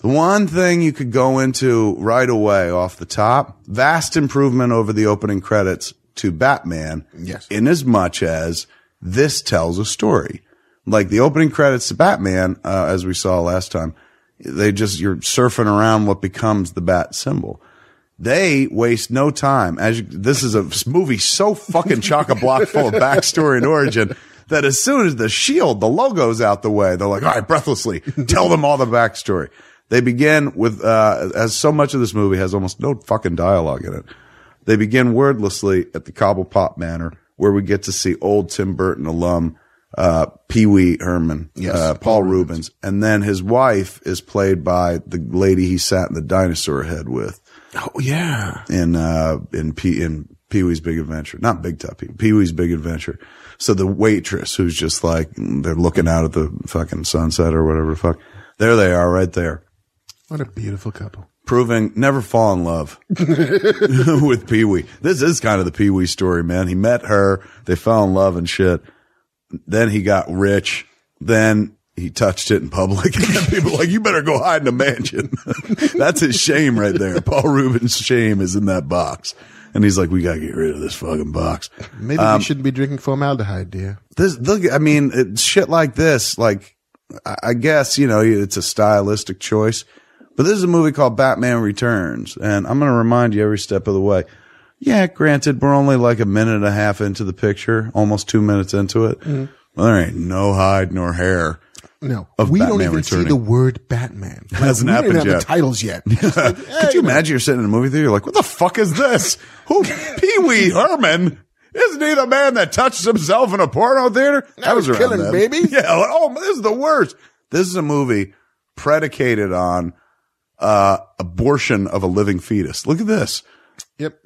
The one thing you could go into right away off the top, vast improvement over the opening credits to Batman. Yes. In as much as this tells a story. Like the opening credits to Batman, uh, as we saw last time, they just, you're surfing around what becomes the bat symbol. They waste no time. As you, this is a movie so fucking chock a block full of backstory and origin that as soon as the shield, the logo's out the way, they're like, all right, breathlessly, tell them all the backstory. They begin with, uh, as so much of this movie has almost no fucking dialogue in it. They begin wordlessly at the Cobblepot Manor, where we get to see old Tim Burton alum, uh, Pee Wee Herman, Yes, uh, Paul Reubens. And then his wife is played by the lady he sat in the dinosaur head with Oh yeah. in uh in P in Pee Wee's Big Adventure, not Big Top Pee Pee Wee's Big Adventure. So the waitress who's just like they're looking out at the fucking sunset or whatever the fuck. There they are, right there, What a beautiful couple. proving never fall in love with Pee Wee. This is kind of the Pee Wee story, man. He met her, they fell in love and shit. Then he got rich. Then he touched it in public. And people were like, you better go hide in a mansion. That's his shame right there. Paul Reubens' shame is in that box. And he's like, we gotta get rid of this fucking box. Maybe you um, shouldn't be drinking formaldehyde, dear. This, look, I mean, it, shit like this, like, I, I guess, you know, it's a stylistic choice, but this is a movie called Batman Returns. And I'm going to remind you every step of the way. Yeah, granted, we're only like a minute and a half into the picture, almost two minutes into it. Mm-hmm. Well, there ain't no hide nor hair. No, we don't even returning. see the word Batman. Like, Hasn't we don't happened have yet. the titles yet. Could you imagine you're sitting in a movie theater, you're like, what the fuck is this? Who, Pee Wee Herman? Isn't he the man that touches himself in a porno theater? That was killing babies. Yeah. like, oh, this is the worst. This is a movie predicated on, uh, abortion of a living fetus. Look at this. Yep.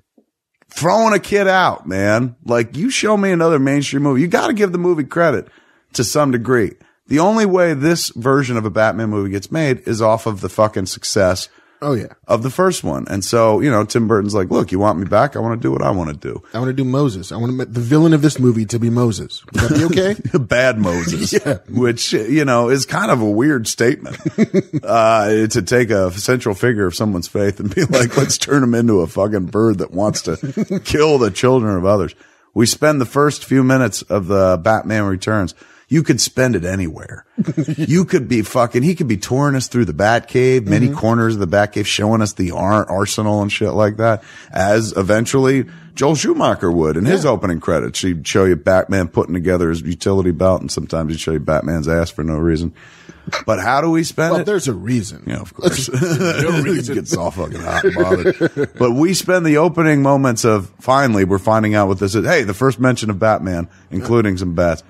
Throwing a kid out, man. Like you show me another mainstream movie. You got to give the movie credit to some degree. The only way this version of a Batman movie gets made is off of the fucking success Oh yeah. of the first one. And so, you know, Tim Burton's like, look, you want me back? I want to do what I want to do. I want to do Moses. I want to the villain of this movie to be Moses. Would that be okay? Bad Moses, Yeah. which, you know, is kind of a weird statement, uh, to take a central figure of someone's faith and be like, let's turn him into a fucking bird that wants to kill the children of others. We spend the first few minutes of the Batman Returns. You could spend it anywhere. you could be fucking, he could be touring us through the Batcave, many mm-hmm. corners of the Batcave, showing us the ar- arsenal and shit like that, as eventually Joel Schumacher would in his opening credits. He'd show you Batman putting together his utility belt, and sometimes he'd show you Batman's ass for no reason. But how do we spend well, it? there's a reason. Yeah, of course. No reason. it gets all fucking hot and bothered. But we spend the opening moments of finally we're finding out what this is. Hey, the first mention of Batman, including some bats.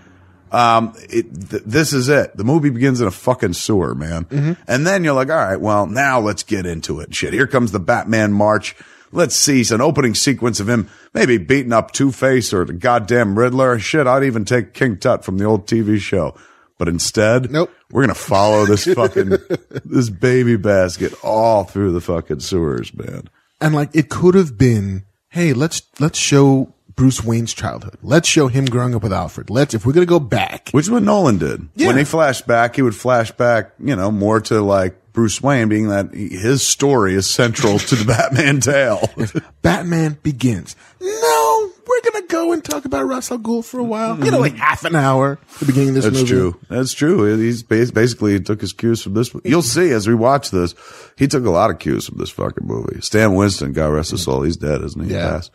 Um, it, th- this is it. The movie begins in a fucking sewer, man. And then you're like, all right, well, now let's get into it. Shit. Here comes the Batman march. Let's see an opening sequence of him maybe beating up Two Face or the goddamn Riddler. Shit, I'd even take King Tut from the old TV show. But instead, Nope. we're gonna follow this fucking this baby basket all through the fucking sewers, man. And like it could have been, hey, let's let's show Bruce Wayne's childhood. Let's show him growing up with Alfred. Let's if we're gonna go back. Which is what Nolan did. Yeah. When he flashed back, he would flash back, you know, more to like Bruce Wayne, being that his story is central to the Batman tale. Batman begins. No, we're gonna go and talk about Ra's al Ghul for a while. You know, like half an hour at the beginning of this That's movie. true. That's true. He's basically he took his cues from this. You'll see as we watch this, he took a lot of cues from this fucking movie. Stan Winston, God rest his soul, he's dead, isn't he? He Yeah. passed.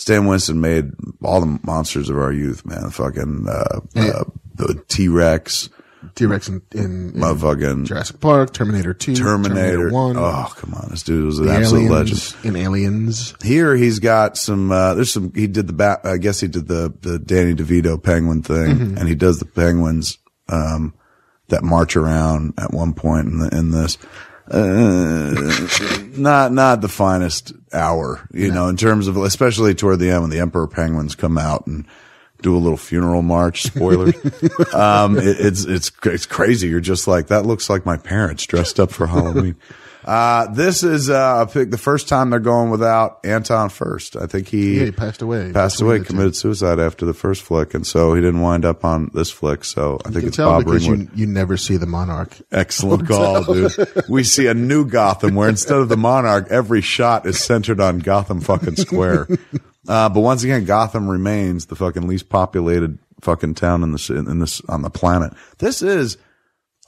Stan Winston made all the monsters of our youth, man. Fucking uh, uh, the T Rex, T Rex in, in, in Jurassic Park, Terminator Two, Terminator. One, Oh, come on, this dude was an the absolute legend. in Aliens. Here he's got some. Uh, there's some. He did the bat. I guess he did the the Danny DeVito penguin thing, Mm-hmm. and he does the penguins um, that march around at one point in the in this. Uh, not not the finest hour, you know, in terms of especially toward the end when the Emperor penguins come out and do a little funeral march. Spoiler. um, it, it's it's it's crazy. You're just like that. Looks like my parents dressed up for Halloween. Uh, this is uh, a pick. The first time they're going without Anton Furst. I think he, Yeah, he passed away. passed away, the two. committed suicide after the first flick, and so he didn't wind up on this flick. So I think You can it's tell Bob because Ringwood. you, you never see the monarch. Excellent call, dude. We see a new Gotham where instead of the Monarch, every shot is centered on Gotham fucking Square. Uh, but once again, Gotham remains the fucking least populated fucking town in this in this on the planet. This is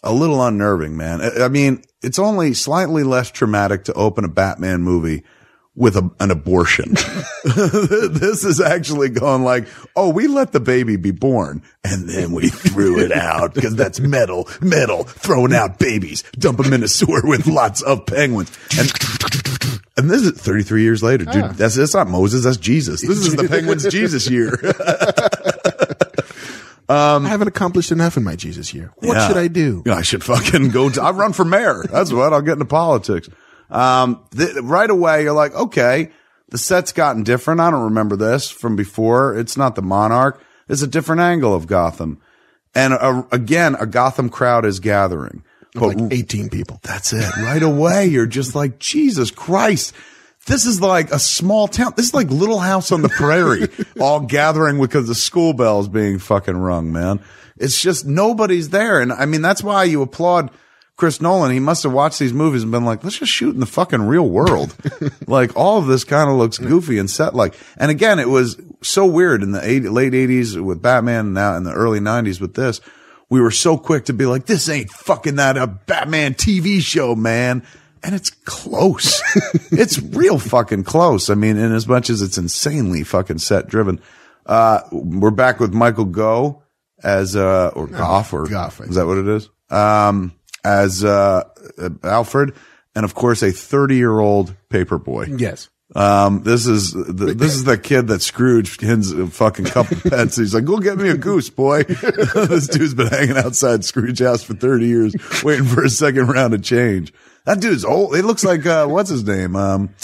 a little unnerving, man. I, I mean, it's only slightly less traumatic to open a Batman movie with a, an abortion. this is actually going like, oh, we let the baby be born and then we threw it out because that's metal, metal, throwing out babies, dump them in a sewer with lots of penguins. And, and this is 33 years later, dude. Ah. That's, that's not Moses. That's Jesus. This is the penguins Jesus year. I haven't accomplished enough in my Jesus year. What Yeah. should I do? I should fucking go. To, I run for mayor. That's what I'll get into politics. Um, th- right away, you're like, okay, the set's gotten different. I don't remember this from before. It's not the monarch. It's a different angle of Gotham. And uh again, a Gotham crowd is gathering. But Like 18 people. that's it. Right away, you're just like, Jesus Christ. This is like a small town. This is like Little House on the Prairie, all gathering because the school bell's being fucking rung, man. It's just nobody's there. And I mean, that's why you applaud Chris Nolan. He must have watched these movies and been like, let's just shoot in the fucking real world. like all of this kind of looks goofy and set like. And again, it was so weird in the 80, late 80s with Batman and now in the early 90s with this we were so quick to be like, this ain't fucking that a Batman TV show, man. And it's close. it's real fucking close. I mean, in as much as it's insanely fucking set driven. Uh, we're back with Michael Go as, uh, or Goff or Goff, is that what it is? Um, as, uh, uh, Alfred and of course a 30 year old paper boy. Yes. Um, this is the, this is the kid that Scrooge hins a fucking couple pence. He's like, "Go get me a goose, boy." this dude's been hanging outside Scrooge house for thirty years, waiting for a second round of change. That dude's old. It looks like uh, what's his name? Um,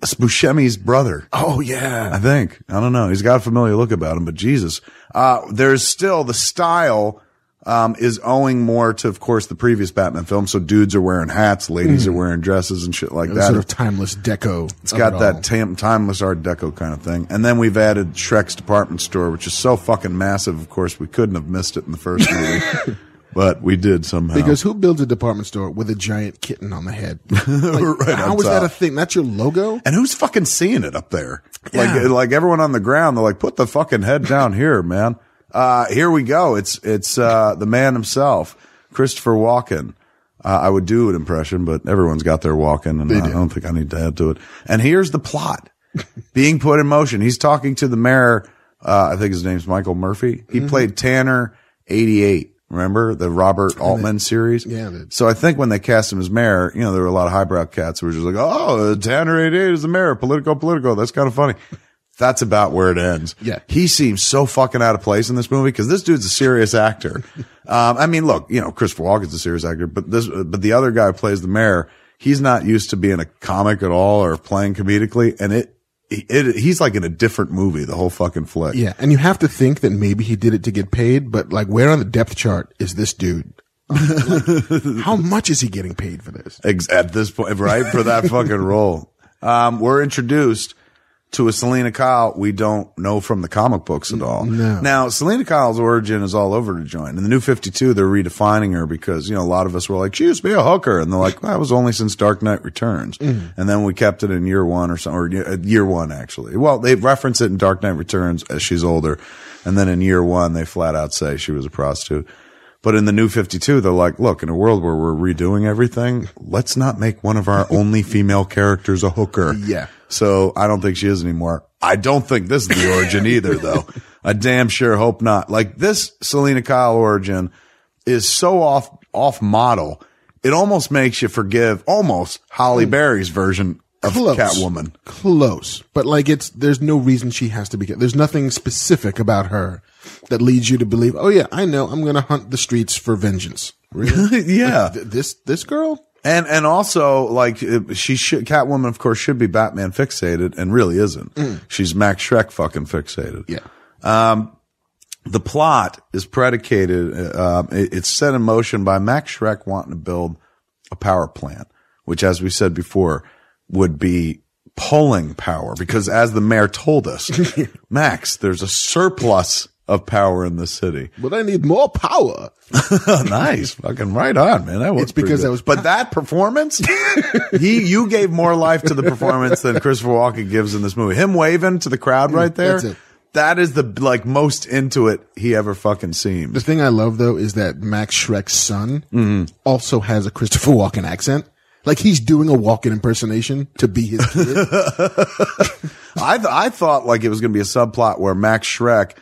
Buscemi's brother. Oh, yeah. I think. I don't know. He's got a familiar look about him, but Jesus. Uh, there's still the style, um, is owing more to, of course, the previous Batman film. So dudes are wearing hats, ladies are wearing dresses and shit like that. Sort of timeless deco. It's got that tam- timeless Art Deco kind of thing. And then we've added Schreck's department store, which is so fucking massive. Of course, we couldn't have missed it in the first movie, but we did somehow. Because who builds a department store with a giant kitten on the head? Like, Right how on is that a thing? That's your logo? and who's fucking seeing it up there? Like, Yeah. like everyone on the ground, they're like, put the fucking head down here, man. Uh, here we go. It's, it's, uh, the man himself, Christopher Walken. Uh, I would do an impression, but everyone's got their Walken and I don't think I need to add to it. And here's the plot being put in motion. He's talking to the mayor. Uh, I think his name's Michael Murphy. He Mm-hmm. played Tanner 88. Remember the Robert Altman series? Yeah, So I think when they cast him as mayor, you know, there were a lot of highbrow cats who were just like, oh, Tanner 88 is the mayor. political, political. That's kind of funny. That's about where it ends. Yeah. He seems so fucking out of place in this movie because this dude's a serious actor. um, I mean, look, you know, Christopher Walken's a serious actor, but this, but the other guy who plays the mayor, he's not used to being a comic at all or playing comedically. And it, it, he's like in a different movie the whole fucking flick. Yeah. And you have to think that maybe he did it to get paid, but like where on the depth chart is this dude? How much is he getting paid for this? At this point, right? For that fucking role. Um, we're introduced to a Selina Kyle we don't know from the comic books at all. No. Now, Selina Kyle's origin is all over the joint. In the new 52, they're redefining her because, you know, a lot of us were like, she used to be a hooker. And they're like, that was only since Dark Knight Returns. Mm-hmm. And then we kept it in year one or something, or year- uh, year one, actually. Well, they reference it in Dark Knight Returns as she's older. And then in year one, they flat out say she was a prostitute. But in the new 52, they're like, look, in a world where we're redoing everything, let's not make one of our only female characters a hooker. Yeah. So I don't think she is anymore. I don't think this is the origin either, though. I damn sure hope not. Like this Selina Kyle origin is so off, off model. It almost makes you forgive almost Halle mm. Berry's version of Close. Catwoman. Close. But like it's, there's no reason she has to be, there's nothing specific about her that leads you to believe, oh yeah, I know I'm going to hunt the streets for vengeance. Really? yeah. Th- this, this girl? And and also like she should Catwoman of course should be Batman fixated and really isn't. She's Max Schreck fucking fixated. Yeah. Um the plot is predicated, uh, it- it's set in motion by Max Schreck wanting to build a power plant, which, as we said before, would be pulling power because as the mayor told us, Max, there's a surplus of power in the city. But I need more power. nice. Fucking right on, man. That was It's because. I was- but that performance, he, you gave more life to the performance than Christopher Walken gives in this movie. Him waving to the crowd right there. That is the like most into it he ever fucking seemed. The thing I love though is that Max Schreck's son Mm-hmm. also has a Christopher Walken accent. Like he's doing a Walken impersonation to be his kid. I th- I thought like it was going to be a subplot where Max Schreck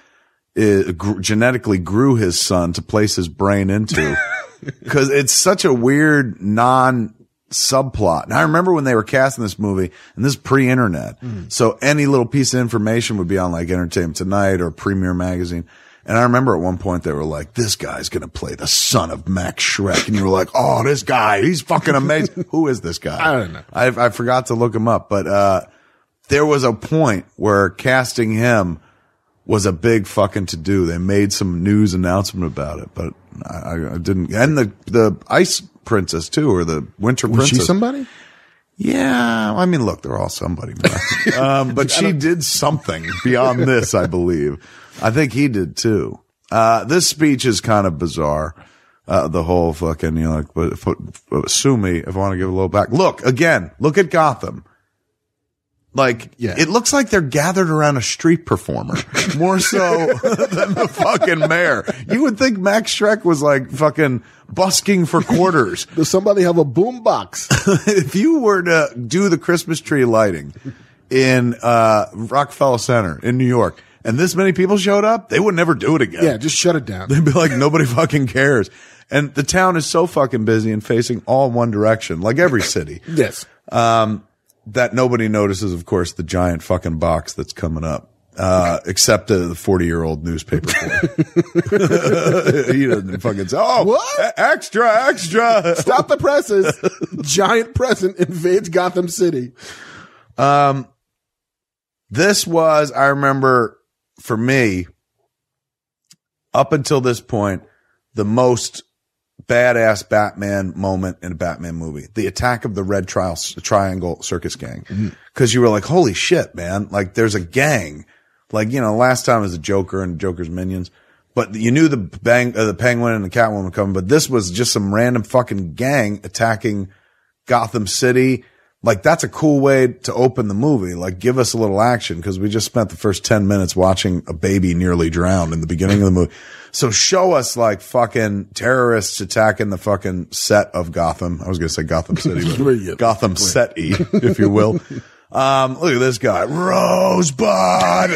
uh, gr- genetically grew his son to place his brain into because it's such a weird non subplot. And I remember when they were casting this movie, and this is pre-internet, so any little piece of information would be on like Entertainment Tonight or Premiere Magazine. And I remember at one point they were like, "This guy's gonna play the son of Max Schreck," and you were like, "Oh, this guy, he's fucking amazing." Who is this guy? I don't know. I I forgot to look him up, but uh, there was a point where casting him was a big fucking to do. They made some news announcement about it, but I, I- didn't. And the the Ice Princess too, or the Winter Was Princess. she somebody? Yeah, I mean, look, they're all somebody, um, but she did something beyond this, I believe. I think he did too. Uh, this speech is kind of bizarre. Uh, the whole fucking, you know, like, but, but, sue me if I want to give a little back. Look, again, look at Gotham. Like, Yeah. it looks like they're gathered around a street performer more so than the fucking mayor. You would think Max Schreck was like fucking busking for quarters Does somebody have a boom box? if you were to do the Christmas tree lighting in uh, Rockefeller Center in New York, and this many people showed up, they would never do it again. yeah, just shut it down. They'd be like, nobody fucking cares. And the town is so fucking busy and facing all one direction, like every city, Yes. That nobody notices, of course, the giant fucking box that's coming up. Uh, except uh, the 40 year old newspaper boy. he doesn't fucking say, oh, What? extra, extra. Stop the presses. Giant present invades Gotham City. Um, this was, I remember for me, up until this point, the most badass Batman moment in a Batman movie. The attack of the Red Trial, Triangle Circus Gang. Cause you were like, holy shit, man. Like there's a gang. Like, you know, last time was the Joker and Joker's minions. But you knew the bang, uh, the penguin and the Catwoman were coming, but this was just some random fucking gang attacking Gotham City. Like that's a cool way to open the movie. Like give us a little action because we just spent the first 10 minutes watching a baby nearly drown in the beginning of the movie. So show us like fucking terrorists attacking the fucking set of Gotham. I was going to say Gotham City, but Gotham City, if you will. Um, look at this guy, Rosebud.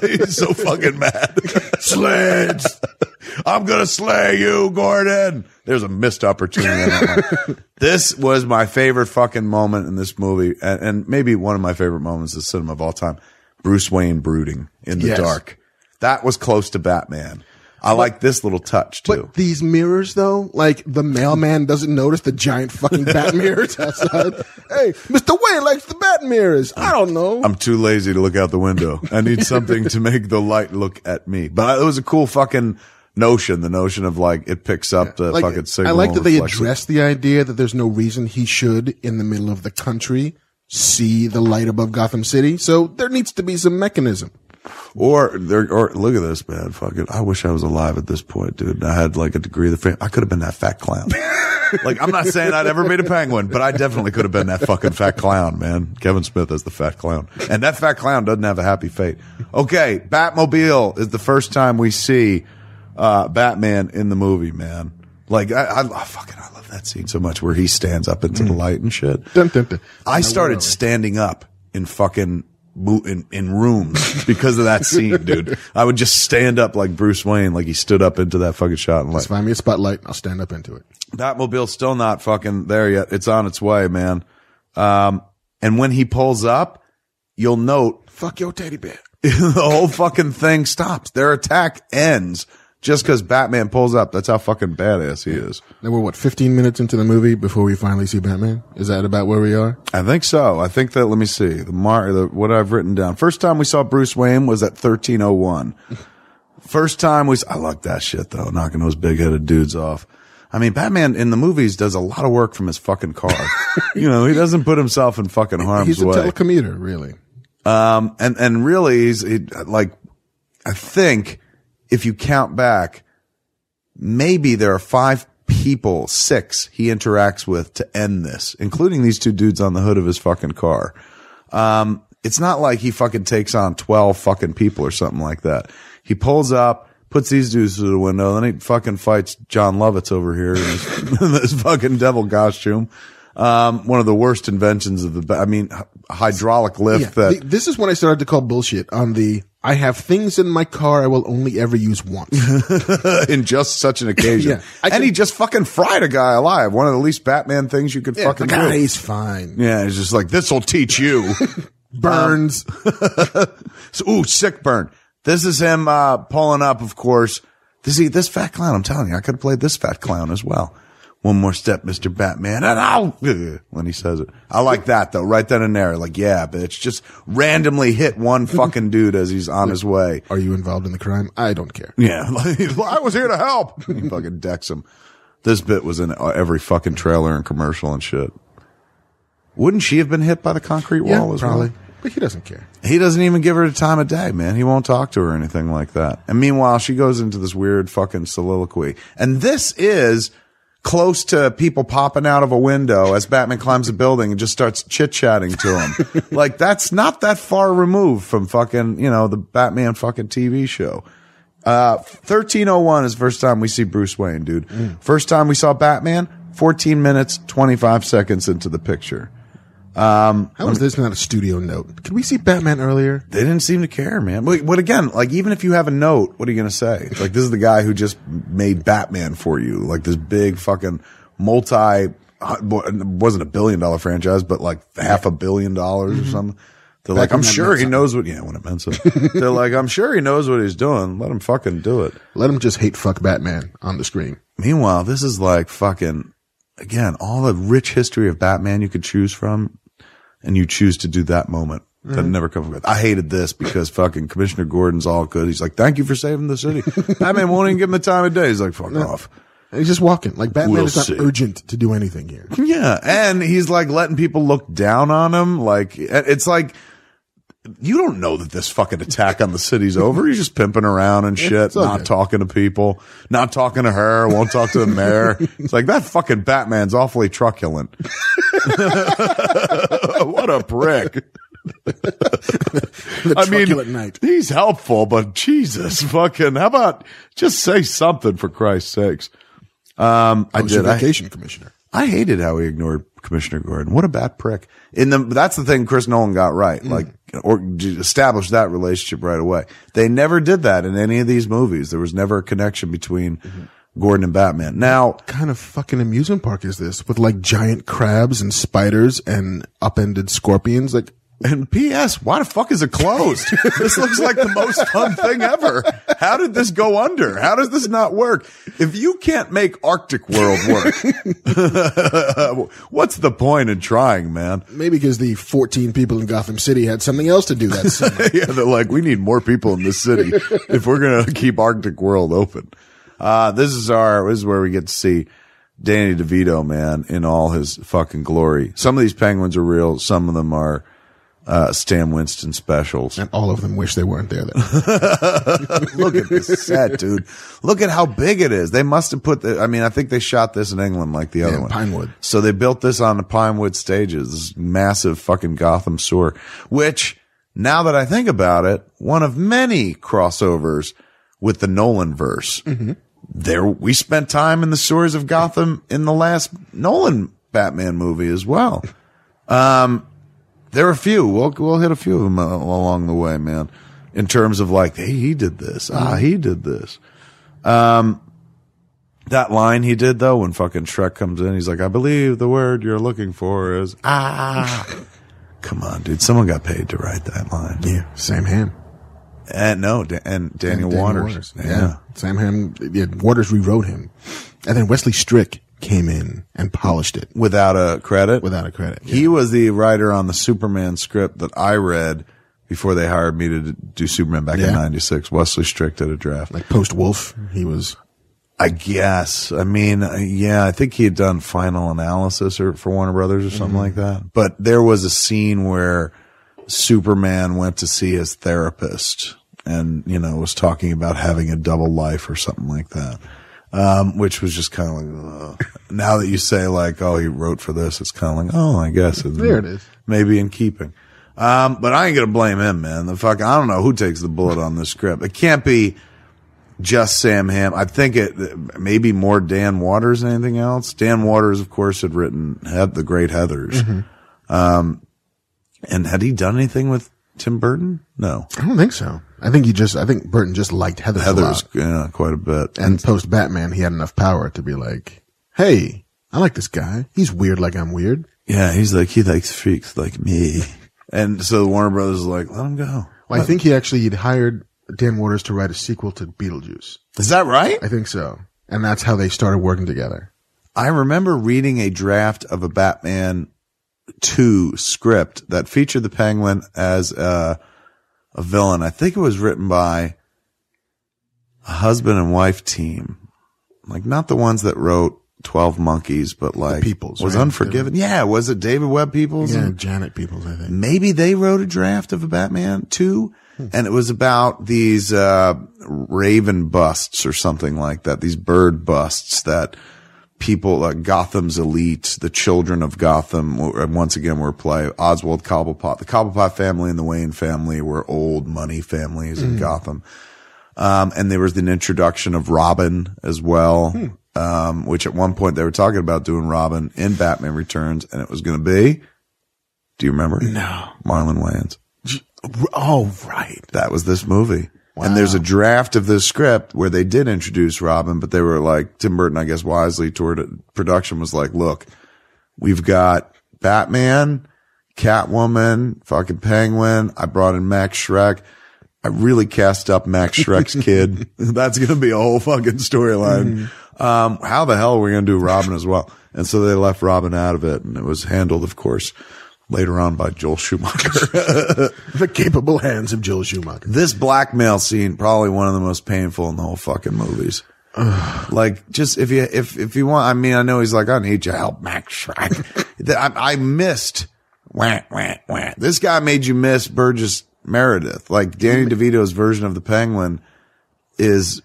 He's so fucking mad. Sleds. I'm gonna slay you, Gordon. There's a missed opportunity. on that one. this was my favorite fucking moment in this movie, and, and maybe one of my favorite moments of cinema of all time. Bruce Wayne brooding in the Yes. dark. That was close to Batman. I like this little touch too. But these mirrors, though, like the mailman doesn't notice the giant fucking bat mirrors outside. Hey, Mr. Wayne likes the bat mirrors. I don't know. I'm too lazy to look out the window. I need something to make the light look at me. But it was a cool fucking notion. The notion of like it picks up the like, fucking signal. I like that they reflects it. address the idea that there's no reason he should, in the middle of the country, see the light above Gotham City. So there needs to be some mechanism. Or there, or look at this, man. Fucking, I wish I was alive at this point, dude. I had like a degree of the fame. I could have been that fat clown. like, I'm not saying I'd ever made a penguin, but I definitely could have been that fucking fat clown, man. Kevin Smith as the fat clown. And that fat clown doesn't have a happy fate. Okay. Batmobile is the first time we see, uh, Batman in the movie, man. Like, I, I, I fucking, I love that scene so much where he stands up into the light and shit. Dun, dun, dun. I started standing up in fucking in, in rooms because of that scene, dude. I would just stand up like Bruce Wayne, like he stood up into that fucking shot and like Find me a spotlight. And I'll stand up into it. Batmobile's still not fucking there yet. It's on its way, man. Um, and when he pulls up, you'll note Fuck your teddy bear. the whole fucking thing stops. Their attack ends just because Batman pulls up. That's how fucking badass he is. Now we're what, 15 minutes into the movie before we finally see Batman? Is that about where we are? I think so. I think that. Let me see the mar. The, what I've written down. First time we saw Bruce Wayne was at thirteen oh one. First time was, I like that shit though, knocking those big headed dudes off. I mean, Batman in the movies does a lot of work from his fucking car. you know, he doesn't put himself in fucking harm's way. He's a telecommuter, really. Um, and, and really he's he, like, I think if you count back, maybe there are five people, six he interacts with to end this, including these two dudes on the hood of his fucking car. Um, it's not like he fucking takes on 12 fucking people or something like that. He pulls up, puts these dudes through the window, then he fucking fights Jon Lovitz over here in his, in his fucking devil costume. Um, one of the worst inventions of the, I mean, hydraulic lift Yeah, that the- this is when I started to call bullshit on the. I have things in my car I will only ever use once. in just such an occasion. Yeah. And can- he just fucking fried a guy alive. One of the least Batman things you could fucking like, do. he's fine. Yeah, he's just like, this'll teach you. Burns. So, ooh, sick burn. This is him, uh, pulling up, of course. This, he, this fat clown, I'm telling you, I could have played this fat clown as well. One more step, Mr. Batman, and I'll, when he says it. I like that though, right then and there. Like, yeah, bitch, just randomly hit one fucking dude as he's on his way. Are you involved in the crime? I don't care. Yeah, I was here to help. He fucking decks him. This bit was in every fucking trailer and commercial and shit. Wouldn't she have been hit by the concrete wall Yeah, as probably. well? But he doesn't care. He doesn't even give her the time of day, man. He won't talk to her or anything like that. And meanwhile, she goes into this weird fucking soliloquy. And this is close to people popping out of a window as Batman climbs a building and just starts chit chatting to him. like that's not that far removed from fucking, you know, the Batman fucking TV show. Uh, 1301 is the first time we see Bruce Wayne, dude. First time we saw Batman, 14 minutes, 25 seconds into the picture. How is this not a studio note? Could we see Batman earlier? They didn't seem to care, man. But, but again, like even if you have a note, what are you going to say? Like this is the guy who just made Batman for you, like this big fucking multi. uh, wasn't a billion dollar franchise, but like half a billion dollars or something. They're like, I'm sure he knows what. Yeah, when it meant so. They're like, I'm sure he knows what he's doing. Let him fucking do it. Let him just hate fuck Batman on the screen. Meanwhile, this is like fucking again all the rich history of Batman you could choose from, and you choose to do that moment. That mm-hmm. never comes with. I hated this because fucking Commissioner Gordon's all good. He's like, "Thank you for saving the city." Batman won't even give him the time of day. He's like, "Fuck off." And he's just walking. Like Batman We'll is not see. urgent to do anything here. Yeah, and he's like letting people look down on him. Like it's like you don't know that this fucking attack on the city's over. He's just pimping around and shit, all not talking to people, not talking to her, won't talk to the mayor. It's like that fucking Batman's awfully truculent. what a prick. I mean, knight. he's helpful, but Jesus, fucking, how about just say something for Christ's sakes? Um, I Ocean did. I, Vacation Commissioner. I hated how he ignored Commissioner Gordon. What a bad prick. In the, that's the thing Chris Nolan got right. Mm. Like, or establish that relationship right away. They never did that in any of these movies. There was never a connection between Mm-hmm. Gordon and Batman. Now, what kind of fucking amusement park is this with like giant crabs and spiders and upended scorpions? Like, and P.S. Why the fuck is it closed? this looks like the most fun thing ever. How did this go under? How does this not work? If you can't make Arctic World work, what's the point in trying, man? maybe because the 14 people in Gotham City had something else to do that summer. yeah, they're like, we need more people in this city if we're gonna keep Arctic World open. Uh, this is our, this is where we get to see Danny DeVito, man, in all his fucking glory. Some of these penguins are real. Some of them are, uh, Stan Winston specials. and all of them wish they weren't there. Then. Look at this set, dude. Look at how big it is. They must have put the, I mean, I think they shot this in England like the other Yeah, one. Pinewood. So they built this on the Pinewood stages, this massive fucking Gotham sewer, which now that I think about it, one of many crossovers with the Nolan verse. There, we spent time in the sewers of Gotham in the last Nolan Batman movie as well. Um, there are a few. We'll, we'll hit a few of them uh, along the way, man. In terms of like, hey, he did this. Ah, he did this. Um, that line he did though, when fucking Schreck comes in, he's like, I believe the word you're looking for is ah. Come on, dude. Someone got paid to write that line. yeah, Sam Hamm. And no, Da- and Daniel, Daniel Waters. Yeah. Sam Hamm. Yeah, Waters rewrote him, and then Wesley Strick came in and polished it Without a credit. without a credit. He was the writer on the Superman script that I read before they hired me to do Superman back in '96. Wesley Strick did a draft. Like post Wolf, he was. I guess. I mean, uh, yeah, I think he had done final analysis or for Warner Brothers or something like that. But there was a scene where Superman went to see his therapist and, you know, was talking about having a double life or something like that. Um, which was just kind of like, ugh. now that you say like, oh, he wrote for this, it's kind of like, oh, I guess it's There it is. maybe in keeping. Um, but I ain't gonna blame him, man. The fuck, I don't know who takes the bullet on this script. It can't be just Sam Hamm. I think it maybe more Dan Waters than anything else. Dan Waters, of course, had written had the Great Heathers. Um, and had he done anything with Tim Burton? No, I don't think so. I think he just. I think Burton just liked Heather. Heather's yeah, quite a bit. and post Batman, he had enough power to be like, "Hey, I like this guy. He's weird, like I'm weird." Yeah, he's like he likes freaks like me. And so Warner Brothers is like, let him go. Well, I think he actually he'd hired Dan Waters to write a sequel to Beetlejuice. Is that right? I think so, and that's how they started working together. I remember reading a draft of a Batman 2 script that featured the Penguin as a, a villain. I think it was written by a husband and wife team. Like not the ones that wrote 12 Monkeys, but like Peoples, was right? Unforgiven. Yeah. Was it David Webb Peoples? Yeah, And Janet Peoples, I think. maybe they wrote a draft of a Batman 2 and it was about these, uh, raven busts or something like that. These bird busts that people, uh, Gotham's elite, the children of Gotham, once again were play Oswald Cobblepot. The Cobblepot family and the Wayne family were old money families in Gotham. Um, and there was an introduction of Robin as well, um, which at one point they were talking about doing Robin in Batman Returns, and it was going to be. Do you remember? No. Marlon Wayans. Oh, right. That was this movie. And there's a draft of this script where they did introduce Robin, but they were like, Tim Burton, I guess wisely toward it, production was like, look, we've got Batman, Catwoman, fucking Penguin. I brought in Max Schreck. I really cast up Max Schreck's kid. That's going to be a whole fucking storyline. Um, how the hell are we going to do Robin as well? And so they left Robin out of it and it was handled, of course, later on by Joel Schumacher. The capable hands of Joel Schumacher. this blackmail scene probably one of the most painful in the whole fucking movies. like just if you if if you want, I mean, I know he's like, I need your help, Max. That- I, I missed. Wah, wah, wah. This guy made you miss Burgess Meredith. Like Danny DeVito's version of the Penguin is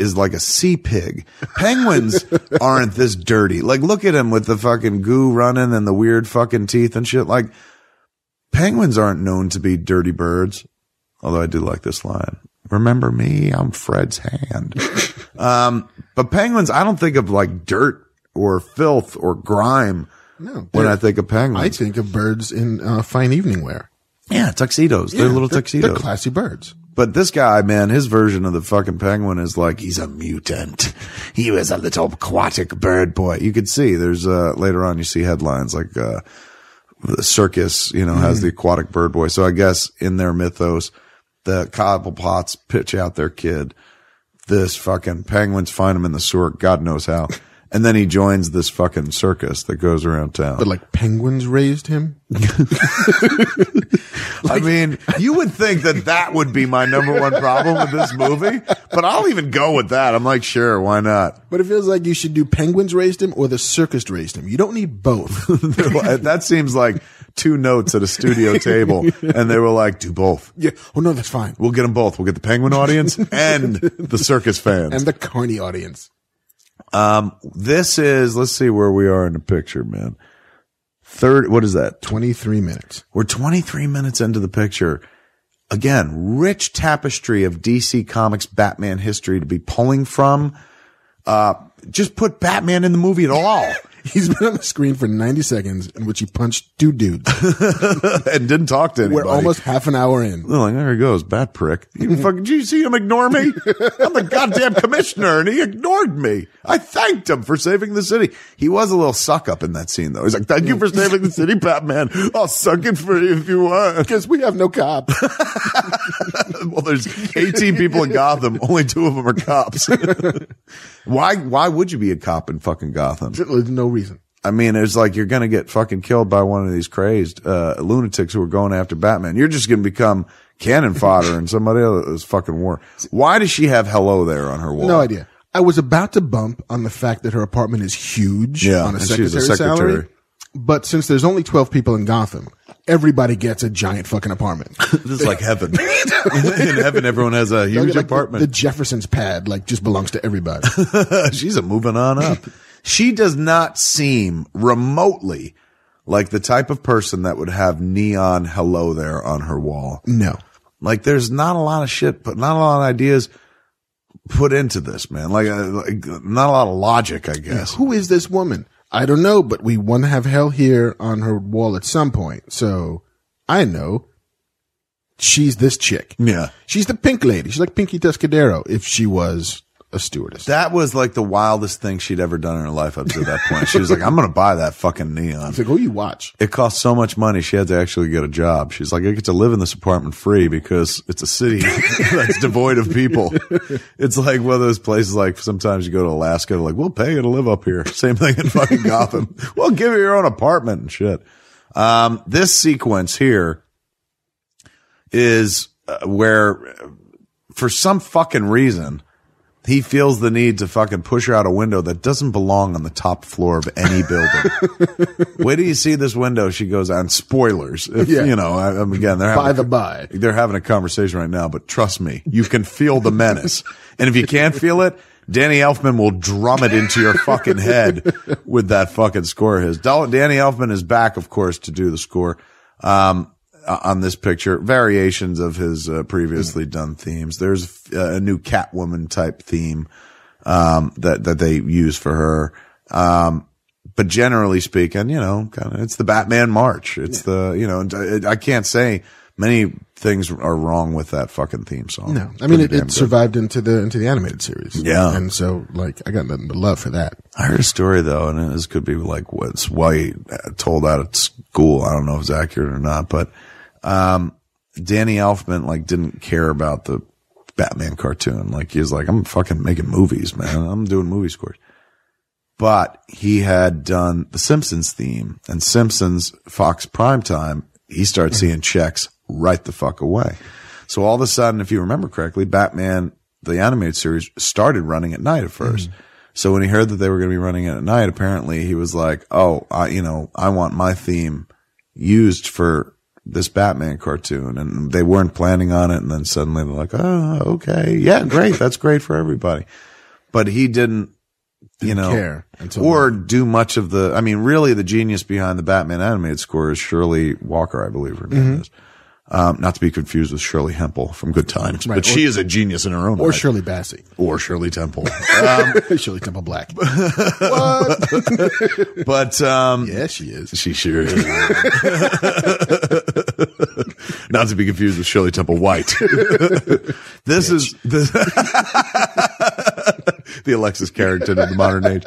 is like a sea pig. Penguins aren't this dirty. Like look at him with the fucking goo running and the weird fucking teeth and shit. Like penguins aren't known to be dirty birds. Although I do like this line. Remember me? I'm Fred's hand. um, but penguins, I don't think of like dirt or filth or grime No, when I think of penguins. I think of birds in uh, fine evening wear. yeah, tuxedos. they're little they're, tuxedos. They're classy birds. But this guy, man, his version of the fucking penguin is like he's a mutant. He was a little aquatic bird boy. You could see there's uh later on you see headlines like uh the circus, you know, has the aquatic bird boy. So I guess in their mythos, the Cobblepots pitch out their kid. This fucking penguins find him in the sewer, God knows how. And then he joins this fucking circus that goes around town. But like penguins raised him. I mean, you would think that that would be my number one problem with this movie, but I'll even go with that. I'm like, sure, why not? But it feels like you should do penguins raised him or the circus raised him. You don't need both. that seems like two notes at a studio table, and they were like, do both. yeah. Oh no, that's fine. We'll get them both. We'll get the penguin audience and the circus fans. And the carny audience. This is, let's see where we are in the picture, man. Third, what is that? 23 minutes. We're 23 minutes into the picture. Again, rich tapestry of DC Comics Batman history to be pulling from. Uh, just put Batman in the movie at all He's been on the screen for 90 seconds in which he punched two dudes. and didn't talk to anybody. We're almost half an hour in. Oh, They're like, there he goes, bat prick. You fucking, did you see him ignore me? I'm the goddamn commissioner and he ignored me. I thanked him for saving the city. He was a little suck up in that scene though. He's like, thank you for saving the city, Batman. I'll suck it for you if you want. Because we have no cops. well, there's 18 people in Gotham. Only two of them are cops. why, why would you be a cop in fucking Gotham? There's no reason. I mean, it's like you're going to get fucking killed by one of these crazed uh, lunatics who are going after Batman. You're just going to become cannon fodder in somebody else's fucking war. Why does she have hello there on her wall? No idea. I was about to bump on the fact that her apartment is huge Yeah, on a and she's secretary, a secretary. salary. But since there's only 12 people in Gotham, everybody gets a giant fucking apartment. This is like heaven. in heaven, everyone has a huge Like the- apartment. The, Jefferson's pad like just belongs to everybody. She's a moving on up. She does not seem remotely like the type of person that would have neon hello there on her wall. no. Like there's not a lot of shit, but not a lot of ideas put into this, man. Like, uh, like not a lot of logic, I guess. Who is this woman? I don't know, but we want to have hell here on her wall at some point. So I know she's this chick. Yeah. She's the pink lady. She's like Pinky Tuscadero if she was a stewardess. That was like the wildest thing she'd ever done in her life up to that point. She was like, I'm going to buy that fucking neon. It's like, who you watch. It cost so much money. She had to actually get a job. She's like, I get to live in this apartment free because it's a city that's devoid of people. It's like one of those places like sometimes you go to Alaska, like, we'll pay you to live up here. Same thing in fucking Gotham. We'll give you your own apartment and shit. Um, this sequence here is uh, where uh, for some fucking reason, he feels the need to fucking push her out a window that doesn't belong on the top floor of any building. Wait do you see this window. She goes on spoilers. If, Yeah. You know, I, I'm again, they're By having, the by. they're having a conversation right now, but trust me, you can feel the menace. and if you can't feel it, Danny Elfman will drum it into your fucking head with that fucking score of his. Danny Elfman is back, of course, to do the score. Um, on this picture, variations of his uh, previously done themes. There's uh, a new Catwoman type theme um, that that they use for her. Um, but generally speaking, you know, kind of it's the Batman March. It's the you know, I I can't say many things are wrong with that fucking theme song. No, I mean it, it survived into the into the animated series. Yeah. and so like I got nothing but love for that. I heard a story though, and this could be like what's White told out at school. I don't know if it's accurate or not, but um, Danny Elfman like didn't care about the Batman cartoon. Like he was like, I'm fucking making movies, man. I'm doing movie scores. But he had done the Simpsons theme and Simpsons Fox primetime. He started seeing checks right the fuck away. So all of a sudden, if you remember correctly, Batman, the animated series started running at night at 1st So when he heard that they were going to be running it at night, apparently he was like, Oh, I, you know, I want my theme used for this Batman cartoon and they weren't planning on it. And then suddenly they're like, Oh, okay. Yeah, great. That's great for everybody. But he didn't, you know, care until or do much of the, I mean, really the genius behind the Batman animated score is Shirley Walker, I believe her name Mm-hmm. is. Um, not to be confused with Shirley Hemphill from Good Times, Right, but she is a genius in her own Or right. Or Shirley Bassey, or Shirley Temple. Shirley Temple Black. but, um, yeah, she is. She sure is. Not to be confused with Shirley Temple White. this is the, the Alexis Carrington of the modern age.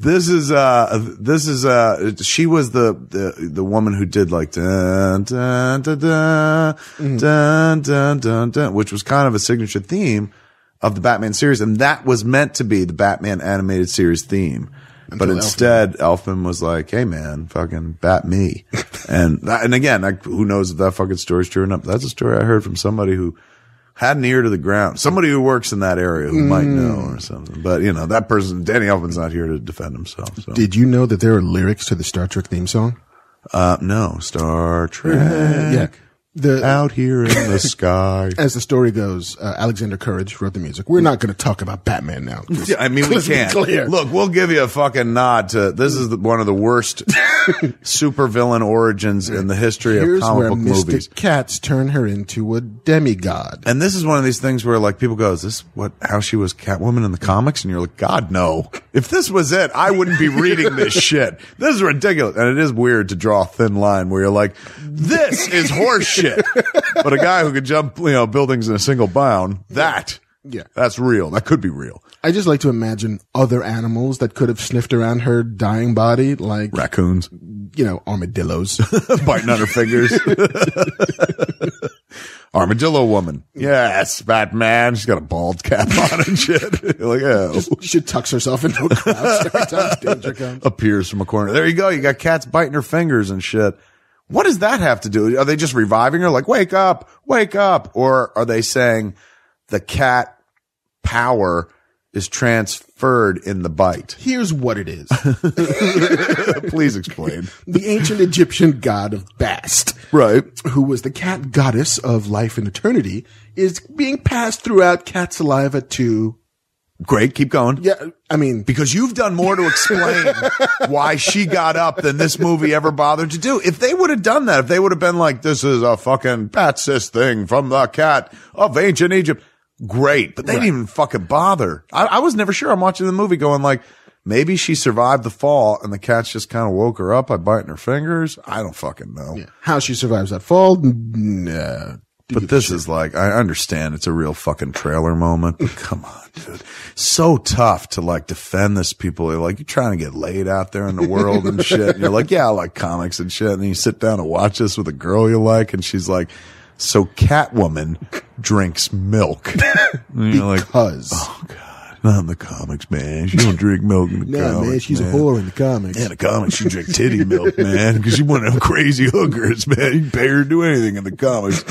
This is uh this is uh she was the the, the woman who did like dun dun dun dun, dun dun dun dun which was kind of a signature theme of the Batman series and that was meant to be the Batman animated series theme. but instead Elfman was like, "Hey man, fucking bat me." and that, and again, like, who knows if that fucking story's true or not. That's a story I heard from somebody who had an ear to the ground. Somebody who works in that area who might know or something. But you know, that person, Danny Elfman's not here to defend himself. So. Did you know that there are lyrics to the Star Trek theme song? Uh, no, Star Trek. yeah. The Out here in the sky. as the story goes, uh, Alexander Courage wrote the music. We're not going to talk about Batman now. Yeah, I mean, we can't. Look, we'll give you a fucking nod to this is the, one of the worst supervillain origins in the history of Here's comic where book Mystic movies. Cats turn her into a demigod. And this is one of these things where like people go, is this what, how she was Catwoman in the comics? And you're like, God, no. If this was it, I wouldn't be reading this shit. This is ridiculous. And it is weird to draw a thin line where you're like, this is horse shit. But a guy who could jump, you know, buildings in a single bound, that, Yeah. that's real. That could be real. I just like to imagine other animals that could have sniffed around her dying body, like, Raccoons you know, armadillos. biting on her fingers. Armadillo woman. Yes, Batman. She's got a bald cap on and shit. Like, oh. She tucks herself into a crouch every time danger comes. appears from a corner. There you go. You got cats biting her fingers and shit. What does that have to do? Are they just reviving her? Like, wake up, wake up. Or are they saying the cat power is transferred in the bite? Here's what it is. Please explain. the ancient Egyptian god of Bast, right. who was the cat goddess of life and eternity, is being passed throughout cat saliva to, Great. Keep going. yeah, I mean, Because you've done more to explain why she got up than this movie ever bothered to do. If they would have done that, if they would have been like, this is a fucking Patsis thing from the cat of ancient Egypt, great. But they didn't even fucking bother. I, I was never sure. I'm watching the movie going like, maybe she survived the fall and the cats just kind of woke her up by biting her fingers. I don't fucking know. how she survives that fall, nah. But this is like, I understand it's a real fucking trailer moment, but come on, dude. So tough to like defend this people. They're like, you're trying to get laid out there in the world and shit. And you're like, yeah, I like comics and shit. And then you sit down and watch this with a girl you like and she's like, so Catwoman drinks milk. And you're like, Cuz. oh God, not in the comics, man. She don't drink milk in the Nah, comics. man, she's man. a whore in the comics. Yeah, in the comics, she drink titty milk, man, because she one of them crazy hookers, man. You can pay her to do anything in the comics.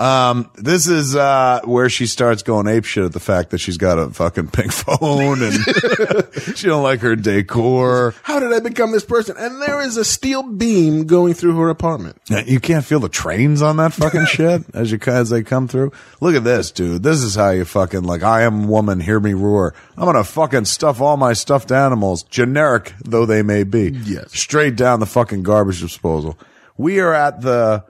Um, this is, uh, where she starts going ape shit at the fact that she's got a fucking pink phone and she don't like her decor. How did I become this person? And there is a steel beam going through her apartment. You can't feel the trains on that fucking shit as you, as they come through. Look at this, dude. This is how you fucking like, I am woman, hear me roar. I'm gonna fucking stuff all my stuffed animals, generic though they may be. Yes. Straight down the fucking garbage disposal. We are at the,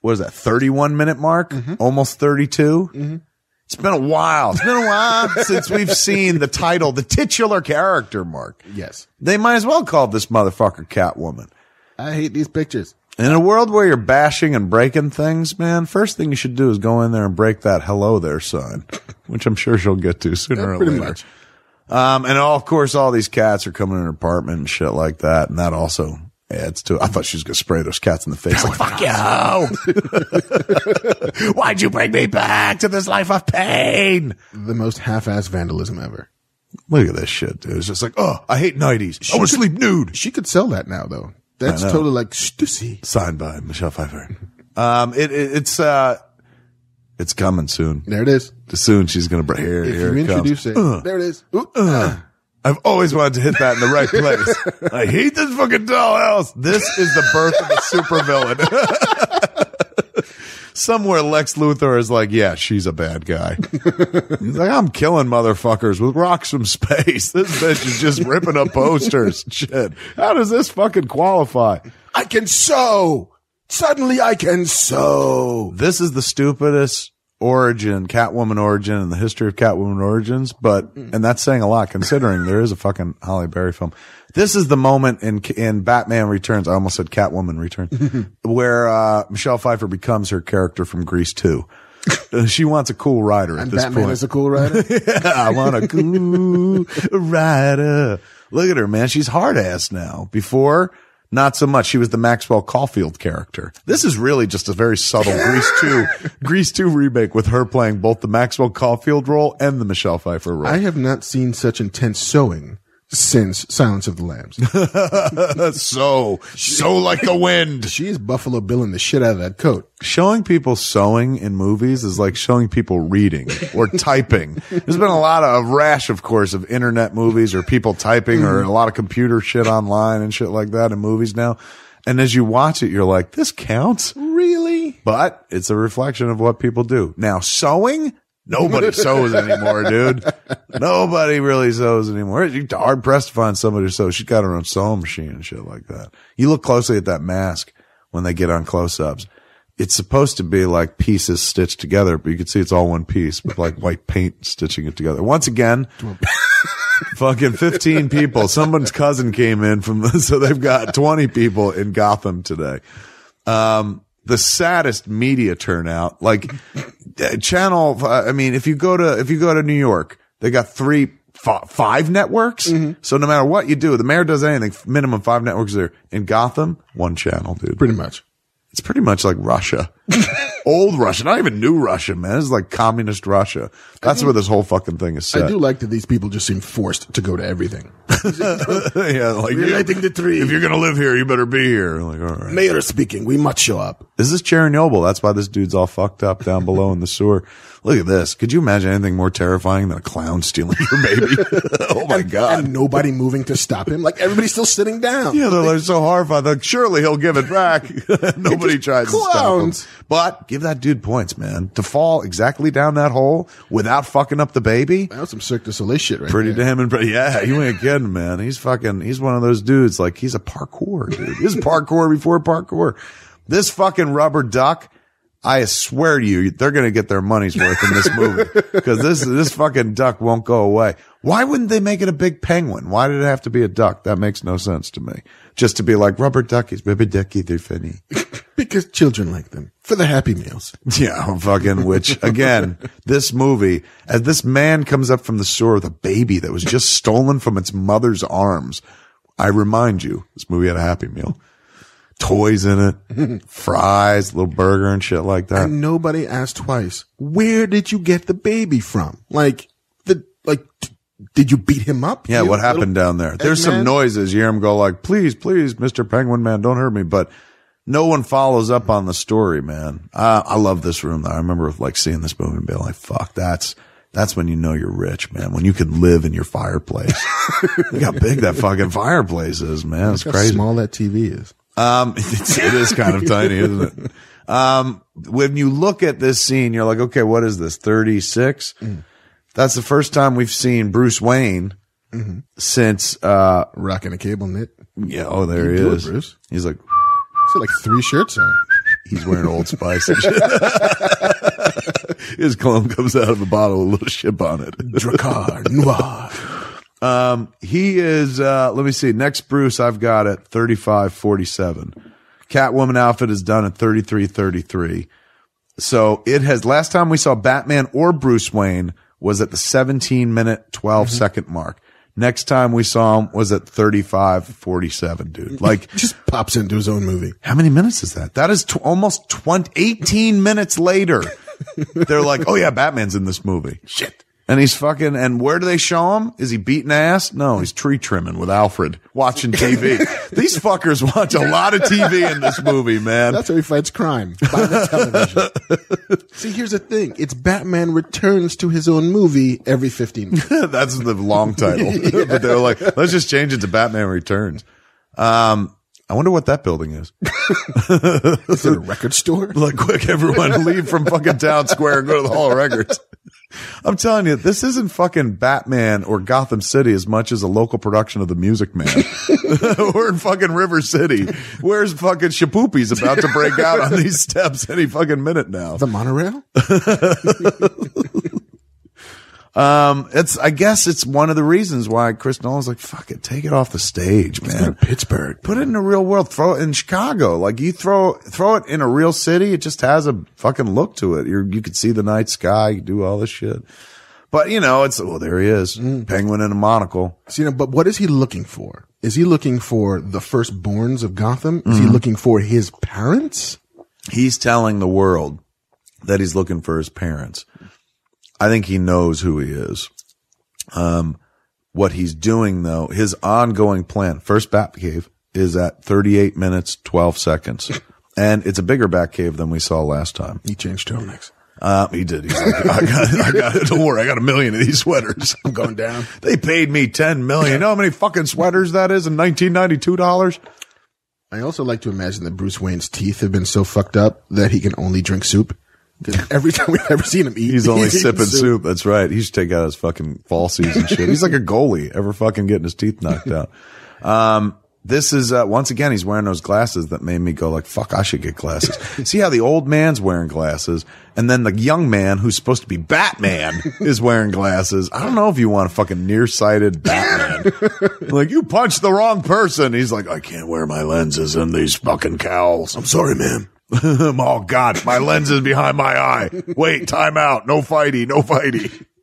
what is that, 31 minute mark? Almost 32? It's been a while. It's been a while since we've seen the title, the titular character mark. Yes. They might as well call this motherfucker Catwoman. I hate these pictures. In a world where you're bashing and breaking things, man, first thing you should do is go in there and break that hello there sign, which I'm sure she'll get to sooner or later. much. Um, and all, of course, all these cats are coming in her apartment and shit like that. And that also adds to it. I thought she was going to spray those cats in the face. Like, fuck you. Why'd you bring me back to this life of pain? The most half-ass vandalism ever. Look at this shit, dude. It's just like, oh, I hate nighties. I want to sleep nude. She could sell that now, though. That's totally like Stussy. Signed by Michelle Pfeiffer. Um, it, it, it's, uh, it's coming soon. There it is. Soon she's going to bring here. If here you it comes. introduce it, there it is. Ooh, uh. I've always wanted to hit that in the right place. I hate this fucking dollhouse. This is the birth of a supervillain. Somewhere Lex Luthor is like, yeah, she's a bad guy. He's like, I'm killing motherfuckers with rocks from space. This bitch is just ripping up posters. Shit. How does this fucking qualify? I can sew. Suddenly I can sew. This is the stupidest origin, Catwoman origin and the history of Catwoman origins, but, and that's saying a lot considering there is a fucking Halle Berry film. This is the moment in, in Batman Returns. I almost said Catwoman Returns, where, uh, Michelle Pfeiffer becomes her character from Grease 2. Uh, she wants a cool rider at And this Batman point. is a cool writer. I want a cool rider. Look at her, man. She's hard ass now. Before, not so much. She was the Maxwell Caulfield character. This is really just a very subtle Grease 2, Grease 2 remake with her playing both the Maxwell Caulfield role and the Michelle Pfeiffer role. I have not seen such intense sewing since Silence of the Lambs. so, so like the wind. she is Buffalo Billing the shit out of that coat. Showing people sewing in movies is like showing people reading or typing. There's been a lot of a rash, of course, of internet movies or people typing or a lot of computer shit online and shit like that in movies now. And as you watch it, you're like, this counts, Really? but it's a reflection of what people do. Now, sewing, nobody sews anymore, dude. Nobody really sews anymore. You're hard pressed to find somebody who sews. She's got her own sewing machine and shit like that. You look closely at that mask when they get on close ups. It's supposed to be like pieces stitched together, but you can see it's all one piece with like white paint stitching it together. Once again, fucking 15 people. Someone's cousin came in from, the, so they've got 20 people in Gotham today. Um, the saddest media turnout, like channel, uh, I mean, if you go to, if you go to New York, they got three, fi- five networks. So no matter what you do, the mayor does anything, minimum five networks there. In Gotham, one channel, dude. Pretty much. It's pretty much like Russia. Old Russia, not even new Russia, man. It's like communist Russia. That's where this whole fucking thing is set. I do like that these people just seem forced to go to everything. yeah, like We're lighting the tree. if you're gonna live here, you better be here. Like, all right. Mayor speaking, we must show up. This is Chernobyl. That's why this dude's all fucked up down below in the sewer. Look at this. Could you imagine anything more terrifying than a clown stealing your baby? oh my god. And nobody moving to stop him. Like everybody's still sitting down. Yeah, they're like so horrified. Like, surely he'll give it back. Nobody tries to stop him. clowns. But give that dude points, man. To fall exactly down that hole without fucking up the baby. That was some Cirque du Soleil shit right Pretty there. damn impressive. Yeah, you ain't kidding, man. He's fucking, he's one of those dudes. Like, he's a parkour dude. He's parkour before parkour. This fucking rubber duck, I swear to you, they're going to get their money's worth in this movie because this, this fucking duck won't go away. Why wouldn't they make it a big penguin? Why did it have to be a duck? That makes no sense to me. Just to be like rubber duckies, baby ducky, they're funny. Because children like them for the happy meals. Yeah, oh, fucking, which again, this movie, as this man comes up from the sewer with a baby that was just stolen from its mother's arms. I remind you, this movie had a happy meal. Toys in it, fries, little burger and shit like that. And nobody asked twice, where did you get the baby from? Like, the, like, t- did you beat him up? Yeah, what happened down there? There's some noises. You hear him go like, please, please, Mr. Penguin Man, don't hurt me. But no one follows up on the story, man. Uh, I love this room though. I remember like seeing this movie and being like, fuck, that's, that's when you know you're rich, man. When you can live in your fireplace. Look how big that fucking fireplace is, man. It's Look crazy. How small that TV is. Um, it's, it is kind of tiny, isn't it? Um, when you look at this scene, you're like, okay, what is this? 36? That's the first time we've seen Bruce Wayne since, uh, Rocking a cable knit. yeah, oh, there he is. it. He's like, He's got like three shirts on. he's wearing Old Spice. His cologne comes out of a bottle with a little ship on it. Drakkar Noir. Um, he is, uh, let me see. Next Bruce, I've got at 3547. Catwoman outfit is done at 3333. So it has, last time we saw Batman or Bruce Wayne was at the 17 minute, 12 second mark. Next time we saw him was at 3547, dude. Like, Just pops into his own movie. how many minutes is that? That is tw- almost 20, 18 minutes later. They're like, oh yeah, Batman's in this movie. Shit. And he's fucking, and where do they show him? Is he beating ass? No, he's tree trimming with Alfred, watching TV. These fuckers watch a lot of TV in this movie, man. That's how he fights crime by the television. See, here's the thing: it's Batman returns to his own movie every 15 minutes. That's the long title. but they're like, let's just change it to Batman Returns. Um, I wonder what that building is. Is it a record store? Like, quick, everyone leave from fucking town square and go to the Hall of Records. I'm telling you, this isn't fucking Batman or Gotham City as much as a local production of The Music Man. We're in fucking River City. Where's fucking Shipoopi's about to break out on these steps any fucking minute now? The monorail? Um, it's, I guess it's one of the reasons why Chris Nolan's like, fuck it, take it off the stage, man. Pittsburgh. Put it in the real world. Throw it in Chicago. Like you throw, throw it in a real city. It just has a fucking look to it. You're, you could see the night sky, you do all this shit. But you know, it's, oh, there he is. Penguin in a monocle. So, you know, but what is he looking for? Is he looking for the firstborns of Gotham? Is he looking for his parents? He's telling the world that he's looking for his parents. I think he knows who he is. Um, what he's doing though, his ongoing plan, first bat cave is at 38 minutes, 12 seconds. And it's a bigger bat cave than we saw last time. He changed turtlenecks. Uh, he did. He's like, I got, I got it. Don't worry. I got a million of these sweaters. I'm going down. They paid me 10 million. You know how many fucking sweaters that is in 1992 dollars? I also like to imagine that Bruce Wayne's teeth have been so fucked up that he can only drink soup. Every time we've ever seen him eat, He's only eating sipping soup. That's right. He should take out his fucking falsies and shit. He's like a goalie ever fucking getting his teeth knocked out. Um, this is, uh, once again, he's wearing those glasses that made me go like, fuck, I should get glasses. See how the old man's wearing glasses and then the young man who's supposed to be Batman is wearing glasses. I don't know if you want a fucking nearsighted Batman. like you punched the wrong person. He's like, I can't wear my lenses in these fucking cowls. I'm sorry, ma'am. oh God, my lens is behind my eye. Wait, time out. No fighty, no fighty.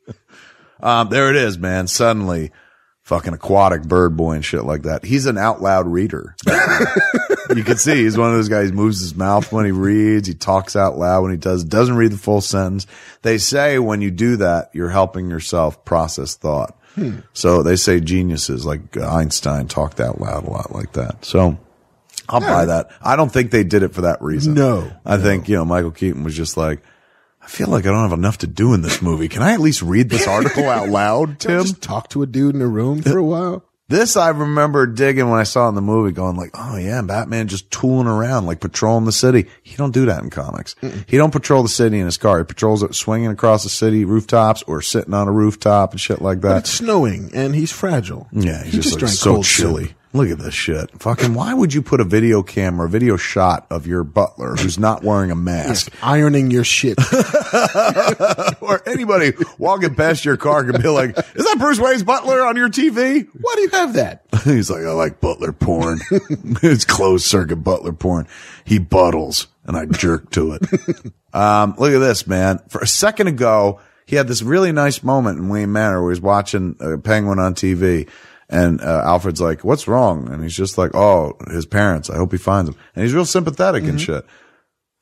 Um, there it is, man. Suddenly, fucking aquatic bird boy and shit like that. He's an out loud reader. you can see he's one of those guys. Moves his mouth when he reads. He talks out loud when he does. Doesn't read the full sentence. They say when you do that, you're helping yourself process thought. So they say geniuses like Einstein talked out loud a lot like that. So I'll buy that. I don't think they did it for that reason. No, I think, you know, Michael Keaton was just like, I feel like I don't have enough to do in this movie. Can I at least read this article out loud, Tim? Just talk to a dude in a room for a while. This I remember digging when I saw it in the movie, going like, "Oh yeah, Batman just tooling around, like patrolling the city." He don't do that in comics. He don't patrol the city in his car. He patrols it swinging across the city rooftops or sitting on a rooftop and shit like But that. it's snowing and he's fragile. Yeah, he's he just, like, drank so cold soup. Look at this shit. Fucking, why would you put a video camera, a video shot of your butler who's not wearing a mask? Ironing your shit. or anybody walking past your car could be like, "Is that Bruce Wayne's butler on your TV?" Why do you have that? He's like, "I like butler porn. it's closed circuit butler porn. He buttles, and I jerk to it." um, look at this, man. For a second ago, he had this really nice moment in Wayne Manor where he's watching a Penguin on TV. And uh, Alfred's like, "What's wrong?" And he's just like, "Oh, his parents. I hope he finds them." And he's real sympathetic and shit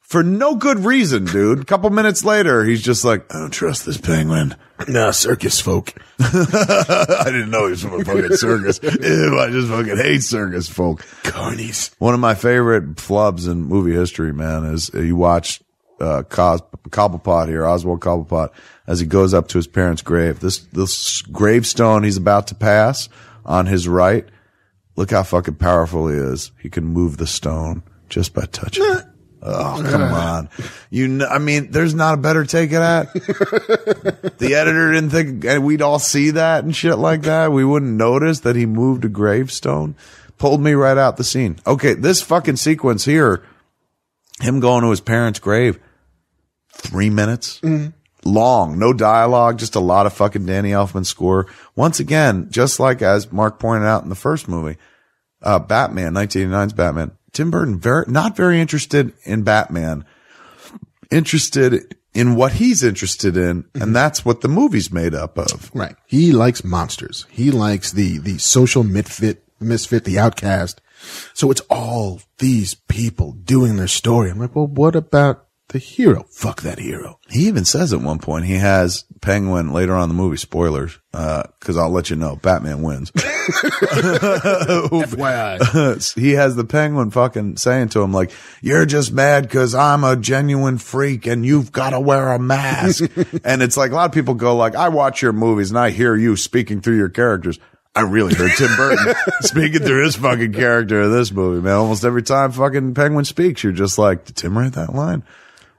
for no good reason, dude. A couple minutes later, he's just like, I don't trust this penguin. Nah, circus folk. I didn't know he was from a fucking circus. Ew, I just fucking hate circus folk. Carnies. One of my favorite flubs in movie history, man, is uh, you watch uh, Cos- Cobblepot here, Oswald Cobblepot, as he goes up to his parents' grave. This this gravestone he's about to pass on his right. Look how fucking powerful he is. He can move the stone just by touching it. Oh, come on. You know, I mean, there's not a better take of that. the editor didn't think and we'd all see that and shit like that. We wouldn't notice that he moved a gravestone. Pulled me right out the scene. Okay, this fucking sequence here, him going to his parents' grave, three minutes mm-hmm. Long, no dialogue, just a lot of fucking Danny Elfman score. Once again, just like as Mark pointed out in the first movie, uh, Batman, 1989's Batman, Tim Burton, very, not very interested in Batman, interested in what he's interested in. And that's what the movie's made up of. Right. He likes monsters. He likes the, the social misfit, misfit, the outcast. So it's all these people doing their story. I'm like, well, what about the hero? Fuck that hero. He even says at one point he has Penguin later on in the movie. Spoilers, uh, because I'll let you know Batman wins. FYI. he has the Penguin fucking saying to him like, "You're just mad because I'm a genuine freak and you've got to wear a mask." and it's like a lot of people go like, "I watch your movies and I hear you speaking through your characters." I really heard Tim Burton speaking through his fucking character in this movie, man. Almost every time fucking Penguin speaks, you're just like, did Tim write that line?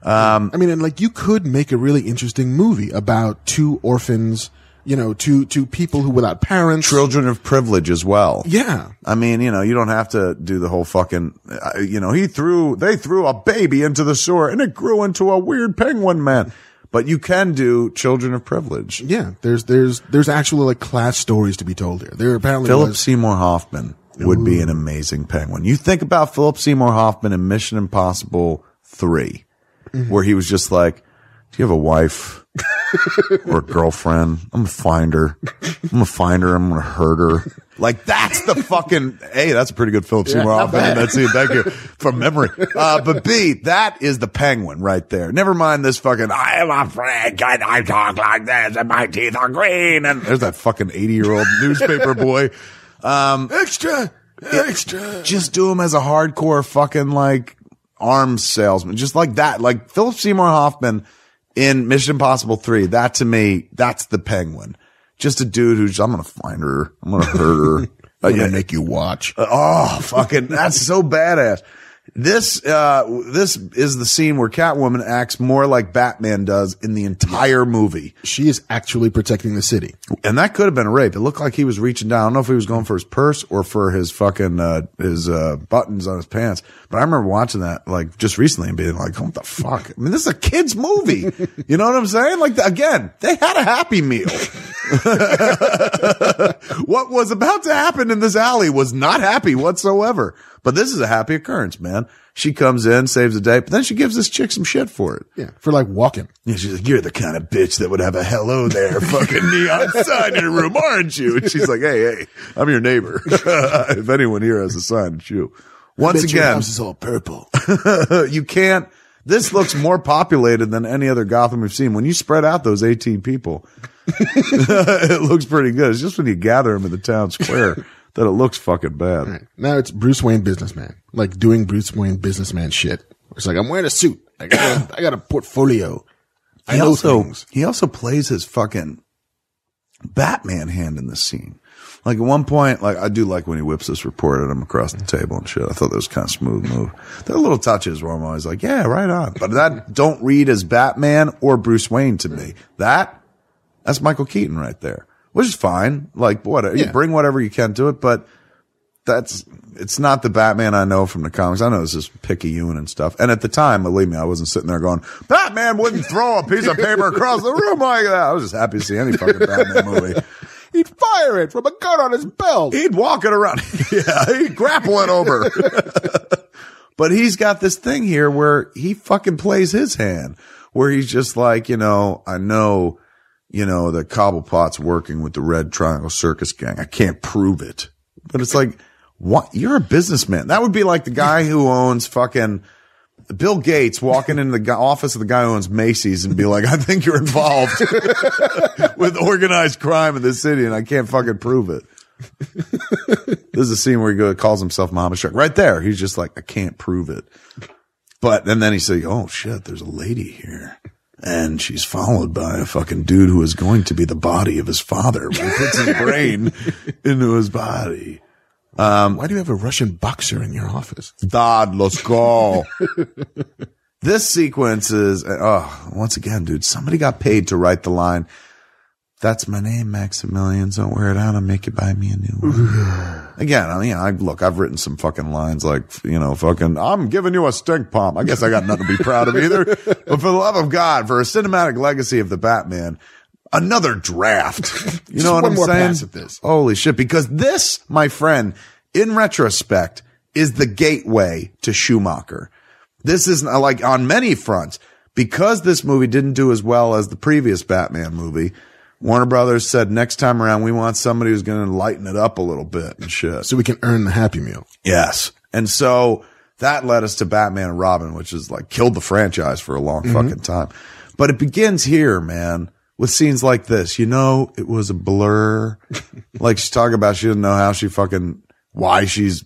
I mean, and like you could make a really interesting movie about two orphans, you know, two, two people who without parents. Children of privilege as well. Yeah. I mean, you know, you don't have to do the whole fucking, uh, you know, he threw, they threw a baby into the sewer and it grew into a weird penguin man. But you can do children of privilege. Yeah. There's, there's, there's actually like class stories to be told here. There apparently Philip was, Seymour Hoffman would be an amazing penguin. You think about Philip Seymour Hoffman in Mission Impossible 3, where he was just like, do you have a wife or a girlfriend? I'm gonna find her. I'm gonna find her. I'm gonna hurt her. Like that's the fucking, hey, that's a pretty good Philip Seymour not Hoffman in bad. that scene. Thank you from memory. Uh, but B, that is the penguin right there. Never mind this fucking, I am a freak and I talk like this and my teeth are green. And there's that fucking 80 year old newspaper boy. Um, extra, extra. just do him as a hardcore fucking like arms salesman, just like that. Like Philip Seymour Hoffman in Mission Impossible 3. That to me, that's the penguin. Just a dude who's, I'm going to find her. I'm going to hurt her. Uh, I'm gonna make you watch. Oh, fucking, that's so badass. This, uh, this is the scene where Catwoman acts more like Batman does in the entire movie. She is actually protecting the city. And that could have been a rape. It looked like he was reaching down. I don't know if he was going for his purse or for his fucking, uh, his, uh, buttons on his pants. But I remember watching that, like, just recently and being like, what the fuck? I mean, this is a kid's movie. You know what I'm saying? Like, again, they had a happy meal. what was about to happen in this alley was not happy whatsoever. But this is a happy occurrence, man. She comes in, saves the day, but then she gives this chick some shit for it. Yeah. For like walking. Yeah, she's like, "You're the kind of bitch that would have a hello there fucking neon sign in her room, aren't you?" And she's like, "Hey, hey, I'm your neighbor. if anyone here has a sign, it's you." Once your again, house is all purple. you can't. This looks more populated than any other Gotham we've seen. When you spread out those 18 people, it looks pretty good. It's just when you gather them in the town square that it looks fucking bad. Right. Now it's Bruce Wayne businessman, like doing Bruce Wayne businessman shit. It's like I'm wearing a suit. I got a, I got a portfolio. I He know also things. he also plays his fucking Batman hand in this scene. Like at one point, like I do like when he whips this report at him across the table and shit. I thought that was kind of smooth move. There are little touches where I'm always like, yeah, right on. But that don't read as Batman or Bruce Wayne to me. That that's Michael Keaton right there, which is fine. Like whatever, you Yeah. bring whatever you can to it, but that's it's not the Batman I know from the comics. I know this is picayune and stuff. And at the time, believe me, I wasn't sitting there going, Batman wouldn't throw a piece of paper across the room like that. I was just happy to see any fucking Batman movie. He'd fire it from a gun on his belt. He'd walk it around. yeah, he'd grapple it over. but he's got this thing here where he fucking plays his hand, where he's just like, you know, I know, you know, that Cobblepot's working with the Red Triangle Circus Gang. I can't prove it. But it's like, what? You're a businessman. That would be like the guy who owns fucking Bill Gates walking into the office of the guy who owns Macy's and be like, I think you're involved with organized crime in this city and I can't fucking prove it. this is a scene where he go, calls himself Muhammad Schreck. Right there. He's just like, I can't prove it. But, and then he says, oh shit, there's a lady here. And she's followed by a fucking dude who is going to be the body of his father when he puts his brain into his body. Um, why do you have a Russian boxer in your office? Dad, let's go. this sequence is, oh, once again, dude, somebody got paid to write the line. That's my name, Maximilian. Don't wear it out. I'll make you buy me a new one. again, I mean, I, look, I've written some fucking lines like, you know, fucking, I'm giving you a stink palm. I guess I got nothing to be proud of either. But for the love of God, for a cinematic legacy of the Batman, another draft. You know what I'm saying? pass at this. Holy shit. Because this, my friend, in retrospect, is the gateway to Schumacher. This is uh, like on many fronts. Because this movie didn't do as well as the previous Batman movie, Warner Brothers said next time around, we want somebody who's going to lighten it up a little bit and shit. So we can earn the Happy Meal. Yes. And so that led us to Batman and Robin, which is like killed the franchise for a long mm-hmm. fucking time. But it begins here, man, with scenes like this. You know, it was a blur. like she's talking about she didn't know how she fucking, why she's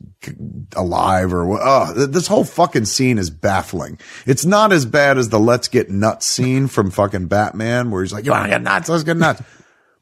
alive or what. Oh, this whole fucking scene is baffling. It's not as bad as the let's get nuts scene from fucking Batman where he's like, you want to get nuts? Let's get nuts.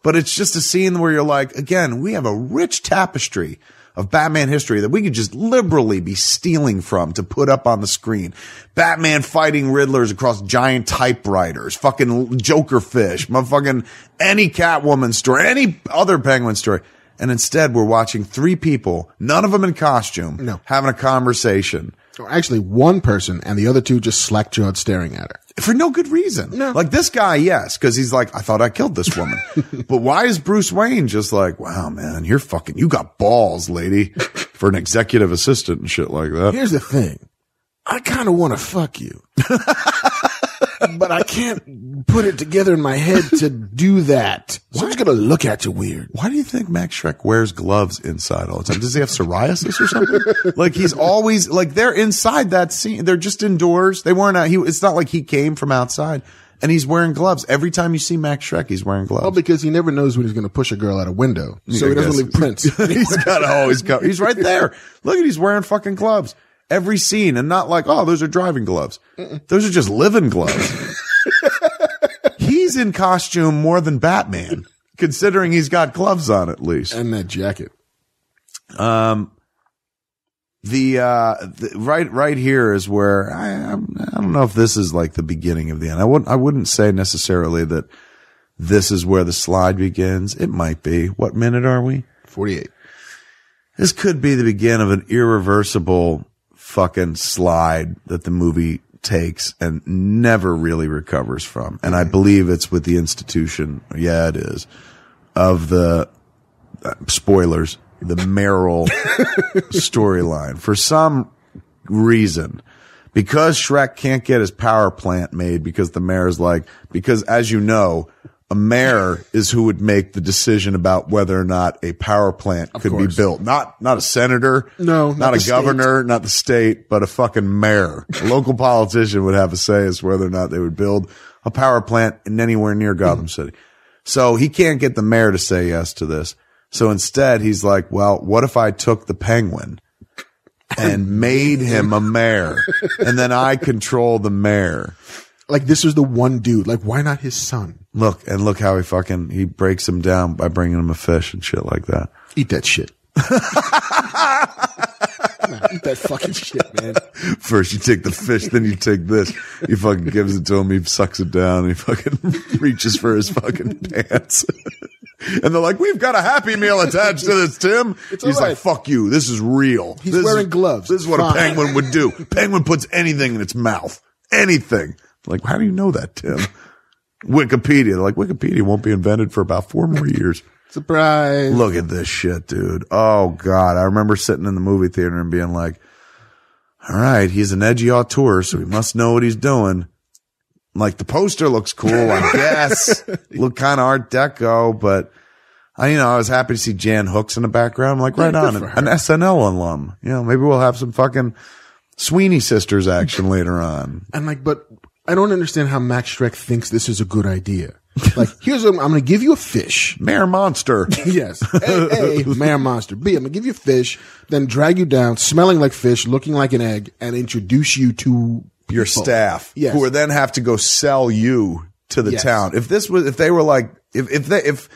But it's just a scene where you're like, again, we have a rich tapestry of Batman history that we could just liberally be stealing from to put up on the screen. Batman fighting Riddlers across giant typewriters, fucking Joker fish, motherfucking any Catwoman story, any other Penguin story. And instead we're watching three people, none of them in costume, No. having a conversation Or actually one person and the other two just slack jawed staring at her. for no good reason. No. Like this guy, yes, because he's like, I thought I killed this woman. but why is Bruce Wayne just like, wow, man, you're fucking, you got balls, lady, for an executive assistant and shit like that. Here's the thing. I kind of want to fuck you. but I can't put it together in my head to do that. So I'm just going to look at you weird. Why do you think Max Schreck wears gloves inside all the time? Does he have psoriasis or something? like he's always like they're inside that scene. They're just indoors. They weren't out. He, it's not like he came from outside and he's wearing gloves. Every time you see Max Schreck, he's wearing gloves. Well, because he never knows when he's going to push a girl out a window. So I he doesn't guess. leave prints. he's got to always go. He's right there. Look at he's wearing fucking gloves every scene, and not like oh those are driving gloves. Those are just living gloves. he's in costume more than Batman, considering he's got gloves on at least. and that jacket. Um, the uh the, right right here is where I I'm, I don't know if this is like the beginning of the end. I wouldn't I wouldn't say necessarily that this is where the slide begins. It might be. What minute are we? 48. This could be the beginning of an irreversible fucking slide that the movie takes and never really recovers from. And I believe it's with the institution. Yeah, it is of the uh, spoilers the mayoral storyline for some reason. Because Schreck can't get his power plant made because the mayor's like, because as you know, a mayor is who would make the decision about whether or not a power plant could be built. Not, not a senator. No, not, not a governor, not the state, but a fucking mayor. A local politician would have a say as to whether or not they would build a power plant in anywhere near Gotham City. So he can't get the mayor to say yes to this. So instead he's like, well, what if I took the penguin and made him a mayor and then I control the mayor? Like this was the one dude. Like why not his son? Look and look how he fucking, he breaks him down by bringing him a fish and shit like that. Eat that shit. Nah, eat that fucking shit, man. First you take the fish, then you take this. He fucking gives it to him. He sucks it down. He fucking reaches for his fucking pants. and they're like, "We've got a Happy Meal attached to this, Tim." It's He's all like, "Fuck you. This is real. He's This is- wearing gloves. This is what Fine. a penguin would do. Penguin puts anything in its mouth. Anything. Like, how do you know that, Tim? Wikipedia. They're like, Wikipedia won't be invented for about four more years. Surprise. Look at this shit, dude. Oh God. I remember sitting in the movie theater and being like, all right, he's an edgy auteur, so he must know what he's doing. Like the poster looks cool, I guess. Look kind of art deco, but I, you know, I was happy to see Jan Hooks in the background. I'm like, right on. An, an SNL alum. You know, maybe we'll have some fucking Sweeney Sisters action later on. And like, but I don't understand how Max Schreck thinks this is a good idea. Like, here's what I'm, I'm going to give you a fish. Mayor Monster. Yes. A, A, Mayor Monster. B, I'm going to give you a fish, then drag you down, smelling like fish, looking like an egg, and introduce you to your people. staff Yes. who are then have to go sell you to the Yes. town. If this was, if they were like, if, if they, if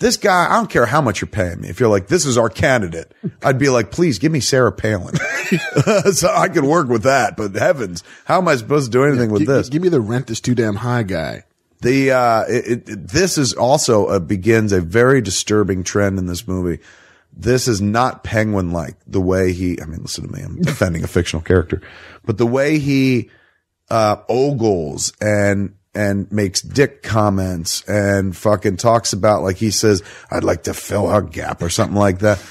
this guy, I don't care how much you're paying me. If you're like, this is our candidate, I'd be like, please give me Sarah Palin. so I could work with that. But heavens, how am I supposed to do anything with Gi- this? Give me the rent is too damn high guy. The uh, it, it, this is also uh, begins a very disturbing trend in this movie. This is not penguin like the way he. I mean, listen to me. I'm defending a fictional character, but the way he uh, ogles and and makes dick comments and fucking talks about like he says, "I'd like to fill a gap" or something like that.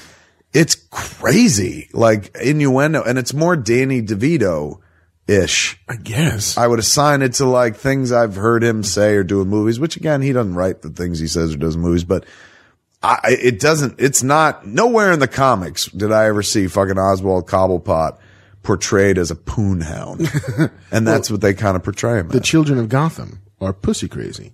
It's crazy, like innuendo, and it's more Danny DeVito ish. I guess. I would assign it to like things I've heard him say or do in movies, which again, he doesn't write the things he says or does in movies, but I, it doesn't, it's not, nowhere in the comics did I ever see fucking Oswald Cobblepot portrayed as a poon hound. and that's what they kind of portray him the as. children of Gotham are pussy crazy.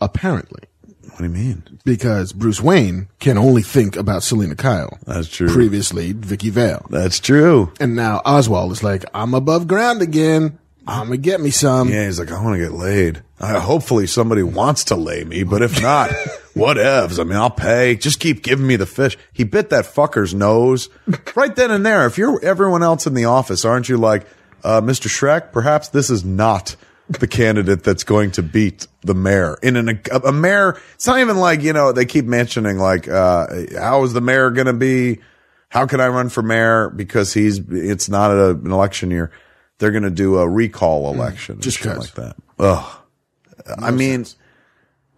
Apparently. What do you mean? Because Bruce Wayne can only think about Selina Kyle. That's true. Previously, Vicki Vale. That's true. And now Oswald is like, I'm above ground again. I'm gonna get me some. Yeah, he's like, I want to get laid. Uh, hopefully somebody wants to lay me, but if not, whatevs. I mean, I'll pay. Just keep giving me the fish. He bit that fucker's nose right then and there. If you're everyone else in the office, aren't you like, uh, Mr. Schreck, perhaps this is not the candidate that's going to beat the mayor in an, a, a mayor. It's not even like, you know, they keep mentioning like, uh, how is the mayor going to be? How can I run for mayor? Because he's, it's not a, an election year. They're going to do a recall mm. election. and just like that. Ugh. I mean,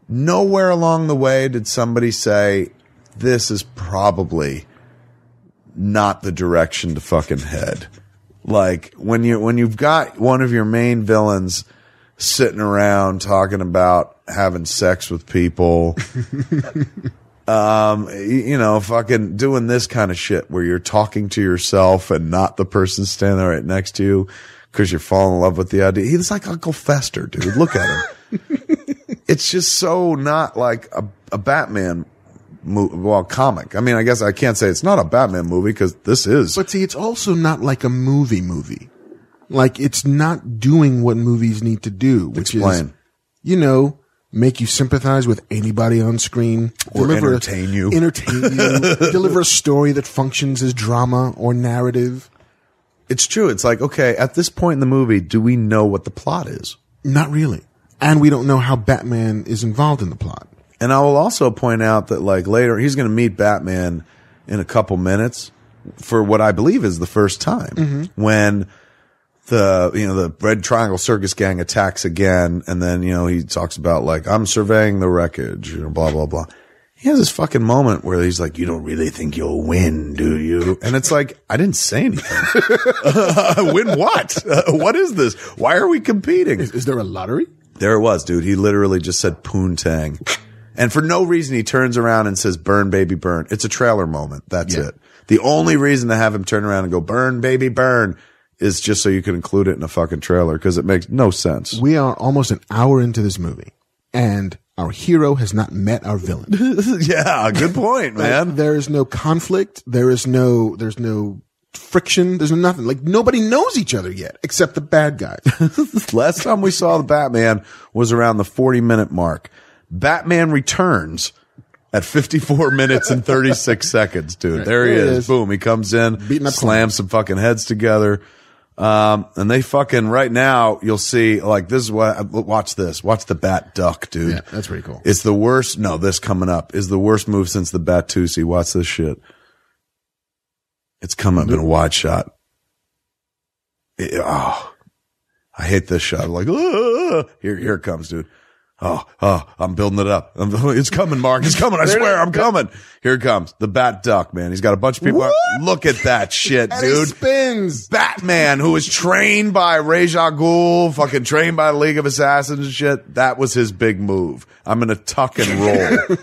nowhere along the way did somebody say this is probably not the direction to fucking head. Like when you when you've got one of your main villains sitting around talking about having sex with people, um, you know, fucking doing this kind of shit where you're talking to yourself and not the person standing right next to you because you're falling in love with the idea. He's like Uncle Fester, dude. Look at him. it's just so not like a, a Batman movie, well, comic. I mean, I guess I can't say it's not a Batman movie because this is. But see, it's also not like a movie movie. Like it's not doing what movies need to do, which is, Explain. you know, make you sympathize with anybody on screen, Or a- entertain you. entertain you, deliver a story that functions as drama or narrative. It's true. It's like, okay, at this point in the movie, do we know what the plot is? Not really. And we don't know how Batman is involved in the plot. And I will also point out that like later, he's going to meet Batman in a couple minutes for what I believe is the first time mm-hmm. when the, you know, the Red Triangle Circus Gang attacks again. And then, you know, he talks about like, I'm surveying the wreckage, you know, blah, blah, blah. he has this fucking moment where he's like, "You don't really think you'll win, do you?" And it's like, I didn't say anything. uh, win what? Uh, what is this? Why are we competing? Is there a lottery? There it was, dude. He literally just said poontang. And for no reason, he turns around and says, burn, baby, burn. It's a trailer moment. That's Yeah. it. The only reason to have him turn around and go, burn, baby, burn is just so you can include it in a fucking trailer because it makes no sense. We are almost an hour into this movie, and our hero has not met our villain. yeah, good point, man. there is no conflict. There is no. There's no friction. There's nothing. Like nobody knows each other yet, except the bad guys. Last time we saw the Batman was around the 40 minute mark. Batman returns at 54 minutes and 36 seconds, dude. There he There he is. is. Boom. He comes in, Beating up slams some fucking heads together. Um, and they fucking right now you'll see like this is what watch this. Watch the bat duck, dude. Yeah, that's pretty cool. It's the worst. No, this coming up is the worst move since the Batusi. Watch this shit. It's coming up in a wide shot. It- oh, I hate this shot. I'm like, "Ah." here, here it comes, dude. Oh, oh, I'm building it up. It's coming, Mark. It's coming. I swear, I'm coming. Here it comes. The bat duck, man. He's got a bunch of people. What? Look at that shit, And he dude. spins. Batman, who was trained by Ra's al Ghul, fucking trained by the League of Assassins and shit. That was his big move. I'm gonna tuck and roll.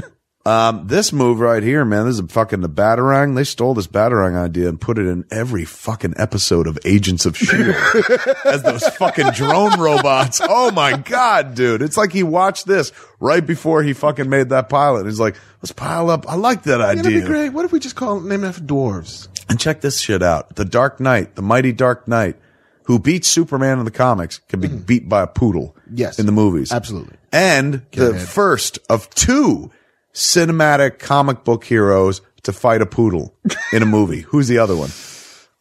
um, this move right here, man, this is fucking the Batarang. They stole this Batarang idea and put it in every fucking episode of Agents of S.H.I.E.L.D. As those fucking drone robots. Oh my God, dude. It's like he watched this right before he fucking made that pilot. He's like, let's pile up. I like that That'd idea. be great. What if we just call name it after dwarves? And check this shit out. The Dark Knight, the mighty Dark Knight, who beats Superman in the comics, can be beat by a poodle. Yes. In the movies. Absolutely. And the ahead. first of two cinematic comic book heroes to fight a poodle in a movie. Who's the other one?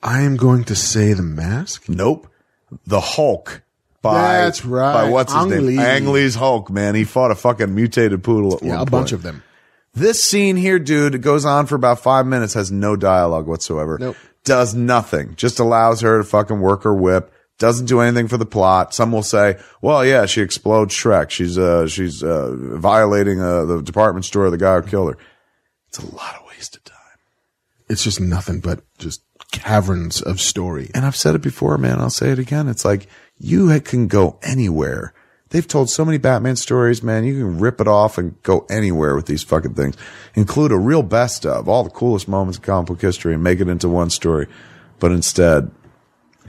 I am going to say the mask. Nope. The Hulk. By, That's right. By what's his Ang name? Lee. Ang Lee's Hulk, man. He fought a fucking mutated poodle at Yeah, one a bunch of them. This scene here, dude, it goes on for about five minutes, has no dialogue whatsoever. Nope. Does nothing. Just allows her to fucking work her whip. Doesn't do anything for the plot. Some will say, well, yeah, she explodes Schreck. She's, uh, she's, uh, violating, uh, the department store of the guy who killed her. It's a lot of wasted time. It's just nothing but just caverns of story. And I've said it before, man. I'll say it again. It's like you can go anywhere. They've told so many Batman stories, man. You can rip it off and go anywhere with these fucking things. Include a real best of all the coolest moments of comic book history and make it into one story. But instead,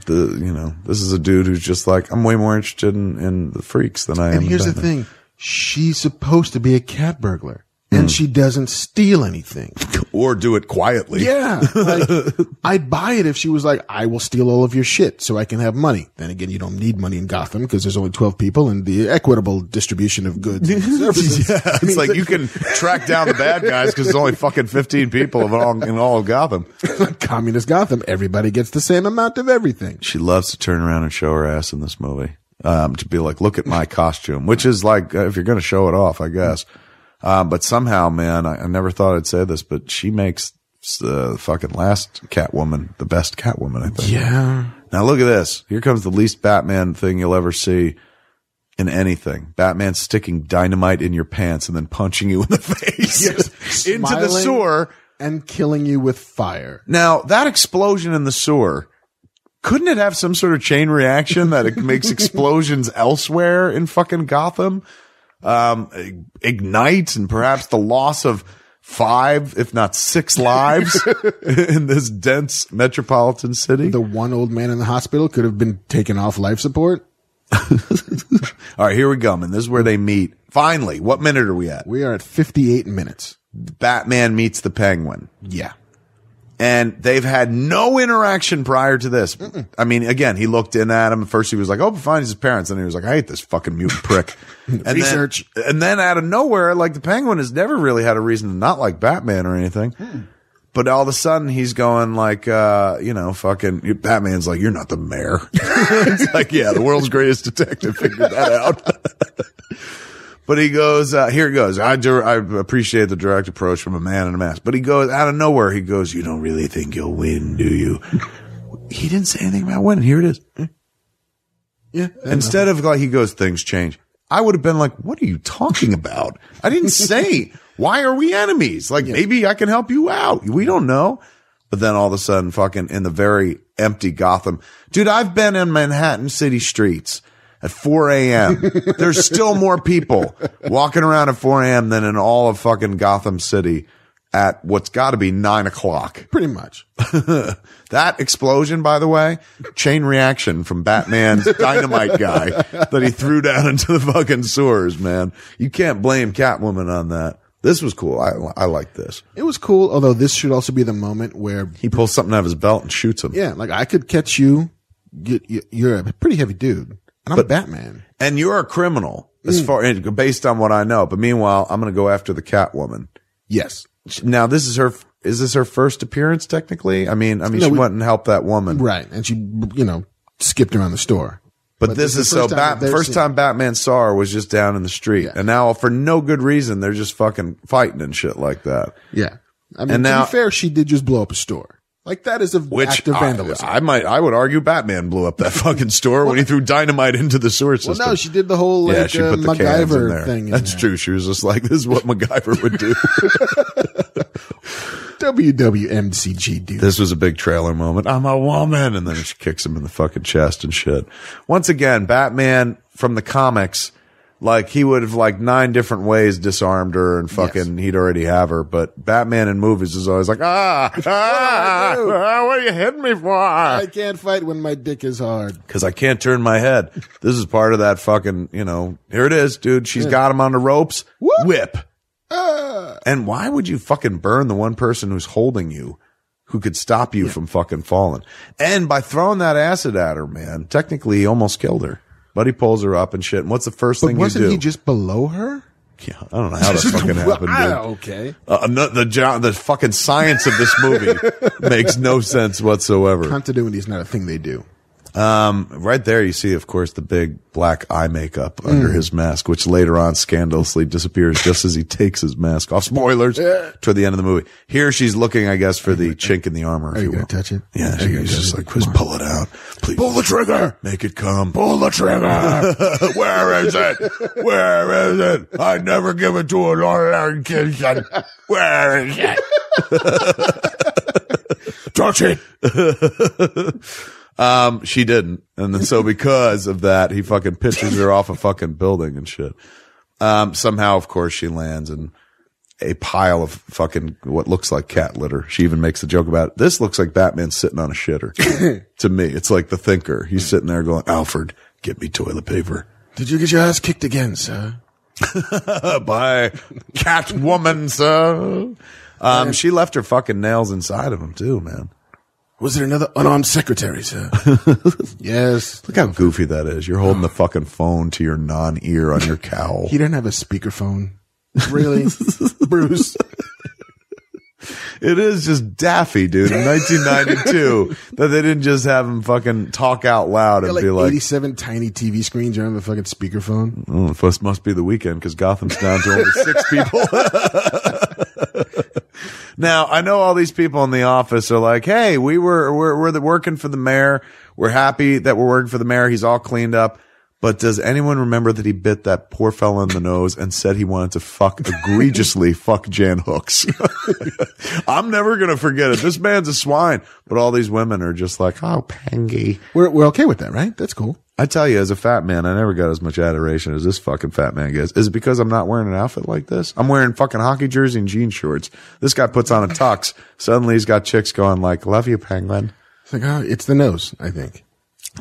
the you know, this is a dude who's just like, I'm way more interested in, in the freaks than I am. And here's the thing. She's supposed to be a cat burglar. And she doesn't steal anything. Or do it quietly. Yeah. Like, I'd buy it if she was like, I will steal all of your shit so I can have money. Then again, you don't need money in Gotham because there's only 12 people and the equitable distribution of goods and services. Yeah, it's like you can track down the bad guys because there's only fucking 15 people in all, in all of Gotham. communist Gotham, everybody gets the same amount of everything. she loves to turn around and show her ass in this movie. Um, to be like, look at my costume, which is like, uh, if you're going to show it off, I guess. Um, but somehow, man, I, I never thought I'd say this, but she makes the fucking last Catwoman the best Catwoman, I think. Yeah. Now look at this. Here comes the least Batman thing you'll ever see in anything. Batman sticking dynamite in your pants and then punching you in the face into the sewer. And killing you with fire. Now, that explosion in the sewer, couldn't it have some sort of chain reaction that it makes explosions elsewhere in fucking Gotham? Um, ignite and perhaps the loss of five, if not six lives in this dense metropolitan city. The one old man in the hospital could have been taken off life support. All right, here we go. And this is where they meet. Finally, what minute are we at? We are at 58 minutes. Batman meets the penguin. Yeah. And they've had no interaction prior to this. I mean, again, he looked in at him. First, he was like, "Oh, find his parents," and he was like, "I hate this fucking mutant prick." And then- Research. and then out of nowhere, like the Penguin has never really had a reason to not like Batman or anything. But all of a sudden, he's going like, uh, you know, fucking Batman's like, "You're not the mayor." it's like, yeah, the world's greatest detective figured that out. But he goes, uh, here it goes. I, I appreciate the direct approach from a man in a mask. But he goes out of nowhere. He goes, you don't really think you'll win, do you? he didn't say anything about winning. Here it is. Yeah. Instead of like, he goes, things change. I would have been like, what are you talking about? I didn't say Why are we enemies? Like maybe I can help you out. We don't know. But then all of a sudden, fucking in the very empty Gotham, dude, I've been in Manhattan city streets at 4 a.m. There's still more people walking around at 4 a.m. than in all of fucking Gotham City at what's got to be nine o'clock. Pretty much. That explosion, by the way, chain reaction from Batman's dynamite guy that he threw down into the fucking sewers, man. You can't blame Catwoman on that. This was cool. I, I like this. It was cool, although this should also be the moment where, He pulls something out of his belt and shoots him. yeah, like I could catch you. You- you- You're a pretty heavy dude, and I'm a Batman. And you're a criminal as mm. far, based on what I know. But meanwhile, I'm going to go after the Catwoman. Yes. Now, this is her, is this her first appearance technically? I mean, I mean, No, she we- went and helped that woman. Right. And she, you know, skipped around the store. But, But this this is so Bat, first time Batman saw her was just down in the street. Yeah. And now for no good reason, they're just fucking fighting and shit like that. Yeah. I mean, And to now- be fair, she did just blow up a store. Like that is a Which act of vandalism. I might, I would argue Batman blew up that fucking store when he threw dynamite into the sewer system. well, no, she did the whole like yeah, she uh, put the cans in MacGyver there. thing. in That's there. true. She was just like, this is what MacGyver would do. WWMCG dude. this was a big trailer moment. I'm a woman. And then she kicks him in the fucking chest and shit. Once again, Batman from the comics, like he would have like nine different ways disarmed her and fucking he'd already have her. But Batman in movies is always like, ah, ah, do? ah, what are you hitting me for? I can't fight when my dick is hard. Cause I can't turn my head. This is part of that fucking, you know, here it is, dude. She's got him on the ropes. Whoop. Whip. Ah. And why would you fucking burn the one person who's holding you who could stop you from fucking falling? And by throwing that acid at her, man, technically he almost killed her. But he pulls her up and shit. And what's the first But thing you wasn't do? he just below her? yeah, I don't know how that fucking happened, Ah, dude. okay. Uh, no, the jo- the fucking science of this movie makes no sense whatsoever. Continuity is not a thing they do. Um, right there, you see, of course, the big black eye makeup under Mm. his mask, which later on scandalously disappears just as he takes his mask off. Spoilers toward the end of the movie. Here, she's looking, I guess, for the chink in the armor. Are If you you gonna will. touch it? Yeah, she, she's just like, please pull it out. Please pull the trigger. Make it come. Pull the trigger. Where is it? Where is it? I never give it to an ordinary kid. Where is it? Touch it. Um, she didn't. And then so because of that, he fucking pitches her off a fucking building and shit. Um, somehow, of course, she lands in a pile of fucking what looks like cat litter. She even makes the joke about it. This looks like Batman sitting on a shitter. to me, it's like the thinker. He's sitting there going, Alfred, get me toilet paper. Did you get your ass kicked again, sir? By Catwoman, sir. Um, she left her fucking nails inside of him too, man. Was there another unarmed secretary, sir? yes. Look how goofy that is. You're holding the fucking phone to your non-ear on your cowl. He didn't have a speakerphone. Really? Bruce. It is just daffy, dude. In 1992, that they didn't just have him fucking talk out loud and like, be like, 87 tiny TV screens. You don't have a fucking speakerphone. Mm, "Oh, this must be the weekend because Gotham's down to only six people." Now I know all these people in the office are like, "Hey, we were we're we're the, working for the mayor. We're happy that we're working for the mayor. He's all cleaned up." But does anyone remember that he bit that poor fella in the nose and said he wanted to fuck egregiously fuck Jan Hooks? I'm never gonna forget it. This man's a swine, but all these women are just like, "Oh, Pengy." We're, we're okay with that, right? That's cool. I tell you, as a fat man, I never got as much adoration as this fucking fat man gets. Is it because I'm not wearing an outfit like this? I'm wearing fucking hockey jersey and jean shorts. This guy puts on a tux. Suddenly he's got chicks going like, love you, penguin. It's like, oh, it's the nose, I think.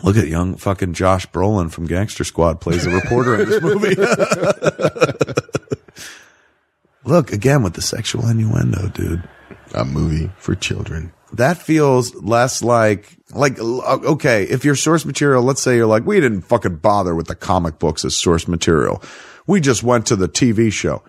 Look at young fucking Josh Brolin from Gangster Squad plays a reporter in this movie. Look, again with the sexual innuendo, dude. A movie for children. That feels less like like uh, okay if your source material let's say you're like we didn't fucking bother with the comic books as source material. We just went to the tv show.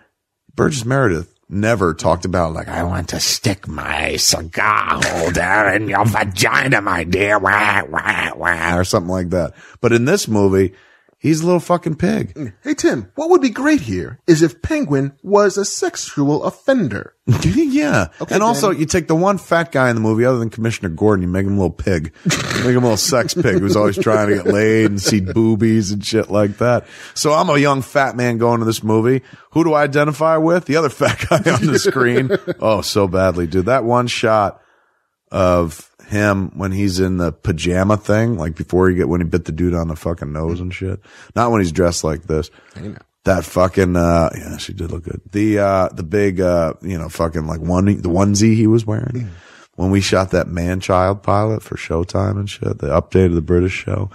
Burgess meredith never talked about like i want to stick my cigar holder in your vagina my dear wah, wah, wah, or something like that. But in this movie He's a little fucking pig. Hey Tim, what would be great here is if Penguin was a sexual offender. yeah. Okay, and also, you take the one fat guy in the movie, other than Commissioner Gordon, you make him a little pig. You make him a little sex pig who's always trying to get laid and see boobies and shit like that. So I'm a young fat man going to this movie. Who do I identify with? The other fat guy on the screen. oh, so badly, dude. That one shot of him when he's in the pajama thing, like before he get when he bit the dude on the fucking nose and shit. Not when he's dressed like this. That fucking uh yeah, she did look good. The uh the big uh you know fucking like one the onesie he was wearing when we shot that man child pilot for Showtime and shit, the update of the British show.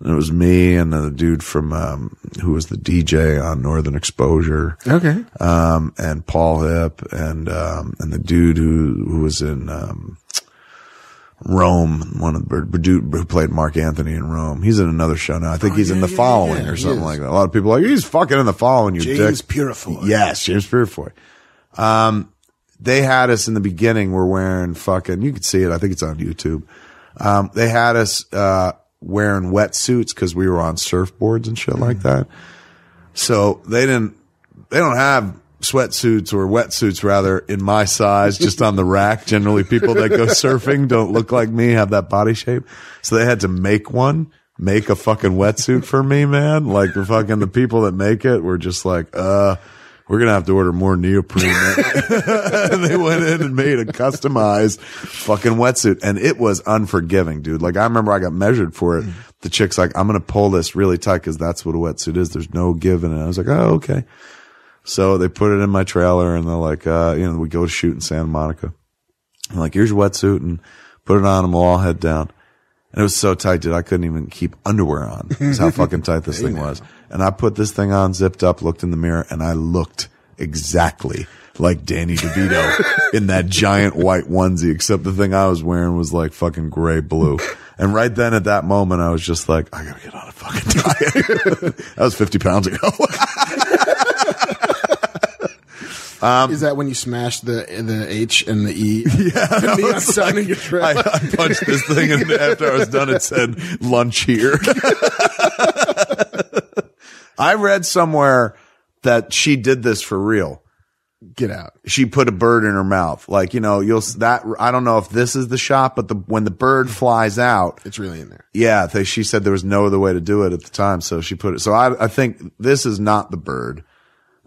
And it was me and the dude from um who was the DJ on Northern Exposure Okay. um, and Paul Hipp and um, and the dude who who was in um, Rome, one of the who played Mark Antony in Rome. He's in another show now. I think he's in Oh, the yeah, following yeah, or something like that. A lot of people are like he's fucking in the following. You James dick. Purefoy. Yes, James Purefoy. Um, they had us in the beginning. We're wearing fucking. You can see it. I think it's on YouTube. Um, they had us uh, wearing wetsuits because we were on surfboards and shit like that. So they didn't. They don't have sweatsuits or wetsuits rather in my size just on the rack. Generally, people that go surfing don't look like me, have that body shape. So they had to make one. Make a fucking wetsuit for me, man. Like the fucking the people that make it were just like, uh, we're gonna have to order more neoprene. and they went in and made a customized fucking wetsuit, and it was unforgiving, dude. Like I remember I got measured for it. The chick's like, "I'm gonna pull this really tight because that's what a wetsuit is. There's no give in it." I was like, "Oh, okay." So they put it in my trailer, and they're like, uh, you know, we go to shoot in Santa Monica. I'm like, "Here's your wetsuit," and put it on, and we'll all head down. And it was so tight, dude. I couldn't even keep underwear on. That's how fucking tight this thing was. And I put this thing on, zipped up, looked in the mirror, and I looked exactly like Danny DeVito in that giant white onesie, except the thing I was wearing was like fucking gray blue. And right then at that moment, I was just like, I gotta get on a fucking diet. that was 50 pounds ago. Um, is that when you smash the the H and the E? Yeah, the neon sign in your I. I punched this thing and after I was done, it said lunch here. I read somewhere that she did this for real. Get out. She put a bird in her mouth. Like, you know, you'll, that, I don't know if this is the shot, but the, when the bird flies out, It's really in there. yeah, they, she said there was no other way to do it at the time. So she put it. So I, I think this is not the bird.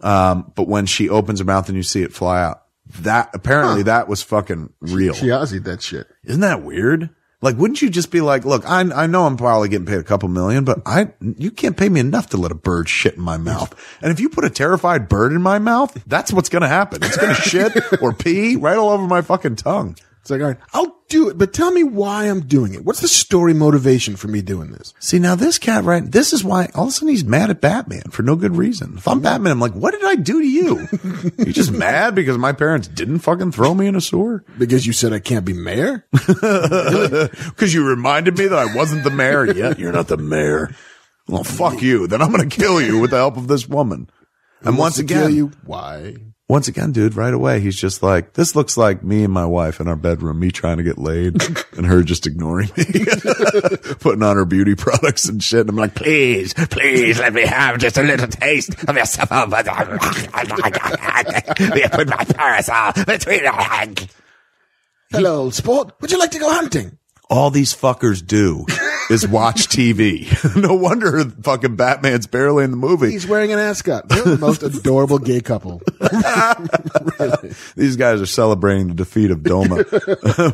Um, but when she opens her mouth and you see it fly out, that apparently that was fucking real. She Ozzy that shit. Isn't that weird? Like, wouldn't you just be like, look, I, I know I'm probably getting paid a couple million, but I, you can't pay me enough to let a bird shit in my mouth. And if you put a terrified bird in my mouth, that's what's going to happen. It's going to shit or pee right all over my fucking tongue. It's like, all right, I'll do it, but tell me why I'm doing it. What's the story motivation for me doing this? See, now this cat, right? This is why all of a sudden he's mad at Batman for no good reason. If I'm mm-hmm. Batman, I'm like, what did I do to you? You're just mad because my parents didn't fucking throw me in a sewer? Because you said I can't be mayor? Because you reminded me that I wasn't the mayor. yeah, you're not the mayor. Well, fuck you. Then I'm going to kill you with the help of this woman. And once Wants to kill again, you? Why? Once again, dude, right away, he's just like, this looks like me and my wife in our bedroom, me trying to get laid and her just ignoring me, putting on her beauty products and shit. And I'm like, please, please let me have just a little taste of your supper. Oh, but oh, we put my parasol between our hands. Hello, old sport. Would you like to go hunting? all these fuckers do is watch TV. no wonder fucking Batman's barely in the movie. He's wearing an ascot. They're the most adorable gay couple. These guys are celebrating the defeat of DOMA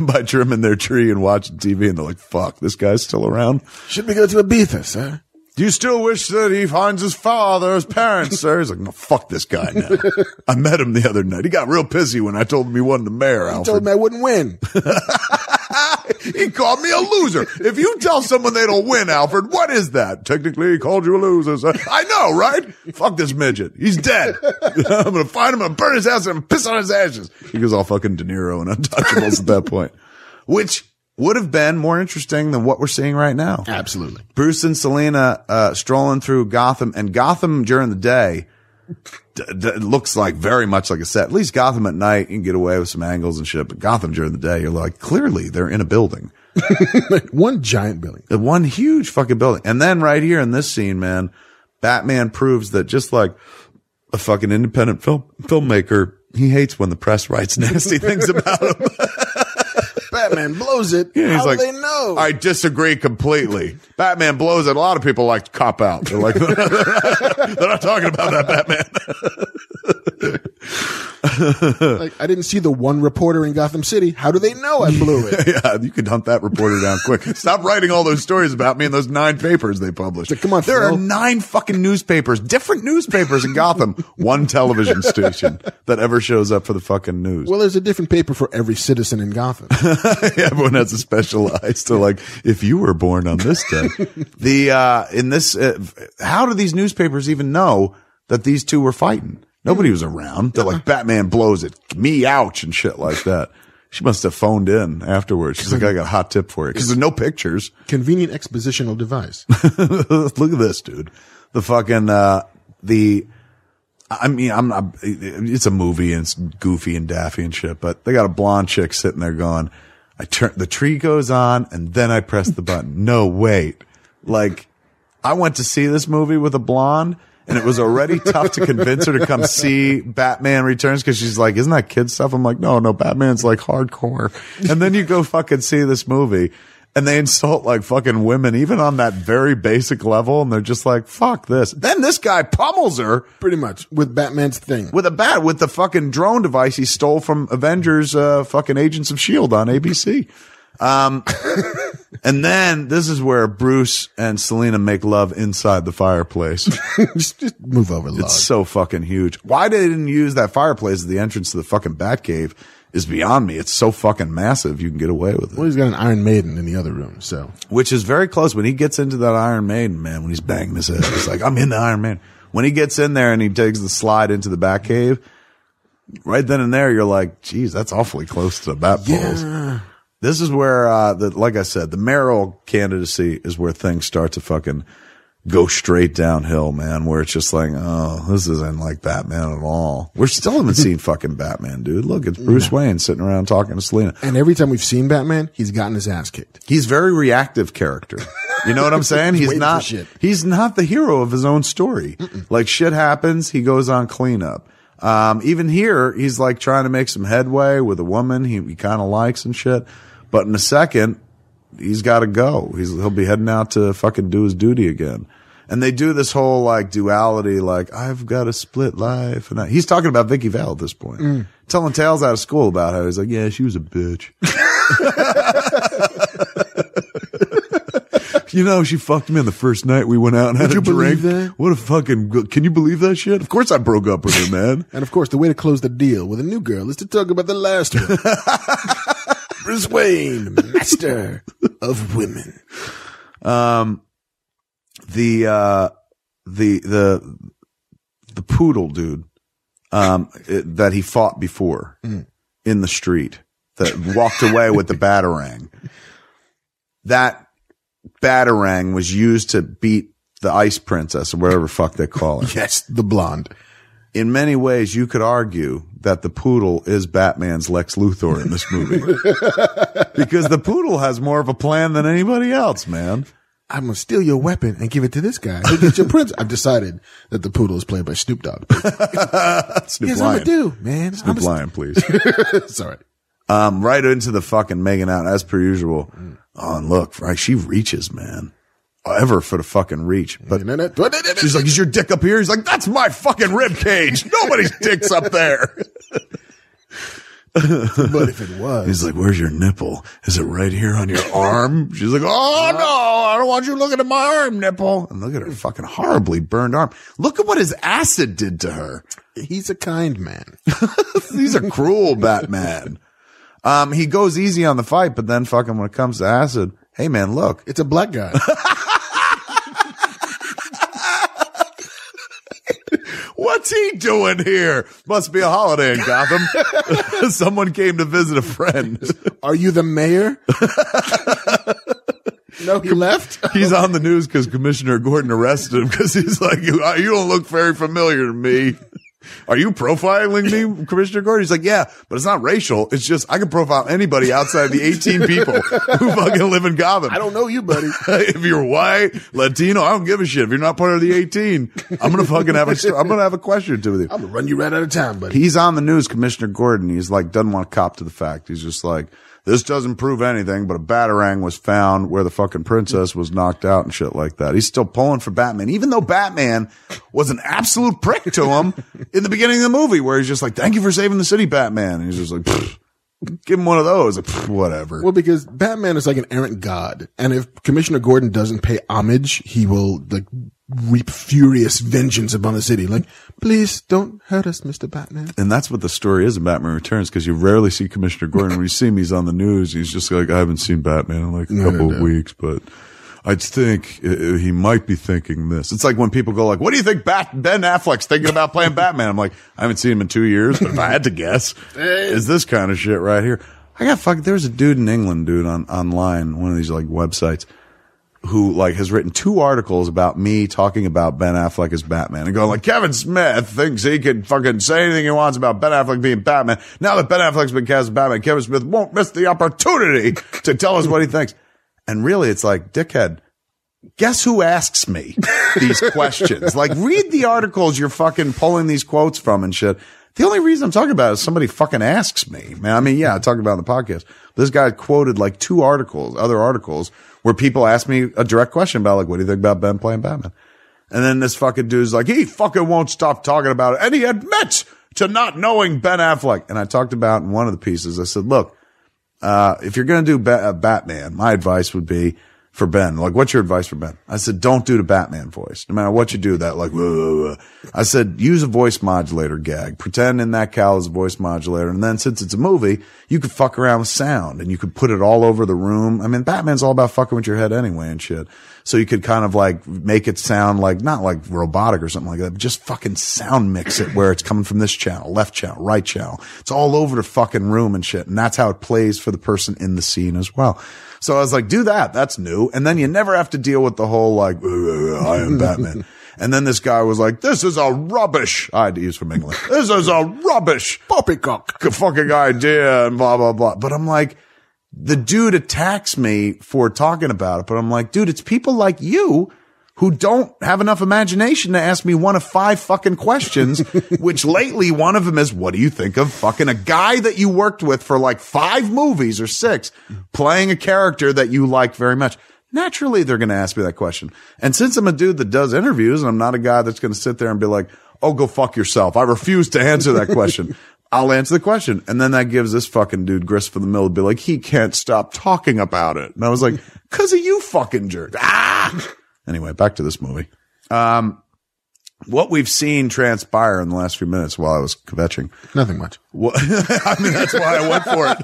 by trimming their tree and watching TV, and they're like, "Fuck, this guy's still around." Should we go to Ibiza, sir? Do you still wish that he finds his father, his parents, sir? He's like, no, fuck this guy now. I met him the other night. He got real pissy when I told him he wasn't the mayor, He Alfred. told me I wouldn't win. he called me a loser. If you tell someone they don't win, Alfred, what is that? Technically, he called you a loser. sir. I know, right? Fuck this midget. He's dead. I'm gonna find him, I'm gonna burn his house, and piss on his ashes. He goes all fucking De Niro and Untouchables at that point, which would have been more interesting than what we're seeing right now. Absolutely. Bruce and Selina uh, strolling through Gotham, and Gotham during the day d- d- looks like very much like a set. At least Gotham at night, you can get away with some angles and shit. But Gotham during the day, you're like, clearly they're in a building, One giant building. Uh, one huge fucking building. And then right here in this scene, man, Batman proves that just like a fucking independent film filmmaker, he hates when the press writes nasty things about him. Batman blows it. Yeah, he's How like, do they know? I disagree completely. Batman blows it. A lot of people like to cop out. They're like, they're not talking about that Batman. like, I didn't see the one reporter in Gotham City. How do they know I blew it? yeah, you could hunt that reporter down quick. Stop writing all those stories about me in those nine papers they published. Like, come on, there Phil. are nine fucking newspapers, different newspapers in Gotham. One television station that ever shows up for the fucking news. well, there's a different paper for every citizen in Gotham. Everyone has a specialized to like, if you were born on this day, the, uh, in this, uh, how do these newspapers even know that these two were fighting? Nobody was around. They're like, Batman blows it. Me, ouch, and shit like that. She must have phoned in afterwards. She's like, I got a hot tip for you. Cause there's no pictures. Convenient expositional device. Look at this, dude. The fucking, uh, the, I mean, I'm not, it's a movie and it's goofy and daffy and shit, but they got a blonde chick sitting there going, I turn, the tree goes on and then I press the button. No, wait. Like, I went to see this movie with a blonde and it was already tough to convince her to come see Batman Returns because she's like, isn't that kid stuff? I'm like, no, no, Batman's like hardcore. And then you go fucking see this movie and they insult like fucking women, even on that very basic level. And they're just like, fuck this. Then this guy pummels her Pretty much with Batman's thing. with a bat with the fucking drone device he stole from Avengers, uh, fucking Agents of Shield on ABC. Um, and then this is where Bruce and Selina make love inside the fireplace. just, just move over, log. It's so fucking huge. Why they didn't use that fireplace as the entrance to the fucking Batcave is beyond me. It's so fucking massive. You can get away with it, Well, he's got an Iron Maiden in the other room, so which is very close. When he gets into that Iron Maiden, man, when he's banging his head, it's like, I'm in the Iron Maiden. When he gets in there and he takes the slide into the Batcave, right then and there, you're like, geez, that's awfully close to the Bat Poles. This is where, uh, the, like I said, the mayoral candidacy is where things start to fucking go straight downhill, man, where it's just like, oh, this isn't like Batman at all. We're still haven't seen fucking Batman, dude. Look, it's Bruce Wayne sitting around talking to Selina. and every time we've seen Batman, he's gotten his ass kicked. He's very reactive character. You know what I'm saying? He's for not, shit. he's not the hero of his own story. Like shit happens, he goes on cleanup. Um, even here, he's like trying to make some headway with a woman he, he kind of likes and shit. But in a second, he's got to go. He's, he'll be heading out to fucking do his duty again. And they do this whole like duality, like I've got a split life, and I, he's talking about Vicki Vale at this point, telling tales out of school about how he's like, yeah, she was a bitch. you know, she fucked me on the first night we went out and had Would a you drink. believe that? What a fucking, can you believe that shit? Of course I broke up with her, man. And of course, the way to close the deal with a new girl is to talk about the last one. Bruce Wayne, master of women. Um, the uh the the the poodle dude um it- that he fought before in the street that walked away with the batarang that batarang was used to beat the ice princess or whatever fuck they call her Yes, the blonde. in many ways you could argue that the poodle is batman's lex luthor in this movie because the poodle has more of a plan than anybody else man I'm gonna steal your weapon and give it to this guy. He'll get your prince. I've decided that the poodle is played by Snoop Dogg. Snoop Yes, I'm Lion. gonna do, man. Snoop I'm Lion, please. sorry. um, right into the fucking making out as per usual. Oh, and look, right, she reaches, man. Ever for the fucking reach, but she's like, "Is your dick up here?" He's like, "That's my fucking rib cage. Nobody's dick's up there." but if it was, He's like, "Where's your nipple? Is it right here on your arm?" She's like, "Oh no, I don't want you looking at my arm nipple." And look at her fucking horribly burned arm. Look at what his acid did to her. he's a kind man. He's a cruel Batman. Um, he goes easy on the fight, but then fucking when it comes to acid, hey man, look, It's a black guy. what's he doing here? Must be a holiday in Gotham. Someone came to visit a friend. Are you the mayor? no, he left. He's on the news because Commissioner Gordon arrested him because he's like, you, you don't look very familiar to me. Are you profiling me, Commissioner Gordon? He's like, yeah, but it's not racial. It's just I can profile anybody outside the 18 people who fucking live in Gotham. I don't know you, buddy. if you're white, Latino, I don't give a shit. If you're not part of the 18, I'm gonna fucking have a, I'm gonna have a question or two with you. I'm gonna run you right out of town, buddy. He's on the news, Commissioner Gordon. He's like, doesn't want to cop to the fact. He's just like, this doesn't prove anything, but a batarang was found where the fucking princess was knocked out and shit like that. He's still pulling for Batman, even though Batman was an absolute prick to him in the beginning of the movie where he's just like, thank you for saving the city, Batman. And he's just like, "Pfft, give him one of those. Whatever. Well, because Batman is like an errant god, and if Commissioner Gordon doesn't pay homage, he will like reap furious vengeance upon the city. Like, please don't hurt us, Mister Batman. And that's what the story is in Batman Returns because you rarely see Commissioner Gordon. when you see him, he's on the news. He's just like, I haven't seen Batman in like a No, couple no, of weeks, but I'd think uh, he might be thinking this. It's like when people go like, what do you think Bat- Ben Affleck's thinking about playing Batman? I'm like, I haven't seen him in two years, but if I had to guess, is this kind of shit right here. I got fuck. There's a dude in England, dude, on online, one of these like websites who like has written two articles about me talking about Ben Affleck as Batman and going like Kevin Smith thinks he can fucking say anything he wants about Ben Affleck being Batman. Now that Ben Affleck's been cast as Batman, Kevin Smith won't miss the opportunity to tell us what he thinks. And really, it's like, dickhead, guess who asks me these questions? like, read the articles you're fucking pulling these quotes from and shit. The only reason I'm talking about it is somebody fucking asks me, man. I mean, yeah, I talked about it in the podcast. This guy quoted like two articles, other articles where people ask me a direct question about like, what do you think about Ben playing Batman? And then this fucking dude's like, he fucking won't stop talking about it. And he admits to not knowing Ben Affleck. And I talked about in one of the pieces, I said, look, uh, if you're going to do ba- uh, Batman, my advice would be for Ben. Like, what's your advice for Ben? I said, don't do the Batman voice. No matter what you do, that like. I said, use a voice modulator gag. Pretend in that cowl is a voice modulator. And then since it's a movie, you could fuck around with sound and you could put it all over the room. I mean, Batman's all about fucking with your head anyway and shit. So you could kind of like make it sound like, not like robotic or something like that, but just fucking sound mix it where it's coming from this channel, left channel, right channel. It's all over the fucking room and shit. And that's how it plays for the person in the scene as well. So I was like, do that. That's new. And then you never have to deal with the whole like, I am Batman. and then this guy was like, this is a rubbish. I had to use from England. This is a rubbish Poppycock. fucking idea and blah, blah, blah. But I'm like, the dude attacks me for talking about it, but I'm like, dude, it's people like you who don't have enough imagination to ask me one of five fucking questions, which lately one of them is, what do you think of fucking a guy that you worked with for like five movies or six playing a character that you like very much? Naturally, they're going to ask me that question. And since I'm a dude that does interviews and I'm not a guy that's going to sit there and be like, Oh, go fuck yourself. I refuse to answer that question. I'll answer the question. And then that gives this fucking dude grist for the mill to be like, he can't stop talking about it. And I was like, cause of you fucking jerk. Ah! Anyway, back to this movie. Um, what we've seen transpire in the last few minutes while I was kvetching. Nothing much. What, I mean, that's why I went for it.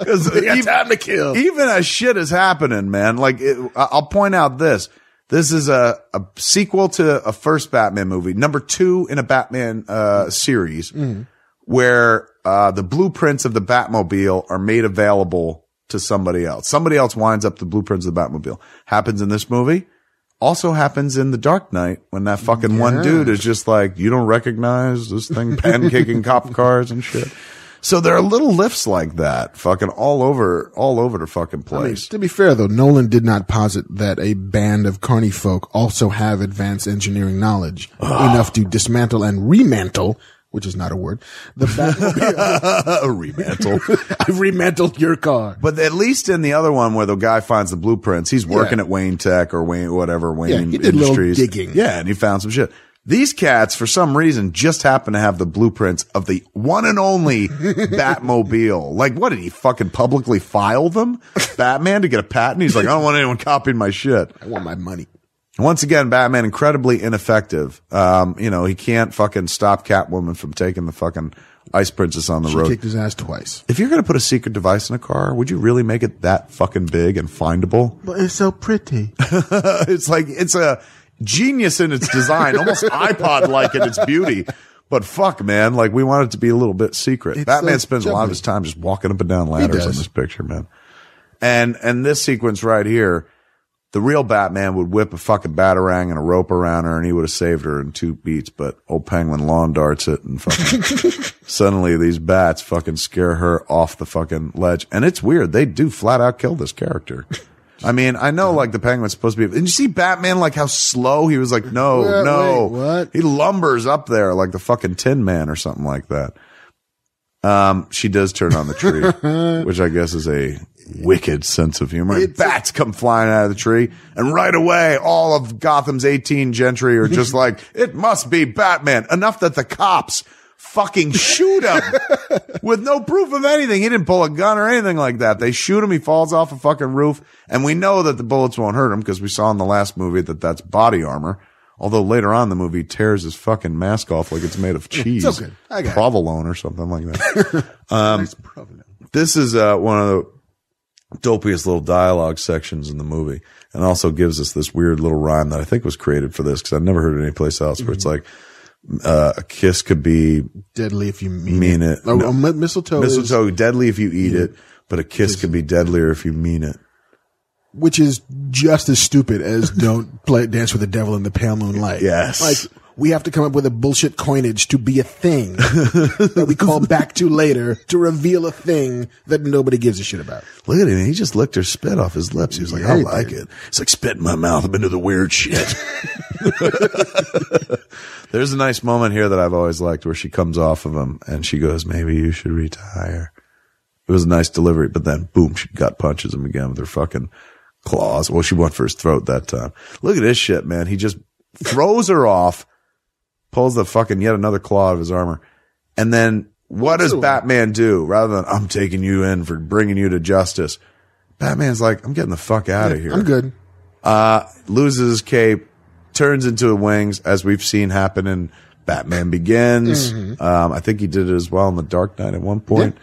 Cause even, time to kill. even as shit is happening, man. Like, it, I'll point out this. This is a, a sequel to a first Batman movie, number two in a Batman, uh, series where, uh, the blueprints of the Batmobile are made available to somebody else. Somebody else winds up the blueprints of the Batmobile. Happens in this movie. Also happens in The Dark Knight when that fucking one dude is just like, you don't recognize this thing pancaking cop cars and shit. So there are little lifts like that, fucking all over, all over the fucking I mean, place. to be fair though, Nolan did not posit that a band of carny folk also have advanced engineering knowledge enough to dismantle and remantle, which is not a word, the Batmobile. remantle. I remantled your car. But at least in the other one where the guy finds the blueprints, he's working Yeah. at Wayne Tech or Wayne, whatever, Wayne yeah, he did a little Industries. digging. Yeah, and he found some shit. These cats, for some reason, just happen to have the blueprints of the one and only Batmobile. Like, what did he fucking publicly file them? Batman to get a patent? He's like, I don't want anyone copying my shit. I want my money. Once again, Batman incredibly ineffective. Um, you know, he can't fucking stop Catwoman from taking the fucking Ice Princess on the She road. kicked his ass twice. If you're going to put a secret device in a car, would you really make it that fucking big and findable? But it's so pretty. it's like, it's a genius in its design, almost iPod like in its beauty. But fuck, man, like we want it to be a little bit secret. It's Batman so spends a lot of his time just walking up and down ladders in this picture, man. And, and this sequence right here, The real Batman would whip a fucking batarang and a rope around her and he would have saved her in two beats, but old penguin lawn darts it and fucking suddenly these bats fucking scare her off the fucking ledge. And it's weird. They do flat out kill this character. I mean, I know like the penguin's supposed to be, and you see Batman like how slow he was like, no, no, wait, what? he lumbers up there like the fucking Tin Man or something like that. Um, she does turn on the tree, which I guess is a wicked sense of humor. Bats come flying out of the tree, and right away, all of Gotham's 18 gentry are just like, it must be Batman. Enough that the cops fucking shoot him with no proof of anything. He didn't pull a gun or anything like that. They shoot him. He falls off a fucking roof, and we know that the bullets won't hurt him because we saw in the last movie that that's body armor. Although later on in the movie tears his fucking mask off like it's made of cheese, okay. I got it. provolone or something like that. Um, Nice this is uh, one of the dopiest little dialogue sections in the movie, and also gives us this weird little rhyme that I think was created for this because I've never heard it anyplace else. Where it's like uh, a kiss could be Deadly if you mean, Mean it. Oh, No. oh, mi- mistletoe, is- mistletoe deadly if you eat it, but a kiss could be deadlier if you mean it. Which is just as stupid as don't play dance with the devil in the pale moonlight. Yes. Like we have to come up with a bullshit coinage to be a thing that we call back to later to reveal a thing that nobody gives a shit about. Look at him. He just licked her spit off his lips. He was like, Yeah, I like did. it. It's like spit in my mouth. I'm into the weird shit. There's a nice moment here that I've always liked where she comes off of him and she goes, maybe you should retire. It was a nice delivery, but then boom, she gut punches him again with her fucking claws. Well, she went for his throat that time. Look at this shit, man. He just throws her off, pulls the fucking yet another claw out of his armor. And then what does Absolutely. Batman do? Rather than I'm taking you in for bringing you to justice, Batman's like, I'm getting the fuck out of here. I'm good. Uh, loses his cape, turns into wings, as we've seen happen in Batman Begins. Mm-hmm. Um, I think he did it as well in The Dark Knight at one point.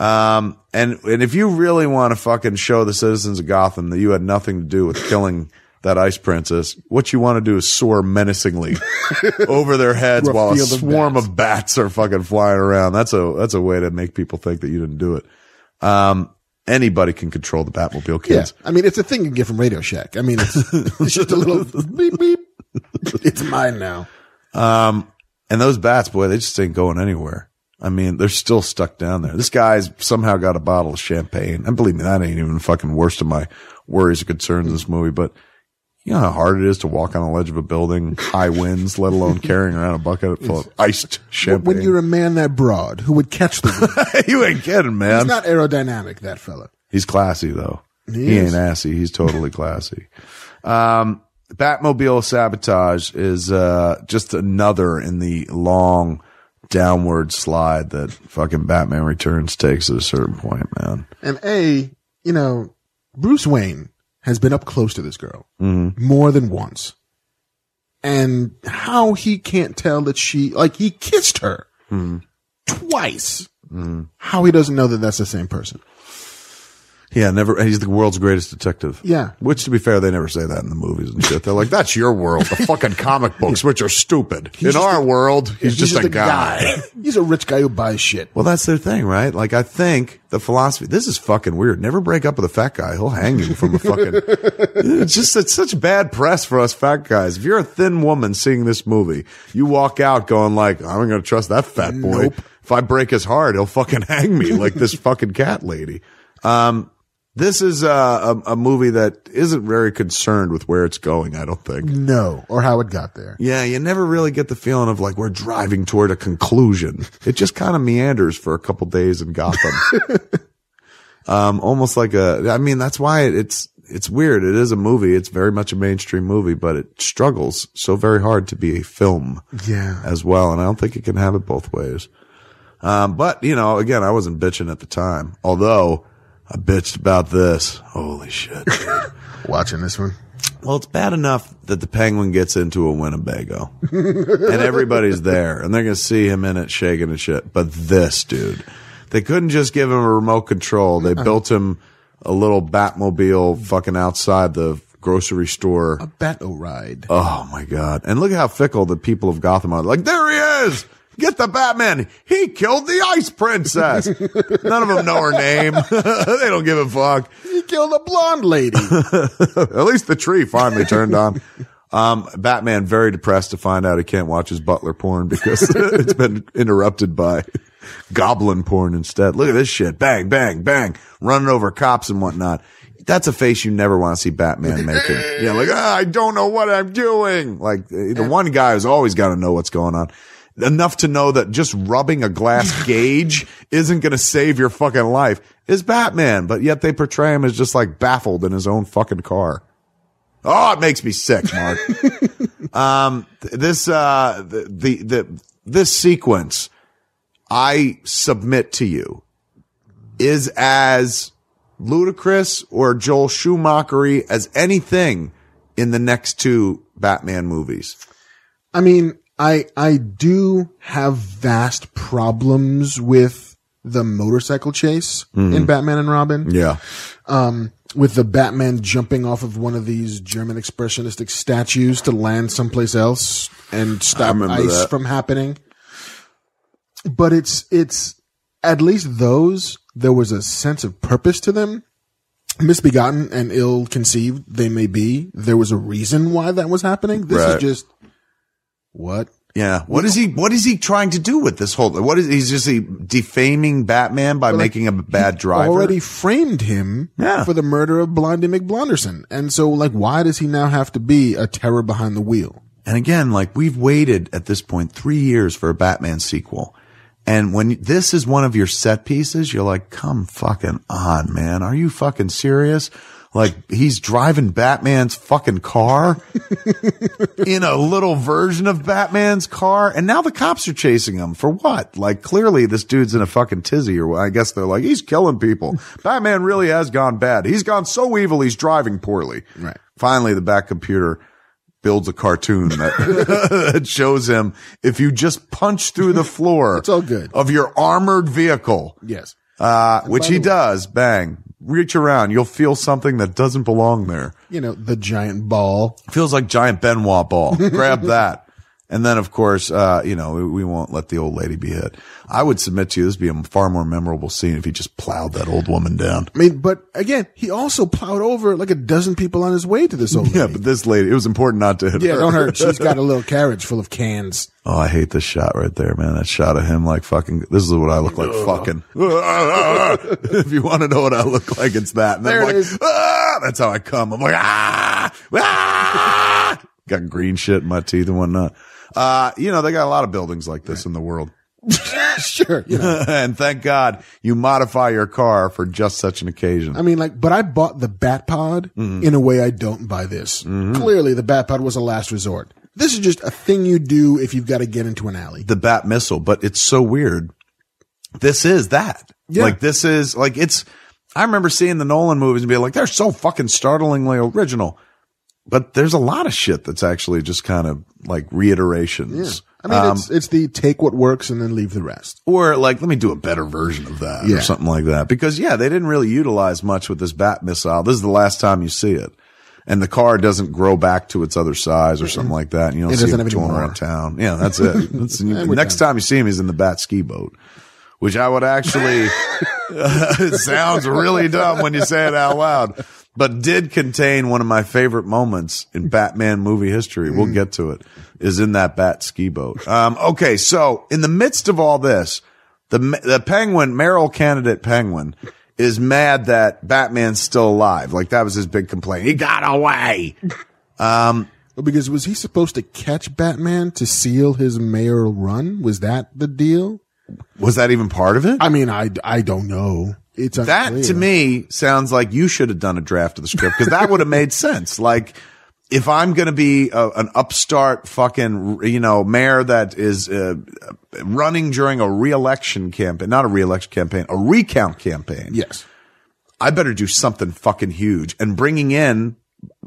Um, and, and if you really want to fucking show the citizens of Gotham that you had nothing to do with killing that ice princess, what you want to do is soar menacingly over their heads Through while a field of swarm bats. of bats are fucking flying around. That's a, that's a way to make people think that you didn't do it. Um, anybody can control the Batmobile Yeah. kids. I mean, it's a thing you get from Radio Shack. I mean, it's, it's just a little beep beep. It's mine now. Um, and those bats, boy, they just ain't going anywhere. I mean, they're still stuck down there. This guy's somehow got a bottle of champagne. And believe me, that ain't even fucking worst of my worries or concerns in this movie. But you know how hard it is to walk on the ledge of a building, high winds, let alone carrying around a bucket full of iced champagne. When you're a man that broad who would catch the wind. you ain't kidding, man. He's not aerodynamic, that fella. He's classy though. He He, ain't assy. He's totally classy. Um, Batmobile sabotage is, uh, just another in the long downward slide that fucking Batman Returns takes at a certain point, man. And A, you know, Bruce Wayne has been up close to this girl Mm-hmm. more than once. And how he can't tell that she, like, he kissed her Mm-hmm. twice. How he doesn't know that that's the same person. Yeah, never, he's the world's greatest detective. Yeah. Which to be fair, they never say that in the movies and shit. They're like, that's your world, the fucking comic books, which are stupid. in just our world, he's, just, a, a guy. He's a rich guy who buys shit. Well, that's their thing, right? Like, I think the philosophy, this is fucking weird. Never break up with a fat guy. He'll hang you from a fucking, it's just, it's such bad press for us fat guys. If you're a thin woman seeing this movie, you walk out going like, I'm going to trust that fat boy. Nope. If I break his heart, he'll fucking hang me like this fucking cat lady. Um, this is uh, a, a movie that isn't very concerned with where it's going, I don't think. No, or how it got there. Yeah, you never really get the feeling of like we're driving toward a conclusion. It just kind of meanders for a couple days in Gotham. um, almost like a, I mean, that's why it, it's, it's weird. It is a movie. It's very much a mainstream movie, but it struggles so very hard to be a film Yeah. as well. And I don't think it can have it both ways. Um, but you know, again, I wasn't bitching at the time, although I bitched about this. Holy shit. Watching this one. Well, it's bad enough that the penguin gets into a Winnebago and everybody's there and they're going to see him in it shaking and shit. But this dude, they couldn't just give him a remote control. They uh-huh. built him a little Batmobile fucking outside the grocery store. A Bat-O ride. Oh my God. And look at how fickle the people of Gotham are. Like, there he is. Get the Batman. He killed the Ice Princess. None of them know her name. they don't give a fuck. He killed a blonde lady. At least the tree finally turned on. Um, Batman very depressed to find out he can't watch his butler porn because it's been interrupted by goblin porn instead. Look at this shit. Bang, bang, bang. Running over cops and whatnot. That's a face you never want to see Batman making. Yeah, like, ah, I don't know what I'm doing. Like the one guy who's always got to know what's going on. Enough to know that just rubbing a glass gauge isn't going to save your fucking life is Batman, but yet they portray him as just like baffled in his own fucking car. Oh, it makes me sick, Marc. um, this, uh, the, the, the, this sequence, I submit to you is as ludicrous or Joel Schumachery as anything in the next two Batman movies. I mean, I I do have vast problems with the motorcycle chase in Batman and Robin. Yeah. Um, with the Batman jumping off of one of these German expressionistic statues to land someplace else and stop ice that. from happening. But it's it's at least those there was a sense of purpose to them. Misbegotten and ill conceived they may be. There was a reason why that was happening. This Right. is just what Yeah. What is he, what is he trying to do with this whole, what is, he's just he defaming Batman by making him a bad driver? already framed him Yeah. for the murder of Blondie McBlunderson. And so, like, why does he now have to be a terror behind the wheel? And again, like we've waited at this point three years for a Batman sequel. And when this is one of your set pieces, you're like, come fucking on, man. Are you fucking serious? Like he's driving Batman's fucking car in a little version of Batman's car. And now the cops are chasing him for what? Like clearly this dude's in a fucking tizzy or? I guess they're like, he's killing people. Batman really has gone bad. He's gone so evil. He's driving poorly. Right. Finally, the back computer builds a cartoon that, shows him if you just punch through the floor It's all good. of your armored vehicle, Yes. uh, which he way- does, bang, reach around, you'll feel something that doesn't belong there. You know, the giant ball. Feels like giant Ben Wa ball. Grab that. And then, of course, uh, you know, we, we won't let the old lady be hit. I would submit to you this would be a far more memorable scene if he just plowed that old woman down. I mean, but again, he also plowed over like a dozen people on his way to this old lady. Yeah, but this lady, it was important not to hit Yeah, her. don't hurt. She's got a little carriage full of cans. Oh, I hate this shot right there, man. That shot of him like fucking. This is what I look like fucking. if you want to know what I look like, it's that. And then There I'm like, is. ah, that's how I come. I'm like, ah, ah. Got green shit in my teeth and whatnot. Uh, you know, they got a lot of buildings like this in the world. sure. You know, and thank God you modify your car for just such an occasion. I mean, like, but I bought the Bat Pod Mm-hmm. in a way I don't buy this. Clearly, the Bat Pod was a last resort. This is just a thing you do if you've got to get into an alley. the bat missile, but it's so weird. This is that. Yeah. Like this is like it's I remember seeing the Nolan movies and being like, they're so fucking startlingly original. But there's a lot of shit that's actually just kind of like reiterations. I mean, Um, it's, it's the take what works and then leave the rest. or like, let me do a better version of that Yeah. or something like that. Because yeah, they didn't really utilize much with this bat missile. This is the last time you see it. And the car doesn't grow back to its other size or something like that. And you don't It see him touring around town. Yeah, that's it. That's, next time you see him, he's in the bat ski boat, which I would actually, it sounds really dumb when you say it out loud, but did contain one of my favorite moments in Batman movie history. We'll get to it is in that bat ski boat. Um, okay. So in the midst of all this, the, the penguin, mayoral candidate penguin is mad that Batman's still alive. Like that was his big complaint. He got away. Well, because was he supposed to catch Batman to seal his mayoral run? Was that the deal? Was that even part of it? I mean, I, I don't know. It's That to me sounds like you should have done a draft of the script because that would have made sense. Like, if I'm going to be a, an upstart fucking, you know, mayor that is uh, running during a reelection campaign, not a reelection campaign, a recount campaign, Yes. I better do something fucking huge. And bringing in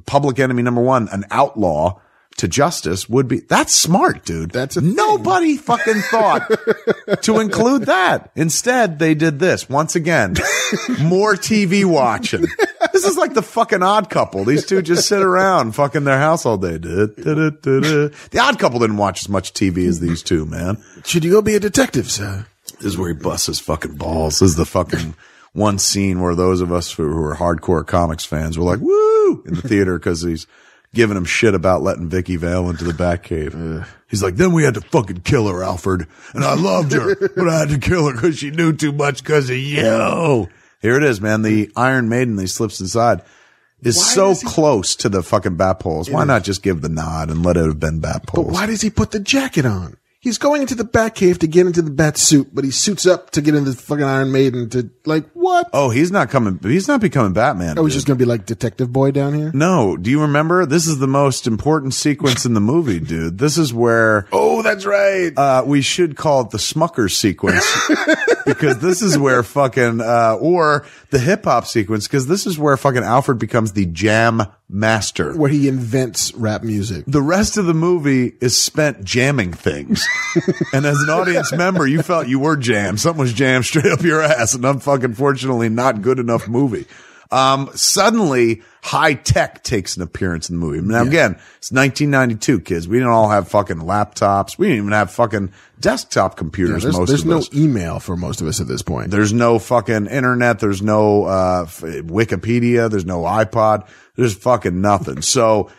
public enemy number one, an outlaw to justice would be, that's smart, dude. That's nobody fucking thought to include that. Instead, they did this once again, more TV watching. This is like the fucking odd couple. These two just sit around fucking their house all day. Da, da, da, da, da. The odd couple didn't watch as much TV as these two, man. Should you go be a detective, sir? This is where he busts his fucking balls. This is the fucking one scene where those of us who who are hardcore comics fans were like, woo, in the theater because he's giving him shit about letting Vicki Vale into the Batcave. He's like, then we had to fucking kill her, Alfred. And I loved her, but I had to kill her because she knew too much because of you. Here it is, man. The Iron Maiden, he slips inside. Is Why so does he- close to the fucking bat poles. Why not just give the nod and let it have been bat But poles? why does he put the jacket on? He's going into the Batcave to get into the bat suit, but he suits up to get into the fucking Iron Maiden to like what? Oh, he's not coming. He's not becoming Batman. Oh, he's dude. just gonna be like Detective Boy down here. No, do you remember? This is the most important sequence in the movie, dude. This is where Oh, that's right. uh, we should call it the Smucker sequence because this is where fucking uh, or the hip hop sequence because this is where fucking Alfred becomes the jam master. Where he invents rap music. The rest of the movie is spent jamming things. and as an audience member, you felt you were jammed. Something was jammed straight up your ass. And I'm fucking fortunately not good enough movie. Um, suddenly high tech takes an appearance in the movie. Now again, it's 1992 kids. We didn't all have fucking laptops. We didn't even have fucking desktop computers. There's, most there's no us. email for most of us at this point. There's no fucking internet. There's no uh, Wikipedia. There's no iPod. There's fucking nothing. So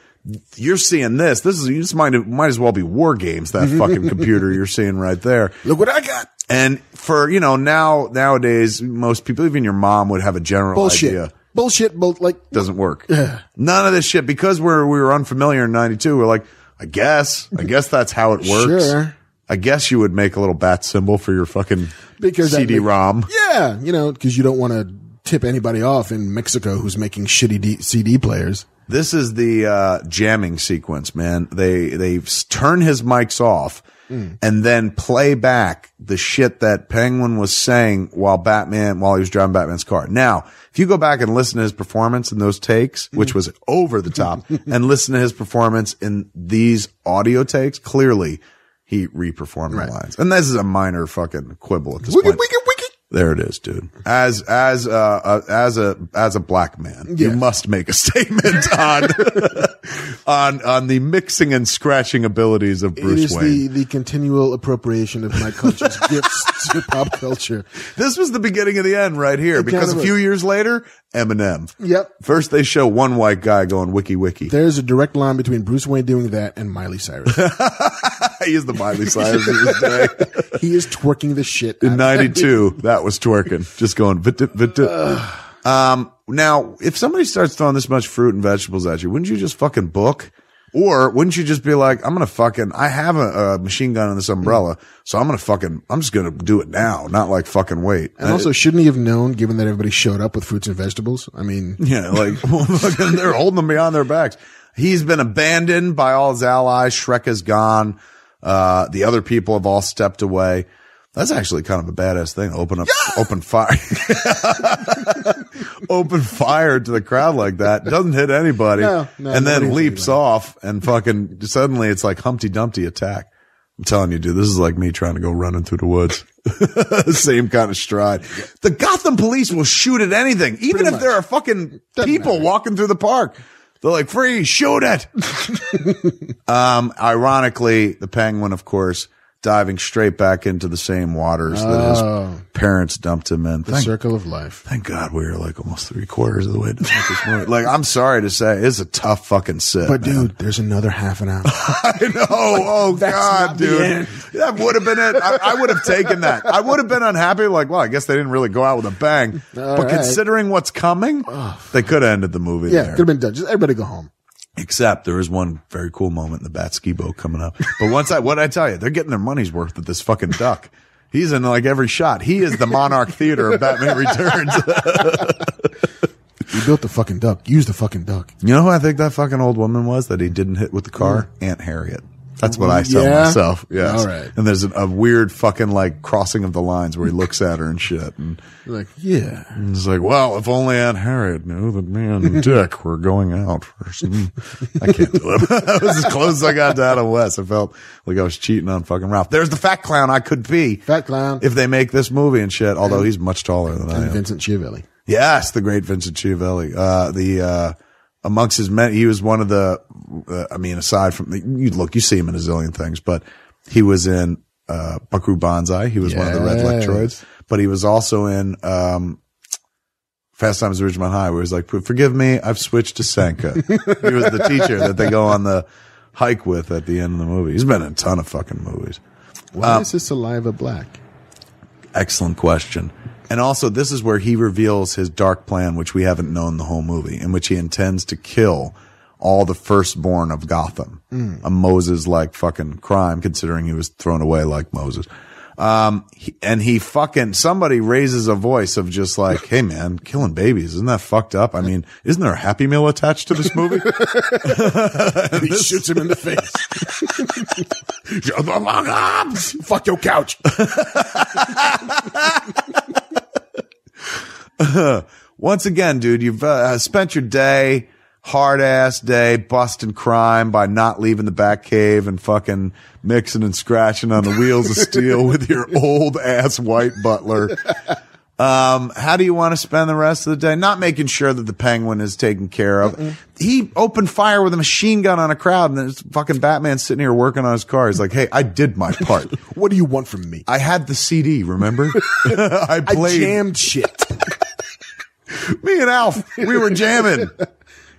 you're seeing this. This is this might might as well be war games. That fucking computer you're seeing right there. Look what I got. And for you know now nowadays, most people, even your mom, would have a general Bullshit. idea. Bullshit. Both like Doesn't work. None of this shit because we're we were unfamiliar in '92. We're like, I guess, I guess that's how it works. Sure. I guess you would make a little bat symbol for your fucking Because that CD-ROM. yeah, you know, because you don't want to tip anybody off in Mexico who's making shitty D- CD players. This is the uh, jamming sequence, man. They they turn his mics off and then play back the shit that Penguin was saying while Batman while he was driving Batman's car. Now, if you go back and listen to his performance in those takes, which was over the top, and listen to his performance in these audio takes, clearly he reperformed the lines. And this is a minor fucking quibble at this Wiki, point. wiki, wiki. There it is, dude. As as uh, uh as a as a black man, you must make a statement on on on the mixing and scratching abilities of It Bruce is Wayne. the, the continual appropriation of my culture's gifts to pop culture. this was the beginning of the end right here because kind a of few years later, Eminem. Yep. First they show one white guy going wiki wiki. There's a direct line between Bruce Wayne doing that and Miley Cyrus. he is the Miley Cyrus of his day. he is twerking the shit. In out of that. 92, that was twerking. Just going, vit vit Um, now, if somebody starts throwing this much fruit and vegetables at you, wouldn't you just fucking book? Or wouldn't you just be like, I'm going to fucking, I have a, a machine gun in this umbrella, so I'm going to fucking, I'm just going to do it now, not like fucking wait. And also, shouldn't he have known, given that everybody showed up with fruits and vegetables? I mean, Yeah, like they're holding them behind their backs. He's been abandoned by all his allies. Schreck is gone. Uh, the other people have all stepped away. That's actually kind of a badass thing. Open up, open fire, open fire to the crowd like that. Doesn't hit anybody. No, no, and then leaps off and fucking suddenly it's like Humpty Dumpty attack. I'm telling you, dude, this is like me trying to go running through the woods. Same kind of stride. The Gotham police will shoot at anything, even Pretty if much. there are fucking Doesn't people matter. walking through the park. They're like, free, shoot it. um, ironically, the penguin, of course, diving straight back into the same waters that Oh. his parents dumped him in. the Thank, circle of life. thank God we were like almost three quarters of the way with this movie. Like, I'm sorry to say, it's a tough fucking sit. But man. dude, there's another half an hour. I know. Oh That's God, dude. That would have been it. I, I would have taken that. I would have been unhappy. Like, well, I guess they didn't really go out with a bang. All but right. considering what's coming, oh, they could have ended the movie yeah, there. could have been done. Just everybody go home. Except there is one very cool moment in the bat ski boat coming up. But once I, what I tell you, they're getting their money's worth with this fucking duck. He's in like every shot. He is the Monarch Theater of Batman Returns. You built the fucking duck. Use the fucking duck. you know who I think that fucking old woman was that he didn't hit with the car? Aunt Harriet. That's what I tell Yeah? myself. Yes. All right. And there's a, a weird fucking like crossing of the lines where he looks at her and shit. And Like, yeah. it's like, well, if only Aunt Harriet knew that me and Dick were going out for some. I can't do it. that was as close as I got to Adam West. I felt like I was cheating on fucking Ralph. There's the fat clown I could be. Fat clown. If they make this movie and shit, although he's much taller than I am. Vincent Schiavelli. Yes, the great Vincent Schiavelli. Uh, the, uh, amongst his men, he was one of the, uh, I mean, aside from, you look, you see him in a zillion things, but he was in, uh, Buckaroo Banzai. He was one of the Red Yes. Lectroids, but he was also in, um, Fast Times at Ridgemont High, where he's like, forgive me, I've switched to Sanka. he was the teacher that they go on the hike with at the end of the movie. He's been in a ton of fucking movies. Why is his saliva black? Excellent question. And also, this is where he reveals his dark plan, which we haven't known the whole movie, in which he intends to kill all the firstborn of Gotham. A Moses like fucking crime, considering he was thrown away like Moses. Um, he- and he fucking, somebody raises a voice of just like, hey man, killing babies, isn't that fucked up? I mean, isn't there a happy meal attached to this movie? And he shoots him in the face. Shut the fuck up! Fuck your couch. Once again, dude, you've uh, spent your day, hard ass day, busting crime by not leaving the back cave and fucking mixing and scratching on the wheels of steel with your old ass white butler. Um, how do you want to spend the rest of the day? Not making sure that the penguin is taken care of. He opened fire with a machine gun on a crowd and there's fucking Batman sitting here working on his car. He's like, Hey, I did my part. What do you want from me? I had the CD, remember? I I played. jammed shit. Me and Alf, we were jamming.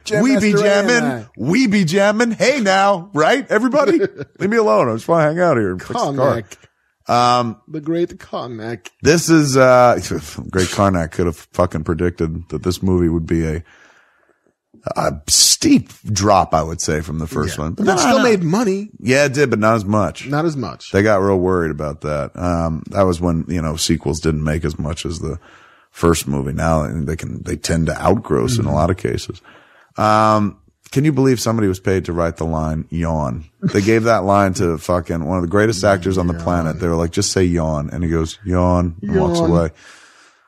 Jam we be Master Ray and jamming. We be jamming. Hey now, right? Everybody, leave me alone. I just want to hang out here and fix the car. Karnak. Um, the great Karnak. This is, uh, great Karnak could have fucking predicted that this movie would be a, a steep drop, I would say, from the first one. But it still made money. yeah, it did, but not as much. Not as much. They got real worried about that. Um, that was when, you know, sequels didn't make as much as the first movie. Now they can, they tend to outgross in a mm-hmm. lot of cases. Um, can you believe somebody was paid to write the line yawn? They gave that line to fucking one of the greatest actors on the planet. They were like, just say yawn. And he goes, yawn, and walks away.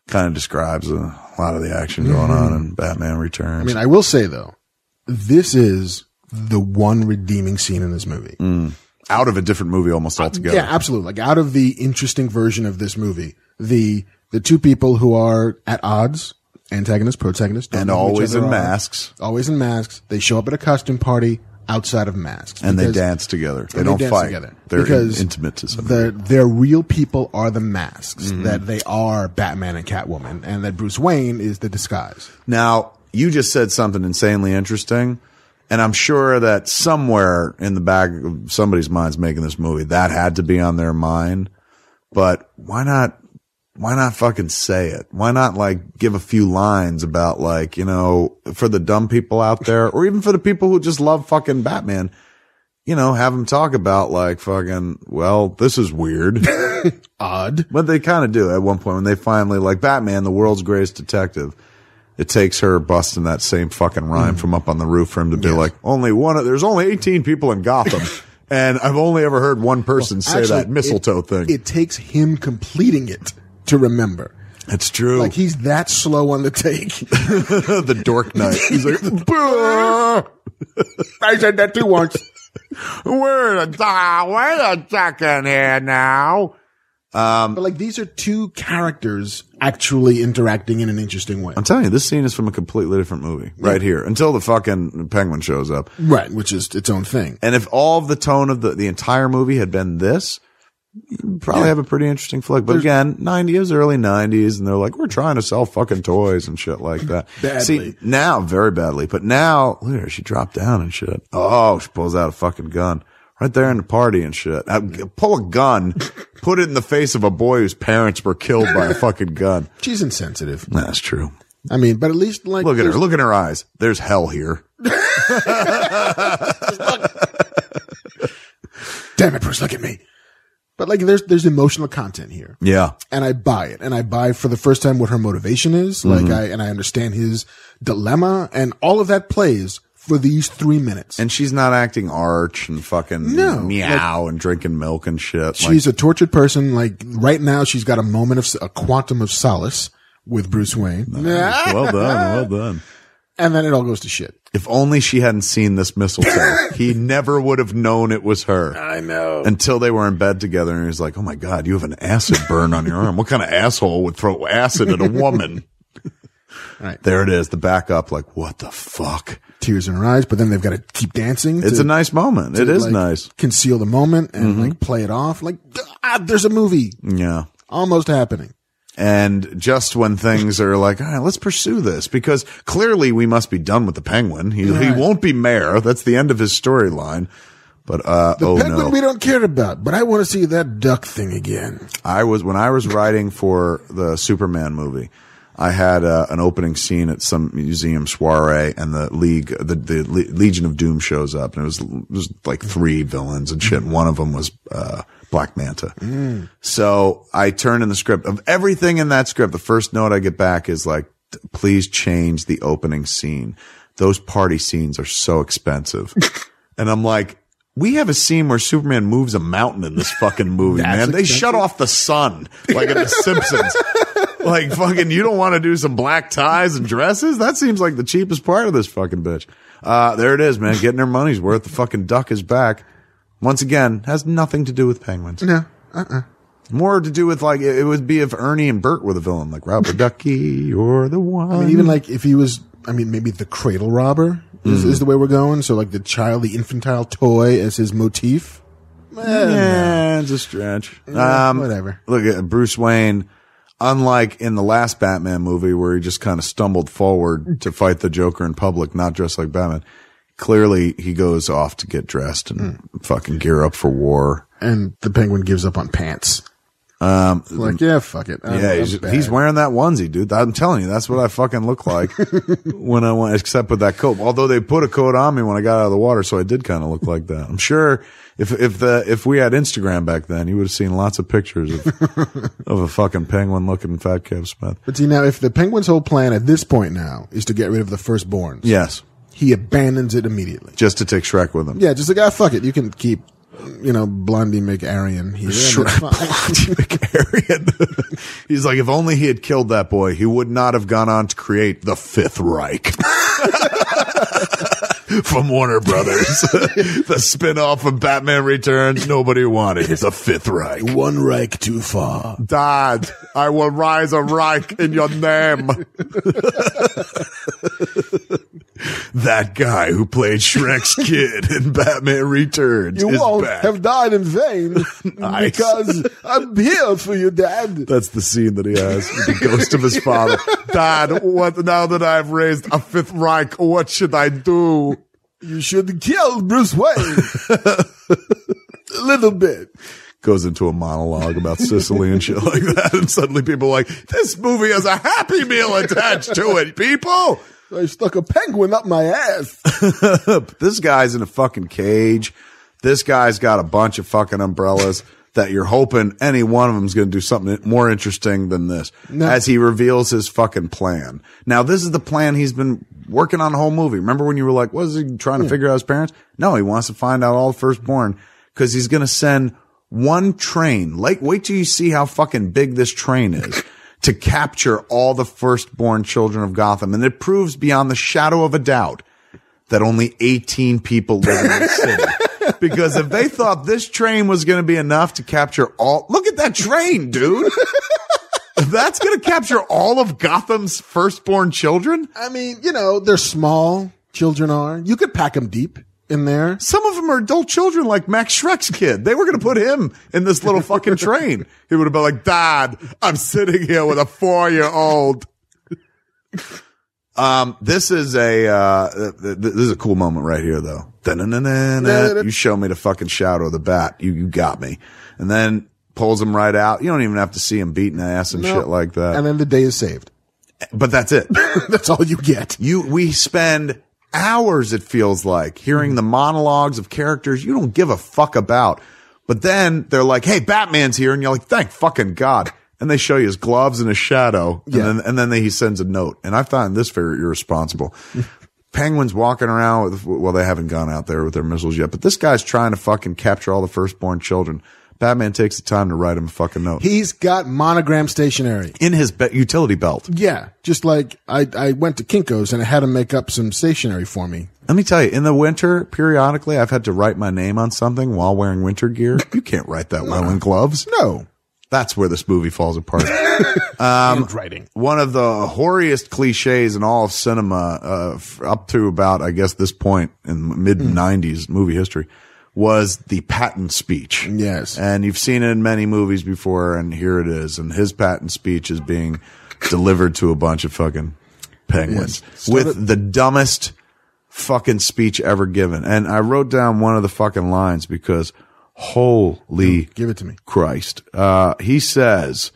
Kind of describes a lot of the action going on mm-hmm. in Batman Returns. I mean, I will say though, this is the one redeeming scene in this movie. Mm. out of a different movie almost uh, altogether. Yeah, absolutely. Like out of the interesting version of this movie, the the two people who are at odds, antagonist, protagonist, and know who each always in are, masks. always in masks. They show up at a costume party outside of masks, And they dance together. They don't fight. together They're because in- intimate to some the their real people are the masks Mm-hmm. that they are Batman and Catwoman, and that Bruce Wayne is the disguise. Now, you just said something insanely interesting, and I'm sure that somewhere in the back of somebody's mind's making this movie, that had to be on their mind. But why not? Why not fucking say it? Why not like give a few lines about like, you know, for the dumb people out there or even for the people who just love fucking Batman, you know, have them talk about like fucking, well, this is weird. Odd. But they kind of do at one point when they finally like Batman, the world's greatest detective. It takes her busting that same fucking rhyme Mm. from up on the roof for him to be like, only one. of- There's only 18 people in Gotham, and I've only ever heard one person say Actually, that mistletoe it, thing. It takes him completing it to remember. That's true. Like he's that slow on the take. the dork knight. He's like, I said that too once. we're a wait a second here now. Um, But like these are two characters actually interacting in an interesting way. I'm telling you, this scene is from a completely different movie right here until the fucking penguin shows up. Right, which is its own thing. And if all of the tone of the, the entire movie had been this, you'd probably have a pretty interesting flick. But again, 90s, early 90s, and they're like, we're trying to sell fucking toys and shit like that. Badly. See, now, very badly. But now, look at her, she dropped down and shit. Oh, she pulls out a fucking gun. Right there in the party and shit. Uh, pull a gun, put it in the face of a boy whose parents were killed by a fucking gun. She's insensitive. That's true. I mean, but at least like Look at her. Look in her eyes. There's hell here. Damn it, Bruce, look at me. But like there's there's emotional content here. Yeah. And I buy it. And I buy for the first time what her motivation is. Mm-hmm. Like I and I understand his dilemma and all of that plays for these three minutes. And she's not acting arch and fucking No, meow and drinking milk and shit. Like, she's a tortured person. Like right now, she's got a moment of a quantum of solace with Bruce Wayne. well done, well done. And then it all goes to shit. If only she hadn't seen this mistletoe, he never would have known it was her. I know. until they were in bed together and he was like, Oh my God, you have an acid burn on your arm. What kind of asshole would throw acid at a woman? Right. There it is. The back up, like, what the fuck? Tears in her eyes, but then they've got to keep dancing. It's to- a nice moment. It is like, nice. Conceal the moment and like play it off. Like ah, there's a movie Yeah. almost happening. And just when things are like, all right, let's pursue this because clearly we must be done with the penguin. He, he won't be mayor. That's the end of his storyline. But, uh, The oh penguin no. we don't care about, but I want to see that duck thing again. I was when I was writing for the Superman movie. I had uh, an opening scene at some museum soiree, and the League, the, the Le- Legion of Doom shows up, and it was, it was like three villains and shit. And one of them was uh, Black Manta. So I turn in the script of everything in that script. The first note I get back is like, "Please change the opening scene. Those party scenes are so expensive." and I'm like. We have a scene where Superman moves a mountain in this fucking movie, man. They shut off the sun like in The Simpsons. like fucking, you don't want to do some black ties and dresses? That seems like the cheapest part of this fucking bitch. Uh, there it is, man. Getting their money's worth. The fucking duck is back. Once again, has nothing to do with penguins. No, uh-uh. More to do with like, it, would be if Ernie and Bert were the villain, like Rubber Ducky, you're the one. I mean, even like if he was, I mean, maybe the cradle robber is, Mm-hmm. is the way we're going. So like the child, the infantile toy as his motif. Yeah, it's a stretch. Um, whatever. Look at Bruce Wayne. Unlike in the last Batman movie where he just kind of stumbled forward to fight the Joker in public, not dressed like Batman. Clearly, he goes off to get dressed and fucking gear up for war. And the penguin gives up on pants. Um, like yeah, fuck it. I'm- Yeah, I'm he's, he's wearing that onesie, dude. I'm telling you, that's what I fucking look like when I want, except with that coat. Although they put a coat on me when I got out of the water, so I did kind of look like that. I'm sure if if the if we had Instagram back then, you would have seen lots of pictures of of a fucking penguin looking Fat Kev Smith. But see now, if the penguin's whole plan at this point now is to get rid of the firstborns, Yes, he abandons it immediately. just to take Schreck with him. Yeah, just like ah, fuck it. You can keep, you know, Blondie McArian here. it's fine. Aryan. He's like, if only he had killed that boy, he would not have gone on to create the Fifth Reich. From Warner Brothers. the spin-off of Batman Returns nobody wanted. It's a Fifth Reich. One Reich too far. Dad, I will rise a Reich in your name. that guy who played Schreck's kid in Batman Returns You is won't back. have died in vain Nice. because I'm here for you, Dad. That's the scene that he has with the ghost of his father. Dad, what now that I've raised a fifth Reich, what should I do? You should kill Bruce Wayne. a little bit. Goes into a monologue about Sicily and shit like that, and suddenly people are like, this movie has a happy meal attached to it, people. I stuck a penguin up my ass. This guy's in a fucking cage. This guy's got a bunch of fucking umbrellas that you're hoping any one of them is going to do something more interesting than this No. as he reveals his fucking plan. Now, this is the plan he's been working on a whole movie. Remember when you were like, what is he trying to figure out his parents? No, he wants to find out all the firstborn because he's going to send one train. Like, wait till you see how fucking big this train is. To capture all the firstborn children of Gotham. And it proves beyond the shadow of a doubt that only 18 people live in the city. Because if they thought this train was going to be enough to capture all, look at that train, dude. That's going to capture all of Gotham's firstborn children. I mean, you know, they're small. Children are. You could pack them deep in there. Some of them are adult children, like Max Schreck's kid. They were going to put him in this little fucking train. He would have been like, Dad, I'm sitting here with a four year old. Um, this is a, uh, th- th- this is a cool moment right here though. You show me the fucking shadow of the bat. You, you got me. And then pulls him right out. You don't even have to see him beating ass and No. shit like that. And then the day is saved. but that's it. That's all you get. You, we spend hours, it feels like, hearing the monologues of characters you don't give a fuck about. But then they're like, Hey, Batman's here. And you're like, thank fucking God. And they show you his gloves and his shadow. Yeah. And then, and then he sends a note. And I find this very irresponsible. penguins walking around with, well, they haven't gone out there with their missiles yet, but this guy's trying to fucking capture all the firstborn children. Batman takes the time to write him a fucking note He's got monogram stationery. in his be- utility belt. Yeah, just like I, I went to Kinko's and I had him make up some stationery for me. Let me tell you, in the winter, periodically, I've had to write my name on something while wearing winter gear. You can't write that well in gloves. No, That's where this movie falls apart. handwriting. One of the hoariest cliches in all of cinema, uh, f- up to about, I guess, this point in mid '90s movie history, was the Patton speech. Yes. and you've seen it in many movies before, and here it is. And his Patton speech is being delivered to a bunch of fucking penguins Yes. with the dumbest fucking speech ever given. And I wrote down one of the fucking lines because holy Give it to me. Christ. Uh, he says,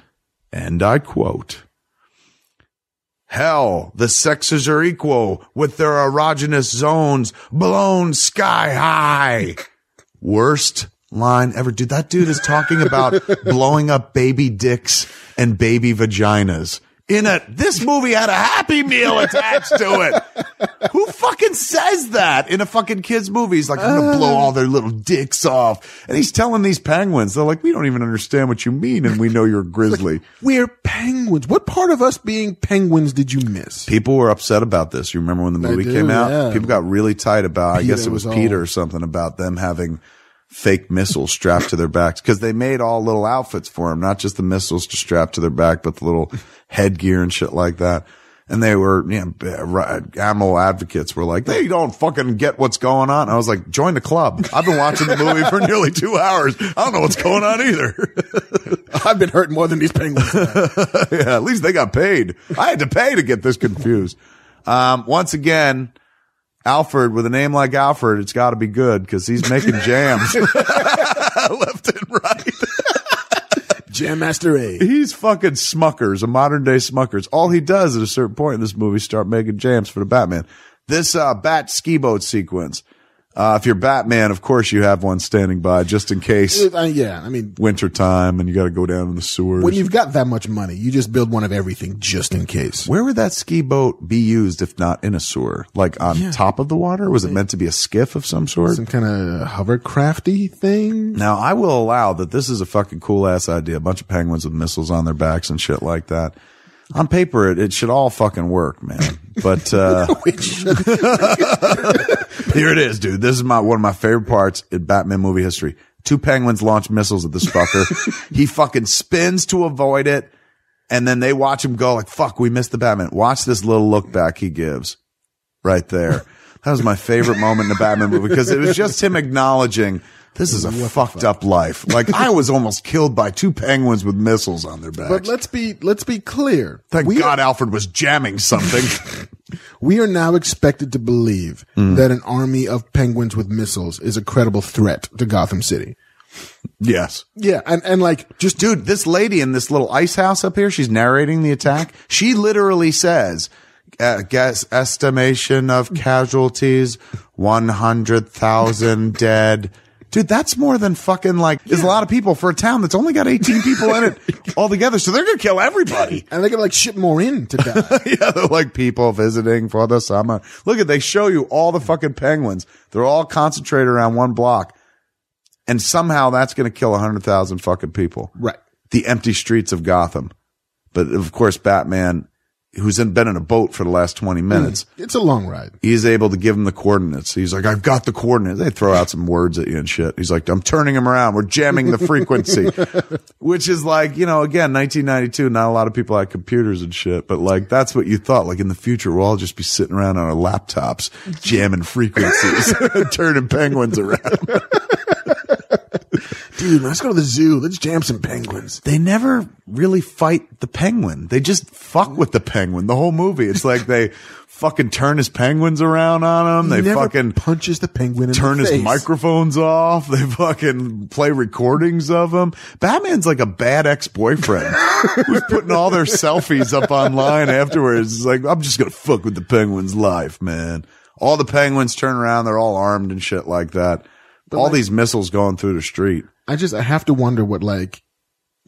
and I quote, Hell, the sexes are equal with their erogenous zones blown sky high. Worst line ever. Dude, that dude is talking about blowing up baby dicks and baby vaginas. In a, this movie had a happy meal attached to it. Who fucking says that in a fucking kid's movie? He's like, I'm gonna blow all their little dicks off. And he's telling these penguins, they're like, we don't even understand what you mean. And we know you're a grizzly. We're penguins. What part of us being penguins did you miss? People were upset about this. You remember when the movie do, came out? yeah. People got really tight about, I guess it was was Peter all- or something about them having fake missiles strapped to their backs because they made all little outfits for them, not just the missiles to strap to their back, but the little headgear and shit like that. And they were, you know, animal advocates were like, they don't fucking get what's going on. I was like, join the club. I've been watching the movie for nearly two hours. I don't know what's going on either. I've been hurt more than these penguins. yeah, at least they got paid. I had to pay to get this confused. Um, once again, Alfred with a name like Alfred, it's got to be good because he's making jams left and right. Jam Master A. He's fucking Smuckers, a modern day Smuckers. All he does at a certain point in this movie is start making jams for the Batman. This uh, bat ski boat sequence. Uh, if you're Batman, of course you have one standing by just in case Uh, yeah, I mean, winter time and you got to go down in the sewers. when you've got that much money, you just build one of everything just in case. Where would that ski boat be used if not in a sewer? Like on top of the water? Was it meant to be a skiff of some sort? Some kind of hovercrafty thing. Now, I will allow that this is a fucking cool ass idea. A bunch of penguins with missiles on their backs and shit like that. On paper, it, it should all fucking work, man. But, uh, here it is, dude. This is my, one of my favorite parts in Batman movie history. Two penguins launch missiles at this fucker. he fucking spins to avoid it. And then they watch him go like, fuck, we missed the Batman. Watch this little look back he gives right there. That was my favorite moment in the Batman movie because it was just him acknowledging this is a fucked up life. Like I was almost killed by two penguins with missiles on their backs. But let's be let's be clear. Thank we God Alfred was jamming something. we are now expected to believe Mm. that an army of penguins with missiles is a credible threat to Gotham City. yes. Yeah, and and like just Dude, this lady in this little ice house up here, she's narrating the attack. She literally says, uh, guess estimation of casualties, 100,000 dead. Dude, that's more than fucking like, is a lot of people for a town that's only got 18 people in it altogether. So they're going to kill everybody. and they're gonna like ship more in to die. yeah, they're like people visiting for the summer. Look at, they show you all the fucking penguins. They're all concentrated around one block. And somehow that's going to kill 100,000 fucking people right. the empty streets of Gotham. But of course, Batman, who's in, been in a boat for the last 20 minutes, mm, It's a long ride. he's able to give him the coordinates. He's like, I've got the coordinates. They throw out some words at you and shit. He's like, I'm turning him around. We're jamming the frequency, which is like, you know, again, 1992, not a lot of people had computers and shit, but like, that's what you thought. Like in the future, we'll all just be sitting around on our laptops, jamming frequencies, turning penguins around. Dude, let's go to the zoo. Let's jam some penguins. they never really fight the penguin. They just fuck with the penguin the whole movie. It's like they fucking turn his penguins around on him. He They never fucking punches the penguin in turn the his face. microphones off. They fucking play recordings of him. Batman's like a bad ex-boyfriend who's putting all their selfies up online afterwards. It's like, I'm just going to fuck with the penguin's life, man. All the penguins turn around. They're all armed and shit like that. all these missiles going through the street. I just I have to wonder what like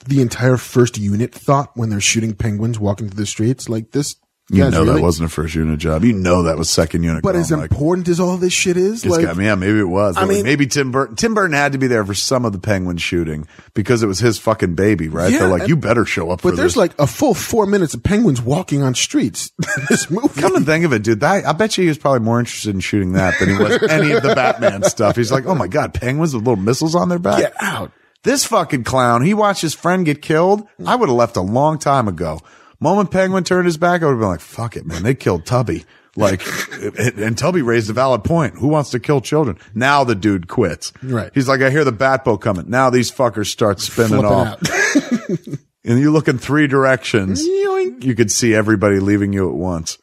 the entire first unit thought when they're shooting penguins walking through the streets. Like this You Guys, know really? that wasn't a first unit job. You know that was second unit. But as like, important as all this shit is, like, got me. Yeah, maybe it was. I But, like, mean- maybe Tim Burton. Tim Burton had to be there for some of the Penguin shooting because it was his fucking baby, right? Yeah, They're like, and- you better show up. but there's this. like a full four minutes of penguins walking on streets this movie. Come to think of it, dude, that, I bet you he was probably more interested in shooting that than he was any of the Batman stuff. He's like, oh my god, penguins with little missiles on their back. Get out. This fucking clown, he watched his friend get killed. I would have left a long time ago. Moment Penguin turned his back, I would have been like, fuck it, man. They killed Tubby. Like, and, Tubby raised a valid point. Who wants to kill children? Now the dude quits. Right. He's like, I hear the bat boat coming. Now these fuckers start spinning Flipping off. And you look in three directions. You could see everybody leaving you at once.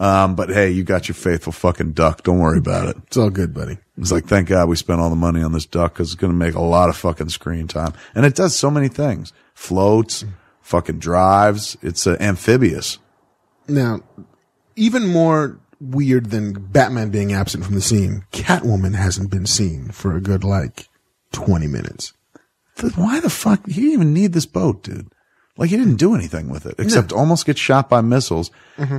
Um, but hey, you got your faithful fucking duck. Don't worry about it. It's all good, buddy. It's like, thank God we spent all the money on this duck because it's going to make a lot of fucking screen time. And it does so many things. Floats, fucking drives. It's uh, amphibious. Now, even more weird than Batman being absent from the scene, Catwoman hasn't been seen for a good like 20 minutes. Why the fuck? He didn't even need this boat, dude. Like he didn't do anything with it except almost get shot by missiles.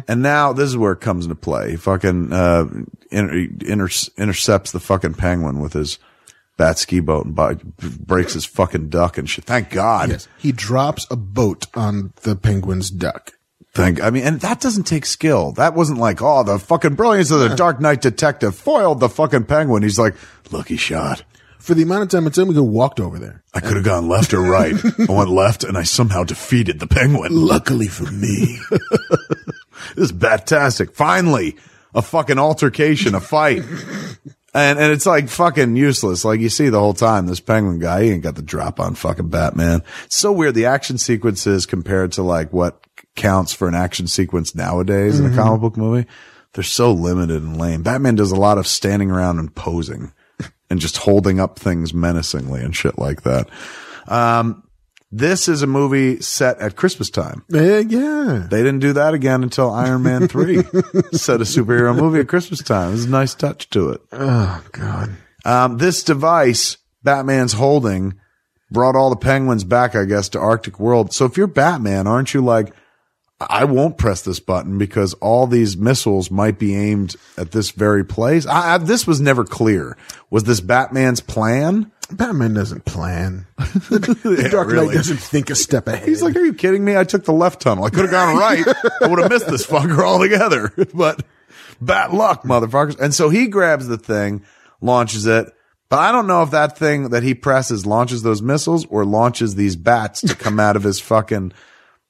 And now this is where it comes into play. He fucking, uh, inter- inter- intercepts the fucking penguin with his bat ski boat and bi- breaks his fucking duck and shit. Thank God. Yes. He drops a boat on the penguin's duck. Thank, I mean, and that doesn't take skill. That wasn't like, oh, the fucking brilliance of the Dark Knight detective foiled the fucking penguin. He's like, lucky shot. For the amount of time it took we could walked over there. I could have gone left or right. I went left and I somehow defeated the penguin. Luckily for me. This is fantastic. Finally, a fucking altercation, a fight. And, and it's like fucking useless. Like you see the whole time, this penguin guy, he ain't got the drop on fucking Batman. It's so weird. The action sequences compared to like what counts for an action sequence nowadays in a comic book movie, they're so limited and lame. Batman does a lot of standing around and posing and just holding up things menacingly and shit like that. Um, this is a movie set at Christmas time. Eh, yeah. They didn't do that again until Iron Man 3 set a superhero movie at Christmas time. There's a nice touch to it. Oh, God. Um, this device Batman's holding brought all the penguins back, I guess, to Arctic World. So if you're Batman, aren't you like, I won't press this button because all these missiles might be aimed at this very place? I, I, this was never clear. Was this Batman's plan? Batman doesn't plan. The Dark Knight really. doesn't think a step ahead. He's like, are you kidding me? I took the left tunnel. I could have gone right. I would have missed this fucker altogether. But bad luck, motherfuckers. And so he grabs the thing, launches it. But I don't know if that thing that he presses launches those missiles or launches these bats to come out of his fucking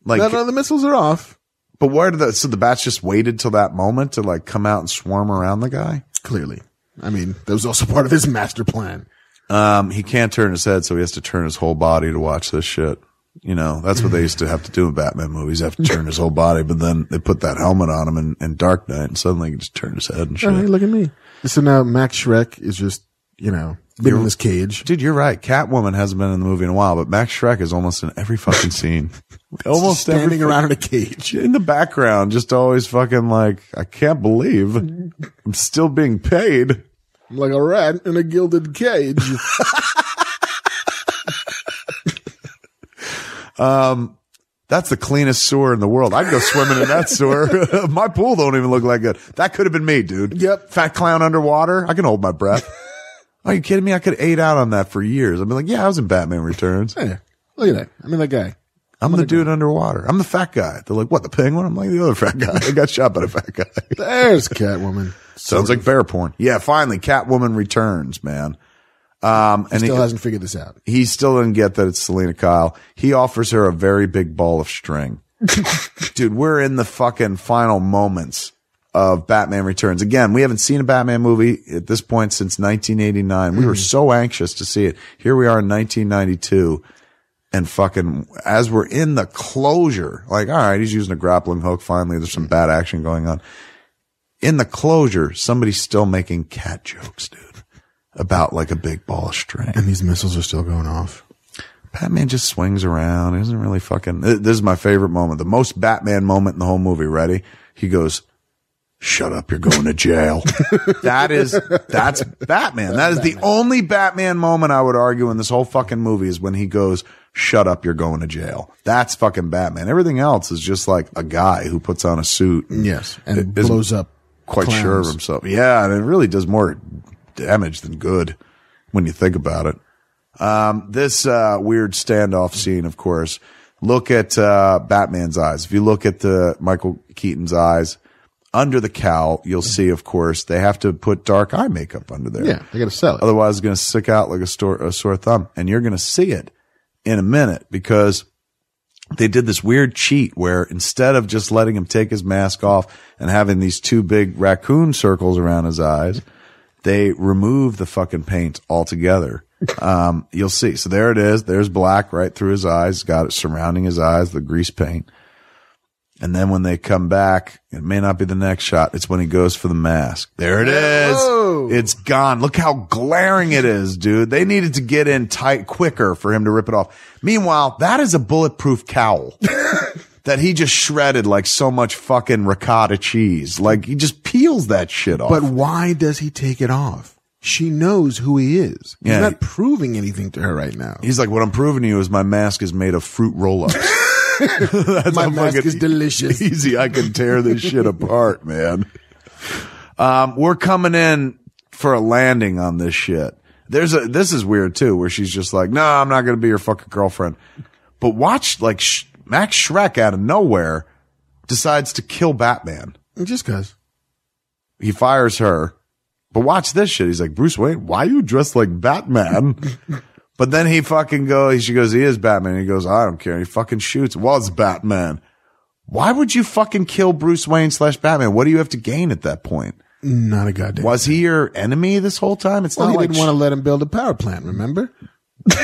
like. no, no, the missiles are off. But where did the so the bats just waited till that moment to like come out and swarm around the guy? Clearly. I mean, that was also part of his master plan. Um, he can't turn his head, so he has to turn his whole body to watch this shit. You know, that's what they used to have to do in Batman movies. Have to turn his whole body, but then they put that helmet on him in, in Dark Knight, and suddenly he can just turn his head and shit. Oh, hey, look at me. So now Max Schreck is just, you know, been in this cage. Dude, you're right. Catwoman hasn't been in the movie in a while, but Max Schreck is almost in every fucking scene. almost every standing around in a cage. in the background, just always fucking like, I can't believe I'm still being paid. Like a rat in a gilded cage. Um, that's the cleanest sewer in the world. I'd go swimming in that sewer. My pool don't even look like good. That could have been me, dude. Yep. Fat clown underwater. I can hold my breath. Are you kidding me? I could have ate out on that for years. I'd be like, yeah, I was in Batman Returns. hey, look at that. I mean, that guy. I'm the dude underwater. I'm the fat guy. They're like, what, the penguin? I'm like the other fat guy. I got shot by the fat guy. There's Catwoman. Sounds like bear porn. Yeah, finally, Catwoman returns, man. Um, and Still he, hasn't figured this out. he still didn't get that it's Selina Kyle. He offers her a very big ball of string. Dude, we're in the fucking final moments of Batman Returns. Again, we haven't seen a Batman movie at this point since 1989. We were so anxious to see it. Here we are in 1992 and fucking as we're in the closure, like, all right, he's using a grappling hook. Finally, there's some bad action going on. In the closure, somebody's still making cat jokes, dude, about like a big ball of string. And these missiles are still going off. Batman just swings around. He isn't really fucking. This is my favorite moment. The most Batman moment in the whole movie. Ready? He goes, shut up, you're going to jail. that is, that's Batman. That is the only Batman moment I would argue in this whole fucking movie is when he goes, shut up, you're going to jail. That's fucking Batman. Everything else is just like a guy who puts on a suit. and Yes, and blows up. Quite clowns. sure of himself. Yeah. And it really does more damage than good when you think about it. Um, this, uh, weird standoff scene, of course, look at, uh, Batman's eyes. If you look at the Michael Keaton's eyes, under the cowl, you'll see, of course, they have to put dark eye makeup under there. Yeah, they got to sell it. Otherwise, it's going to stick out like a, store, a sore thumb. And you're going to see it in a minute because they did this weird cheat where instead of just letting him take his mask off and having these two big raccoon circles around his eyes, they remove the fucking paint altogether. Um, you'll see. So there it is. There's black right through his eyes. Got it surrounding his eyes, the grease paint. And then when they come back, it may not be the next shot. It's when he goes for the mask. There it is. Whoa. It's gone. Look how glaring it is, dude. They needed to get in tight quicker for him to rip it off. Meanwhile, that is a bulletproof cowl that he just shredded like so much fucking ricotta cheese. Like he just peels that shit off. But why does he take it off? She knows who he is. He's Yeah. not proving anything to her right now. He's like, what I'm proving to you is my mask is made of fruit roll-ups. That's My mask is delicious. Easy, I can tear this shit apart, man. Um, we're coming in for a landing on this shit. There's a, this is weird too, where she's just like, no, I'm not going to be your fucking girlfriend. But watch, like, Sh- Max Schreck out of nowhere decides to kill Batman. Just cause. He fires her. But watch this shit. He's like, Bruce Wayne, why you dressed like Batman? but then he fucking goes, she goes, he is Batman. He goes, I don't care. And he fucking shoots. Was Batman. Why would you fucking kill Bruce Wayne slash Batman? What do you have to gain at that point? Not a goddamn. Was he your enemy this whole time? It's well, not he like, didn't want to let him build a power plant, remember?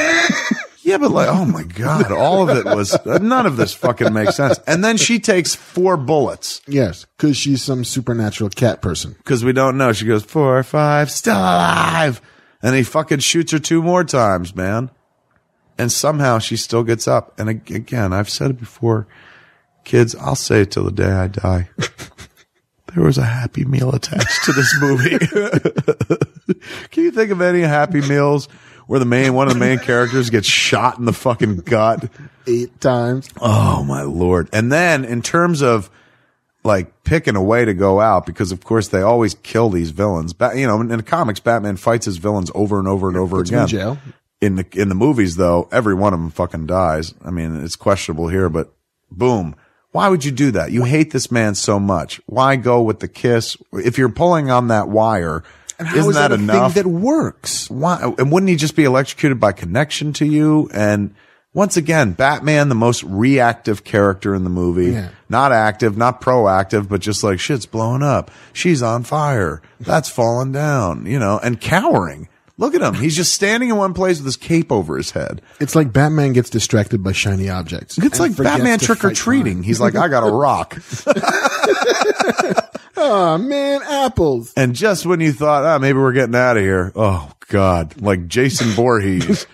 yeah, but like, oh my God, all of it was, none of this fucking makes sense. And then she takes four bullets. Yes, cause she's some supernatural cat person. because we don't know. She goes four, five, still alive, and he fucking shoots her two more times, man. And somehow she still gets up. And again, I've said it before, kids. I'll say it till the day I die. there was a happy meal attached to this movie. Can you think of any happy meals where the main one of the main characters gets shot in the fucking gut? Eight times. Oh my lord. And then in terms of like picking a way to go out, because of course they always kill these villains. But you know, in, in the comics, Batman fights his villains over and over and over Puts him in again. jail. In the in the movies, though, every one of them fucking dies. I mean, it's questionable here, but boom. Why would you do that? You hate this man so much. Why go with the kiss? If you're pulling on that wire, And how isn't is that, that, a enough? thing that works? why and wouldn't he just be electrocuted by connection to you and once again batman the most reactive character in the movie Yeah. not active not proactive but just like shit's blowing up she's on fire that's falling down you know and cowering look at him he's just standing in one place with his cape over his head It's like Batman gets distracted by shiny objects. it's like batman trick or treating. he's like i got a rock Oh man, apples. and just when you thought ah maybe we're getting out of here oh god like jason Voorhees.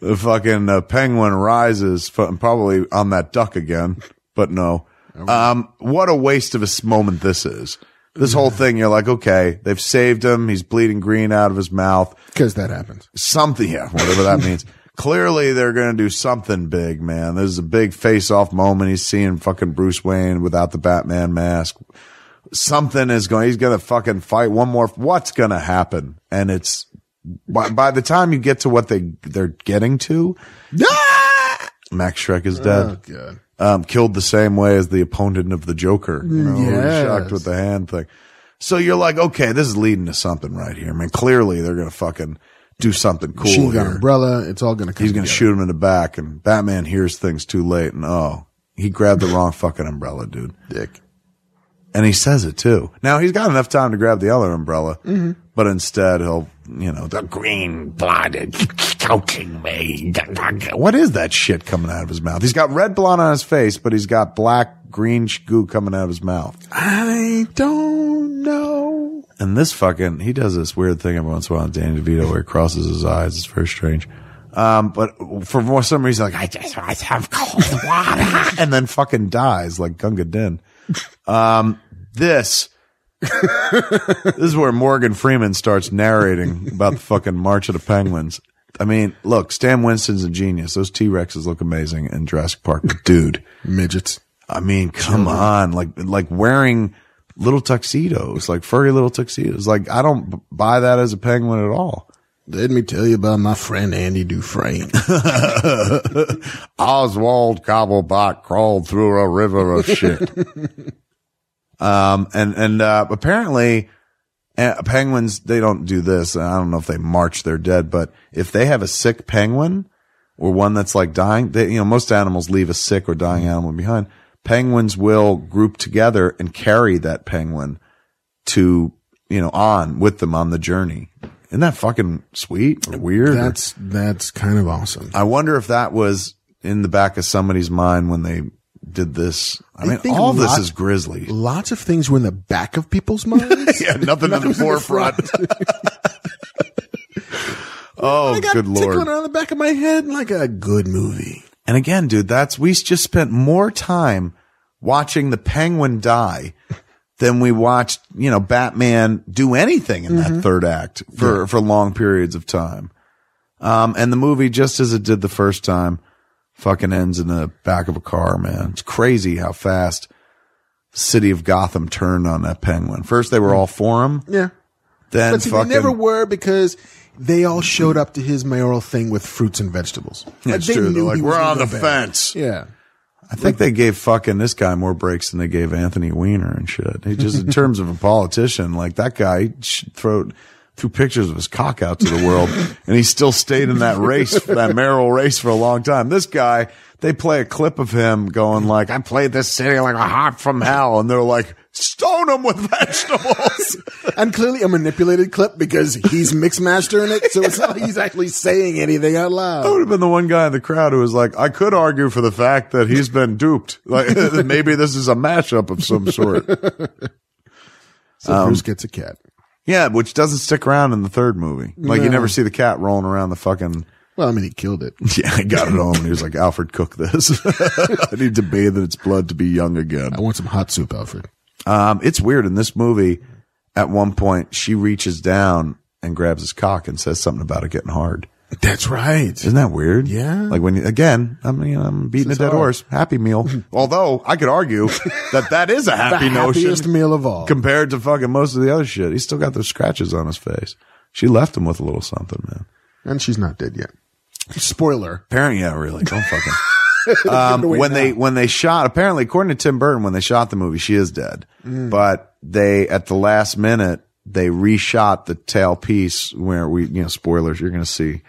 The fucking uh, penguin rises probably on that duck again, but no. Um, what a waste of a moment this is. This whole thing, you're like, okay, they've saved him. He's bleeding green out of his mouth. Because that happens. Something, yeah, whatever that means. Clearly, they're going to do something big, man. This is a big face off moment. He's seeing fucking Bruce Wayne without the Batman mask. Something is going, he's going to fucking fight one more. What's going to happen? And it's, by, by the time you get to what they, they're getting to, Max Schreck is dead Oh god. um, killed the same way as the opponent of the Joker. You know, Yes. shocked with the hand thing. So you're like, okay, this is leading to something right here. I mean, clearly they're going to fucking do something cool Machine gun here. umbrella. It's all gonna come. He's going to together. shoot him in the back and Batman hears things too late and oh, he grabbed the wrong fucking umbrella, dude. dick. And he says it too. Now he's got enough time to grab the other umbrella, Mm-hmm. But instead he'll, you know, the green blood choking me. What is that shit coming out of his mouth? He's got red blood on his face, but he's got black green goo coming out of his mouth. I don't know. And this fucking, he does this weird thing every once in a while Danny DeVito where he crosses his eyes. It's very strange. Um, but for more, some reason, like, I just want to have cold water and then fucking dies like Gunga Din. Um, this this is where Morgan Freeman starts narrating about the fucking March of the Penguins. I mean, look, Stan Winston's a genius. Those T Rexes look amazing in Jurassic Park, but dude. Midgets. I mean, come on, like like wearing little tuxedos, like furry little tuxedos. Like I don't b- buy that as a penguin at all. Let me tell you about my friend Andy Dufresne. Oswald Cobblepot crawled through a river of shit. um, and and uh, apparently, uh, penguins they don't do this. I don't know if they march their dead, but if they have a sick penguin or one that's like dying, they, you know, most animals leave a sick or dying animal behind. Penguins will group together and carry that penguin to you know on with them on the journey. Isn't that fucking sweet or weird? That's that's kind of awesome. I wonder if that was in the back of somebody's mind when they did this. I, mean, think all this is grisly. Lots of things were in the back of people's minds. Yeah, nothing in the forefront. oh, I got good tickling on the back of my head like a good movie. And again, dude, that's we just spent more time watching the penguin die than we watched, you know, Batman do anything in Mm-hmm. that third act for for long periods of time. Um, and the movie, just as it did the first time, fucking ends in the back of a car. Man, it's crazy how fast the city of Gotham turned on that penguin. First, they were all for him. Yeah. Then But see, fucking they never were because they all showed up to his mayoral thing with fruits and vegetables. It's they true. They're knew like, "We're on the bad." fence. Yeah. I think they gave fucking this guy more breaks than they gave Anthony Weiner and shit. He just, in terms of a politician, like that guy should threw pictures of his cock out to the world and he still stayed in that race, that mayoral race for a long time. This guy, they play a clip of him going like, I played this city like a hot from hell. And they're like, stone him with vegetables. And clearly a manipulated clip because he's mix mastering it. So it's not like he's actually saying anything out loud. I would have been the one guy in the crowd who was like, I could argue for the fact that he's been duped. Like maybe this is a mashup of some sort. So Um, Bruce gets a cat. Yeah, which doesn't stick around in the third movie. Like you No. never see the cat rolling around the fucking. Well, I mean, he killed it. Yeah, I got it home and he was like, Alfred, cook this. I need to bathe in its blood to be young again. I want some hot soup, Alfred. Um, it's weird in this movie. At one point, she reaches down and grabs his cock and says something about it getting hard. That's right. Isn't that weird? Yeah. Like when again, I mean, I'm beating a dead hard. horse. Happy meal. Although I could argue that that is a The happy notion. happiest meal of all. compared to fucking most of the other shit. He's still got those scratches on his face. She left him with a little something, man. and she's not dead yet. Spoiler. Apparently, yeah, really. Don't fucking. um, when now. they when they shot, apparently, according to Tim Burton, when they shot the movie, she is dead. But they at the last minute they reshot the tail piece where we, you know, spoilers. You're going to see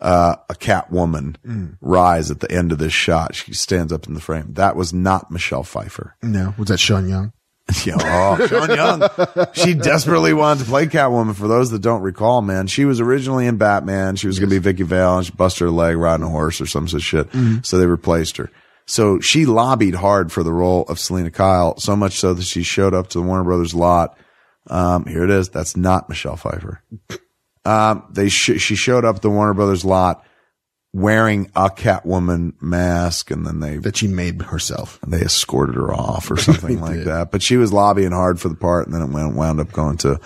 uh, a cat woman rise at the end of this shot. She stands up in the frame. That was not Michelle Pfeiffer. No, was that Sean Young? Yeah, oh, Sean Young. She desperately wanted to play Catwoman. For those that don't recall, man, she was originally in Batman. She was going to be Vicki Vale and she busted her leg riding a horse or some such shit. So they replaced her. So she lobbied hard for the role of Selina Kyle, so much so that she showed up to the Warner Brothers lot. Um, here it is. That's not Michelle Pfeiffer. Um, they sh- she showed up at the Warner Brothers lot wearing a Catwoman mask, and then they That she made herself. they escorted her off or something like that. But she was lobbying hard for the part, and then it went, wound up going to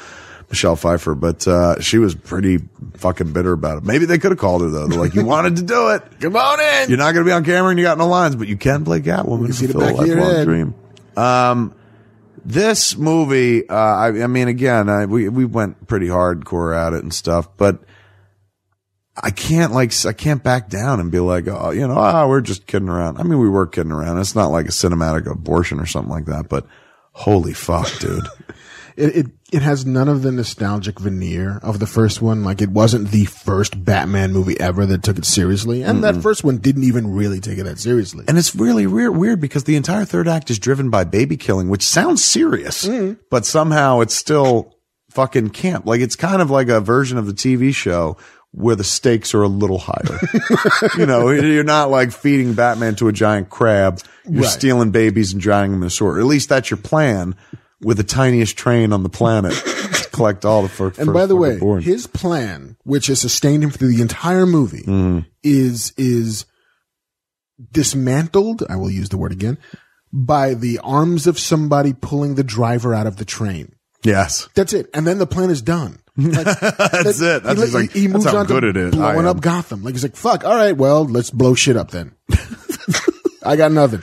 Michelle Pfeiffer. But uh, she was pretty fucking bitter about it. Maybe they could have called her though. They're like, "You wanted to do it. Come on in. You're not going to be on camera, and you got no lines, but you can play Catwoman. can see the back of your head. dream." Um, this movie, uh, I, I mean, again, I, we we went pretty hardcore at it and stuff, but. I can't like I can't back down and be like, oh, you know, ah, we're just kidding around. I mean, we were kidding around. It's not like a cinematic abortion or something like that, but holy fuck, dude. It, it it has none of the nostalgic veneer of the first one. Like it wasn't the first Batman movie ever that took it seriously, and that first one didn't even really take it that seriously. And it's really weird, weird because the entire third act is driven by baby killing, which sounds serious, mm-hmm. but somehow it's still fucking camp. Like it's kind of like a version of the TV show where the stakes are a little higher. you know, you're not like feeding Batman to a giant crab. You're Right. stealing babies and drowning them in a sewer. At least that's your plan with the tiniest train on the planet to collect all the fur. And by the way, his plan, which has sustained him through the entire movie, mm-hmm. is is dismantled. I will use the word again by the arms of somebody pulling the driver out of the train. Yes. That's it. And then the plan is done. Like, That's it. That's he, like, he that's moves how on good to it is. Blowing up Gotham. Like he's like, fuck. All right, well, let's blow shit up then. I got nothing.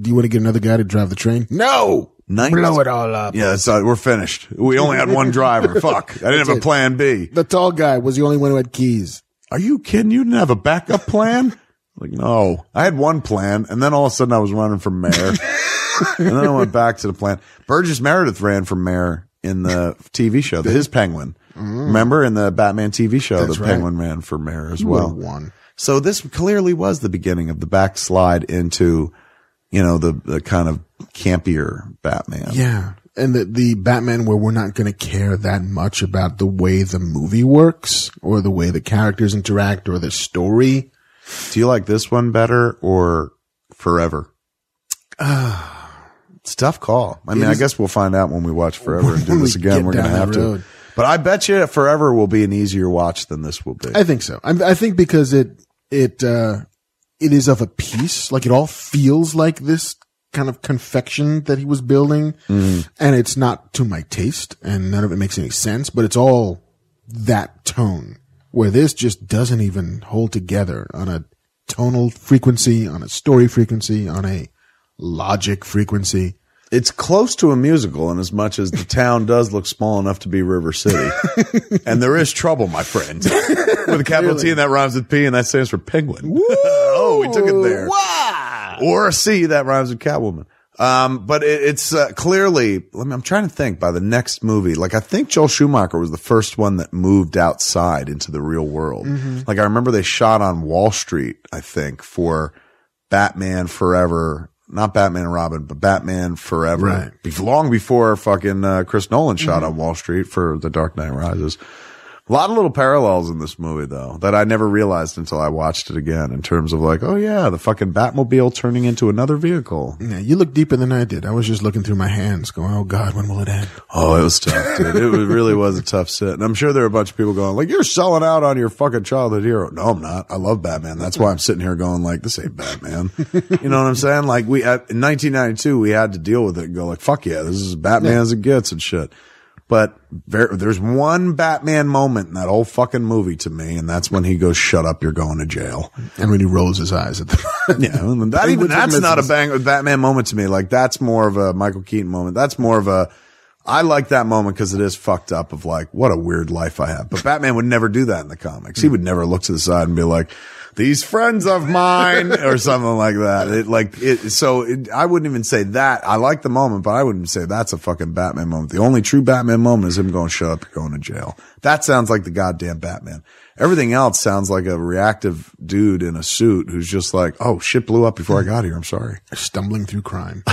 Do you want to get another guy to drive the train? No. Nice. Blow it all up. Yeah, so we're finished. We only had one driver. Fuck. I didn't have a plan B. The tall guy was the only one who had keys. Are you kidding? You didn't have a backup plan? like, no. I had one plan, and then all of a sudden I was running for mayor. and then I went back to the plan. Burgess Meredith ran for mayor in the TV show, the His Penguin. Remember in the Batman TV show, Mm. That's the right. Penguin ran for mayor as Well, well. one. So this clearly was the beginning of the backslide into, you know, the, the kind of campier Batman. Yeah. And the, the Batman where we're not going to care that much about the way the movie works or the way the characters interact or the story. Do you like this one better or Forever? it's a tough call. I mean, It I guess we'll find out when we watch Forever and do this again. We're going to have to. But I bet you Forever will be an easier watch than this will be. I think so. I, I think because it, it, uh, it is of a piece. Like it all feels like this kind of confection that he was building. Mm-hmm. And it's not to my taste and none of it makes any sense, but it's all that tone where this just doesn't even hold together on a tonal frequency, on a story frequency, on a logic frequency. it's close to a musical in as much as the town does look small enough to be River City. and there is trouble, my friend. With a capital T and that rhymes with P and that stands for penguin. oh, we took it there. Or a C that rhymes with Catwoman. Um, but it, it's uh, clearly, let me, I'm trying to think by the next movie. Like, I think Joel Schumacher was the first one that moved outside into the real world. Like, I remember they shot on Wall Street, I think, for Batman Forever. Not Batman and Robin, but Batman Forever. Right. Long before fucking uh, Chris Nolan shot on Wall Street for The Dark Knight Rises. A lot of little parallels in this movie, though, that I never realized until I watched it again in terms of like, oh yeah, the fucking Batmobile turning into another vehicle. Yeah, you look deeper than I did. I was just looking through my hands going, Oh God, when will it end? Oh, it was tough, dude. It really was a tough sit. And I'm sure there are a bunch of people going like, you're selling out on your fucking childhood hero. No, I'm not. I love Batman. That's why I'm sitting here going like, this ain't Batman. you know what I'm saying? Like we, at, in 1992, we had to deal with it and go like, fuck yeah, this is Batman as it gets and shit. But there, there's one Batman moment in that whole fucking movie to me, and that's when he goes, "Shut up, you're going to jail." And when he rolls his eyes at the Yeah, that even that's not a bang Batman moment to me. Like that's more of a Michael Keaton moment. That's more of a I like that moment because it is fucked up of like what a weird life I have. But Batman would never do that in the comics. He hmm. would never look to the side and be like these friends of mine or something like that. It like it. So it, I wouldn't even say that. I like the moment, but I wouldn't say that's a fucking Batman moment. The only true Batman moment is him going, "Shut up, you're going to jail." That sounds like the goddamn Batman. Everything else sounds like a reactive dude in a suit who's just like, "Oh shit blew up before I got here. I'm sorry." stumbling through crime.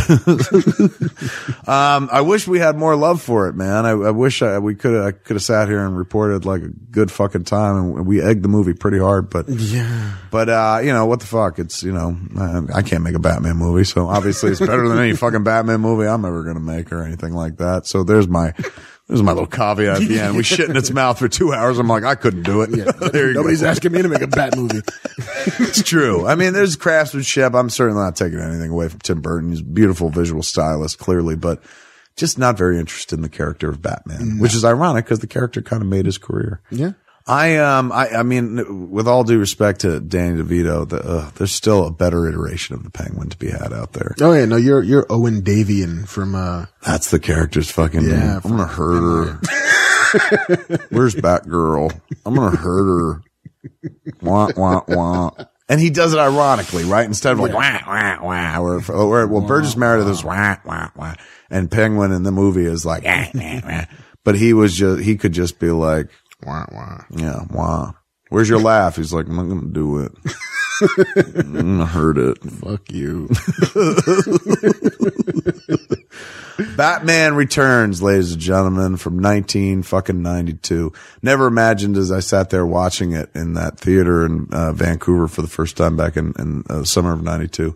Um, I wish we had more love for it, man. I, I wish I, we could have, I could have sat here and reported like a good fucking time and we egged the movie pretty hard, but, yeah. but, uh, you know, what the fuck? It's, you know, I, I can't make a Batman movie. So obviously it's better than any fucking Batman movie I'm ever going to make or anything like that. So there's my, there's my little caveat at the end. We shit in its mouth for two hours. I'm like, I couldn't do it. you Nobody's go. asking me to make a Bat movie. It's true. I mean, there's craftsmanship. I'm certainly not taking anything away from Tim Burton. He's a beautiful visual stylist, clearly, but just not very interested in the character of Batman, mm-hmm. which is ironic because the character kind of made his career. Yeah. I, um, I, I mean, with all due respect to Danny DeVito, the, uh, there's still a better iteration of the Penguin to be had out there. Oh yeah, no, you're you're Owen Davian from uh That's the character's fucking Yeah, name. I'm gonna hurt her. Where's Batgirl? I'm gonna hurt her. Wah, wah, wah. And he does it ironically, right? Instead of like, wah, wah, wah, or well, Burgess Meredith is wah, wah, wah. And Penguin in the movie is like, "Ah, ah, ah." but he was just, he could just be like, wah, wah. yeah, wah. Where's your laugh? He's like, I'm not gonna do it. I'm gonna hurt it. Fuck you. Batman Returns, ladies and gentlemen, from 19 fucking 92. Never imagined as I sat there watching it in that theater in uh, Vancouver for the first time back in, in uh, summer of 92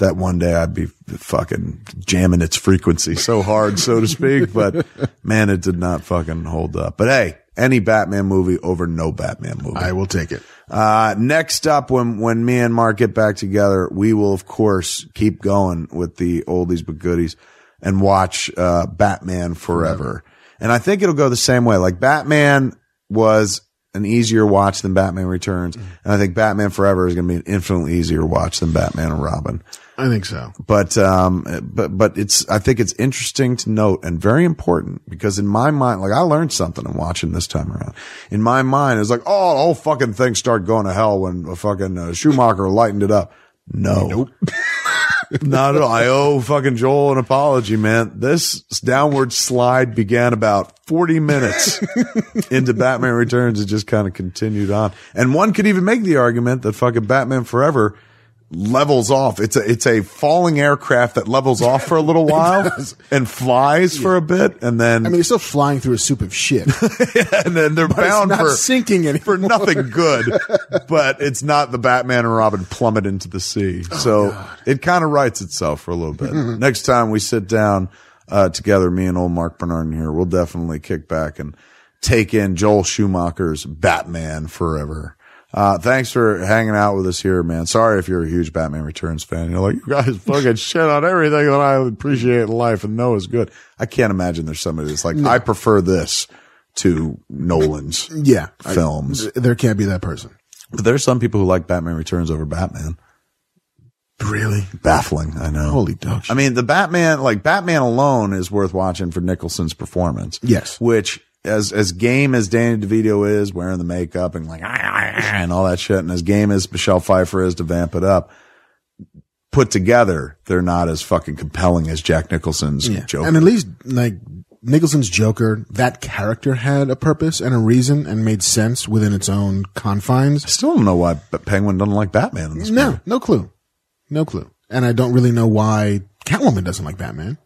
that one day I'd be fucking jamming its frequency so hard, so to speak. But man, it did not fucking hold up. But hey, any Batman movie over no Batman movie. I will take it. Uh, next up, when, when me and Marc get back together, we will, of course, keep going with the oldies but goodies and watch, uh, Batman Forever. And I think it'll go the same way. Like Batman was an easier watch than Batman Returns. And I think Batman Forever is going to be an infinitely easier watch than Batman and Robin. I think so. But, um, but, but it's, I think it's interesting to note and very important because in my mind, like I learned something in watching this time around. In my mind, it's like, oh, the whole fucking thing started going to hell when a fucking uh, Schumacher lightened it up. No. Nope. Not at all. I owe fucking Joel an apology, man. This downward slide began about 40 minutes into Batman Returns. It just kind of continued on. And one could even make the argument that fucking Batman Forever levels off. It's a it's a falling aircraft that levels off for a little while and flies for a bit, and then I mean, it's still flying through a soup of shit. and then they're bound for sinking anymore. for nothing good. but it's not the Batman and Robin plummet into the sea, so it kind of writes itself for a little bit. Next time we sit down uh, together, me and old Marc Bernardin here, we'll definitely kick back and take in Joel Schumacher's Batman Forever. Uh, thanks for hanging out with us here, man. Sorry if you're a huge Batman Returns fan. You're like, you guys fucking shit on everything that I appreciate in life and know is good. I can't imagine there's somebody that's like, I prefer this to Nolan's yeah. I- films. there can't be that person. but there's some people who like Batman Returns over Batman. Really? Baffling, I know. Holy dog. I mean, the Batman, like Batman alone is worth watching for Nicholson's performance. Yes. Which, as, as game as Danny DeVito is wearing the makeup and like, ah, ah, ah, and all that shit, and as game as Michelle Pfeiffer is to vamp it up, put together, they're not as fucking compelling as Jack Nicholson's Joker. And at least like Nicholson's Joker, that character had a purpose and a reason and made sense within its own confines. I still don't know why Penguin doesn't like Batman in this movie. No, no clue. No clue. And I don't really know why Catwoman doesn't like Batman.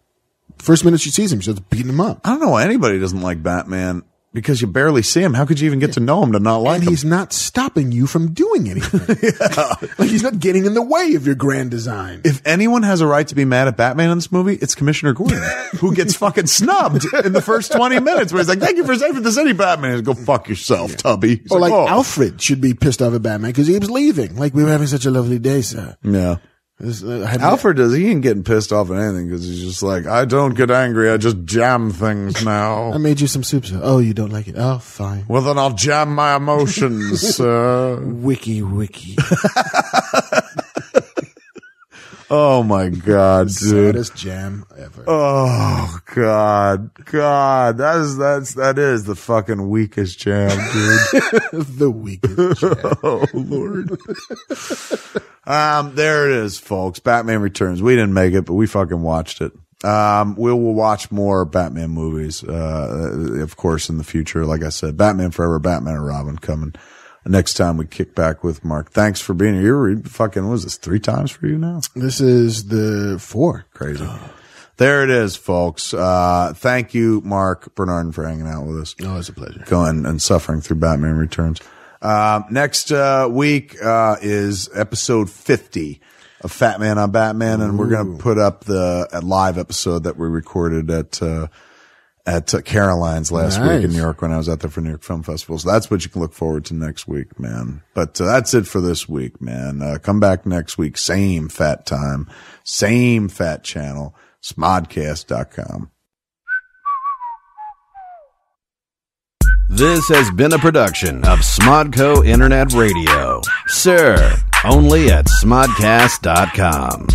First minute she sees him, she starts beating him up. I don't know why anybody doesn't like Batman because you barely see him. How could you even get to know him to not like And him? he's not stopping you from doing anything. like he's not getting in the way of your grand design. If anyone has a right to be mad at Batman in this movie, it's Commissioner Gordon, who gets fucking snubbed in the first 20 minutes where he's like, thank you for saving the city, Batman. He's go fuck yourself, Tubby. He's or like "Oh." Alfred should be pissed off at Batman because he was leaving. Like we were having such a lovely day, sir. Yeah. Uh, Alfred does, he ain't getting pissed off at anything because he's just like, I don't get angry. I just jam things now. I made you some soup, sir. Oh, you don't like it? Oh, fine. well, then I'll jam my emotions, sir. Wiki, wiki. Oh my God, dude. Saddest jam ever. Oh God, God, that is that's that is the fucking weakest jam, dude. the weakest jam. oh Lord. um, there it is, folks. Batman Returns. We didn't make it, but we fucking watched it. Um, we will watch more Batman movies, uh, of course, in the future. Like I said, Batman Forever, Batman and Robin coming next time we kick back with Marc. Thanks for being here. You're fucking, what was this, three times for you now? This is the four. Crazy. There it is, folks. Uh, thank you, Marc Bernardin, for hanging out with us. Oh, it's a pleasure. Going and suffering through Batman Returns. Um, next uh, week uh, is episode 50 of Fat Man on Batman, and we're going to put up the live episode that we recorded at uh, at uh, Caroline's last week in New York when I was out there for New York Film Festival. So that's what you can look forward to next week, man. But uh, that's it for this week, man. Uh, come back next week, same fat time, same fat channel, smodcast.com. This has been a production of Smodco Internet Radio. Sir, only at smodcast.com.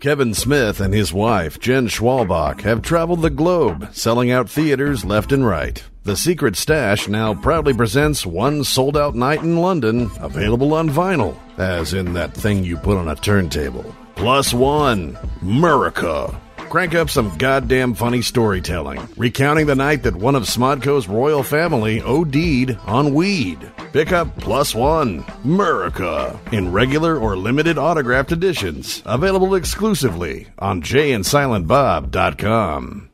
Kevin Smith and his wife, Jen Schwalbach, have traveled the globe, selling out theaters left and right. The Secret Stash now proudly presents one sold out night in London, available on vinyl, as in that thing you put on a turntable. Plus one, Murica. Crank up some goddamn funny storytelling, recounting the night that one of Smodco's royal family OD'd on weed. Pick up Plus One, Murica, in regular or limited autographed editions, available exclusively on jayandsilentbob.com.